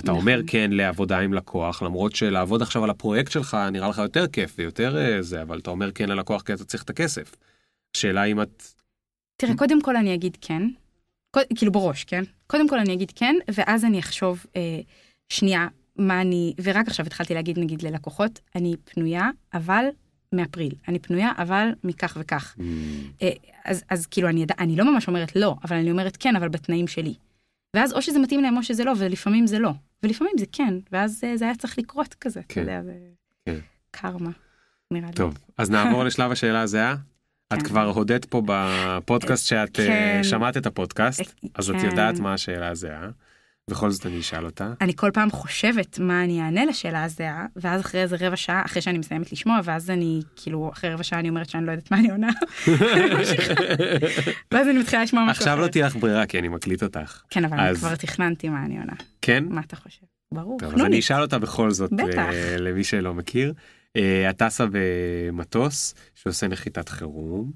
אתה נכון. אומר כן לעבודה עם לקוח, למרות שלעבוד עכשיו על הפרויקט שלך נראה לך יותר כיף ויותר אה, זה, אבל אתה אומר כן ללקוח כי אתה צריך את הכסף. השאלה אם את... תראה, קודם כל אני אגיד כן, קוד, כאילו בראש, כן? קודם כל אני אגיד כן, ואז אני אחשוב אה, שנייה מה אני, ורק עכשיו התחלתי להגיד נגיד ללקוחות, אני פנויה, אבל מאפריל, אני פנויה, אבל מכך וכך. אה, אז, אז כאילו אני, אני לא ממש אומרת לא, אבל אני אומרת כן, אבל בתנאים שלי. ואז או שזה מתאים להם או שזה לא, ולפעמים זה לא. ולפעמים זה כן, ואז אה, זה היה צריך לקרות כזה, אתה כן. יודע, זה כן. קרמה, נראה לי. טוב, אז נעבור לשלב השאלה הזהה. את כן. כבר הודית פה בפודקאסט שאת אה, כן. שמעת את הפודקאסט, אז את כן. יודעת מה השאלה הזהה. בכל זאת אני אשאל אותה. אני כל פעם חושבת מה אני אענה לשאלה הזהה, ואז אחרי איזה רבע שעה, אחרי שאני מסיימת לשמוע, ואז אני, כאילו, אחרי רבע שעה אני אומרת שאני לא יודעת מה אני עונה. ואז אני מתחילה לשמוע משהו אחר. עכשיו לא תהיה לך ברירה כי אני מקליט אותך. כן, אבל אני כבר תכננתי מה אני עונה. כן? מה אתה חושב? ברור. טוב, אז. אני אשאל אותה בכל זאת. אה, למי שלא מכיר. אה, את טסה במטוס שעושה נחיתת חירום,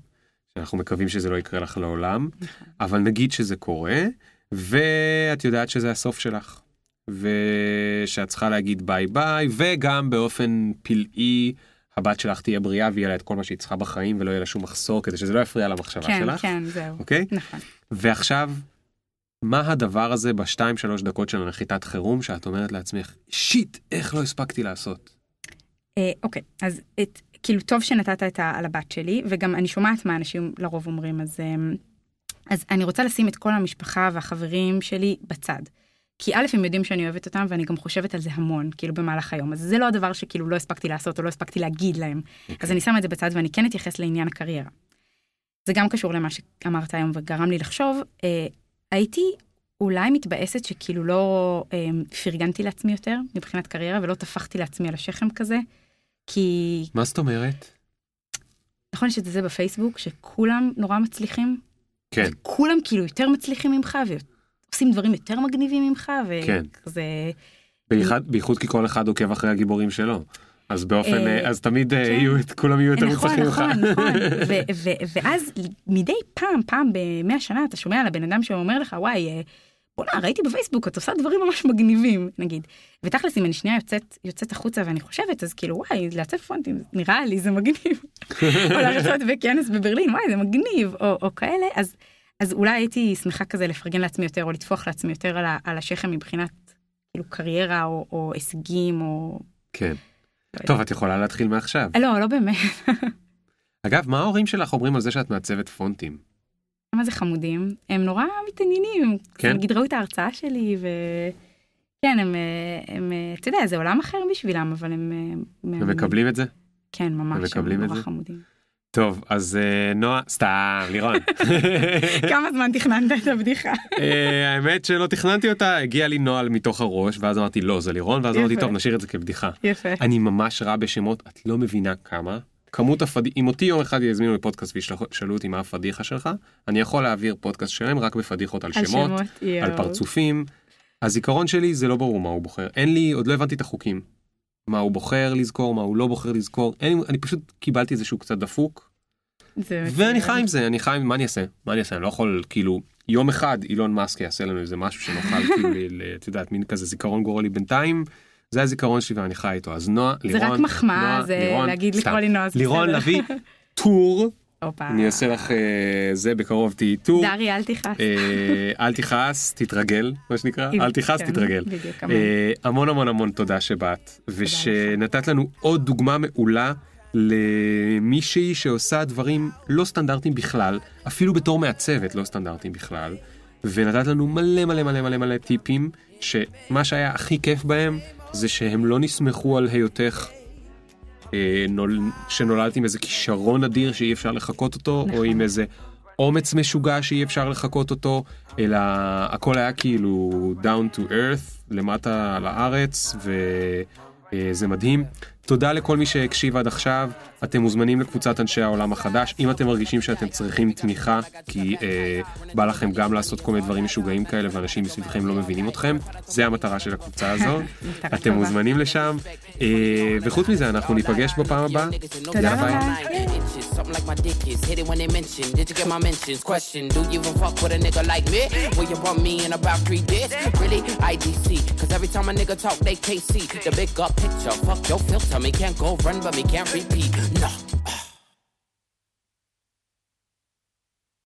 שאנחנו מקווים שזה לא יקרה לך לעולם, נכון. אבל נגיד שזה קורה, ואת יודעת שזה הסוף שלך, ושאת צריכה להגיד ביי ביי, וגם באופן פלאי, הבת שלך תהיה בריאה ויהיה לה את כל מה שהיא צריכה בחיים ולא יהיה לה שום מחסור כדי שזה לא יפריע למחשבה כן, שלך, כן, זהו. אוקיי? נכון. ועכשיו, מה הדבר הזה בשתיים שלוש דקות של הנחיתת חירום שאת אומרת לעצמך, שיט, איך לא הספקתי לעשות? אה, אוקיי, אז את, כאילו טוב שנתת את ה, על הבת שלי, וגם אני שומעת מה אנשים לרוב אומרים, אז, אה, אז אני רוצה לשים את כל המשפחה והחברים שלי בצד. כי א', הם יודעים שאני אוהבת אותם, ואני גם חושבת על זה המון, כאילו במהלך היום. אז זה לא הדבר שכאילו לא הספקתי לעשות או לא הספקתי להגיד להם. אז אני שמה את זה בצד ואני כן אתייחס לעניין הקריירה. זה גם קשור למה שאמרת היום וגרם לי לחשוב, אה, הייתי אולי מתבאסת שכאילו לא אה, פרגנתי לעצמי יותר מבחינת קריירה ולא טפחתי לעצמי על השכם כזה, כי מה זאת אומרת? נכון שזה זה בפייסבוק שכולם נורא מצליחים, כן, כולם כאילו יותר מצליחים ממך ועושים דברים יותר מגניבים ממך כן. וכזה, בייחוד, בייחוד כי כל אחד עוקב אחרי הגיבורים שלו. אז באופן, אה, אה, אז תמיד אה, כן. יהיו, כולם יהיו יותר נכון, מוצלחים ממך. נכון, נכון, ו- ואז מדי פעם, פעם במאה שנה אתה שומע על הבן אדם שאומר לך וואי, בוא'נה ראיתי בפייסבוק את עושה דברים ממש מגניבים נגיד. ותכלס אם אני שנייה יוצאת יוצאת החוצה ואני חושבת אז כאילו וואי לעצב פונטים נראה לי זה מגניב. או להרצות בכנס בברלין וואי זה מגניב או, או כאלה אז אז אולי הייתי שמחה כזה לפרגן לעצמי יותר או לטפוח לעצמי יותר על, ה- על השכם מבחינת כאילו קריירה או, או הישגים או. כן. לא טוב, את יכולה להתחיל מעכשיו. לא לא באמת אגב, מה ההורים שלך אומרים על זה שאת מעצבת פונטים? מה זה חמודים הם נורא מתעניינים כן? נגיד ראו את ההרצאה שלי כן, הם, אה, הם, אה, אתה יודע, זה עולם אחר בשבילם, אבל הם... אה, הם מקבלים את זה? כן, ממש, הם הם נורא זה? חמודים. טוב, אז נועה, סתם, לירון. כמה זמן תכננת את הבדיחה? האמת שלא תכננתי אותה, הגיע לי נוהל מתוך הראש, ואז אמרתי לא, זה לירון, ואז אמרתי. טוב, נשאיר את זה כבדיחה. יפה. אני ממש רע בשמות, את לא מבינה כמה. כמות הפדיחה, אם אותי יום אחד יזמינו לפודקאסט וישאלו אותי מה הפדיחה שלך, אני יכול להעביר פודקאסט שלם רק בפדיחות על על שמות, שמות, על. פרצופים. הזיכרון שלי זה לא ברור מה הוא בוחר, אין לי, עוד לא הבנתי את החוקים. מה הוא בוחר לזכור, מה הוא לא בוחר לזכור, אין, אני פשוט קיבלתי איזשהו קצת דפוק, ואני. חי עם זה, אני חי עם, מה אני אעשה? מה אני אעשה? אני לא יכול, כאילו, יום אחד אילון מאסק יעשה לנו איזה משהו שנוכל, כאילו, את יודעת, מין כזה זיכרון גורלי בינתיים, זה הזיכרון שלי ואני חי איתו. אז נועה, זה לירון, רק מחמאה, זה לירון, להגיד. לקרוא לי נועה, זה לירון. לביא טור. אני אעשה לך אה, זה בקרוב תהיי טור, דרי, אל תכעס. אה, אל תכעס, תתרגל, מה שנקרא, אל תכעס, כן, תתרגל. בדיוק. אה, המון המון המון תודה שבאת, ושנתת לנו עוד דוגמה מעולה למישהי שעושה דברים לא סטנדרטיים בכלל, אפילו בתור מעצבת לא סטנדרטיים בכלל, ונתת לנו מלא מלא מלא מלא מלא טיפים, שמה שהיה הכי כיף בהם זה שהם לא נסמכו על היותך אה, נול... שנולדת עם איזה כישרון אדיר שאי אפשר לחקות אותו, נכון. או עם איזה אומץ משוגע שאי אפשר לחקות אותו, אלא הכל היה כאילו down to earth, למטה לארץ, וזה מדהים. תודה לכל מי שהקשיב עד עכשיו, אתם מוזמנים לקבוצת אנשי העולם החדש, אם אתם מרגישים שאתם צריכים תמיכה, כי אה, בא לכם גם לעשות כל מיני דברים משוגעים כאלה ואנשים מסביבכם לא מבינים אתכם, זה המטרה של הקבוצה הזו, אתם. מוזמנים לשם, אה, וחוץ מזה אנחנו ניפגש בפעם הבאה. תודה. רבה. Something like my dick is. Hit it when they mention. Did you get my mentions? Question. Do you even fuck with a nigga like me? Will you want me in about three days? Really? IDC. Cause every time a nigga talk, they KC. The big up picture. Fuck your filter. Me can't go run, but me can't repeat. No.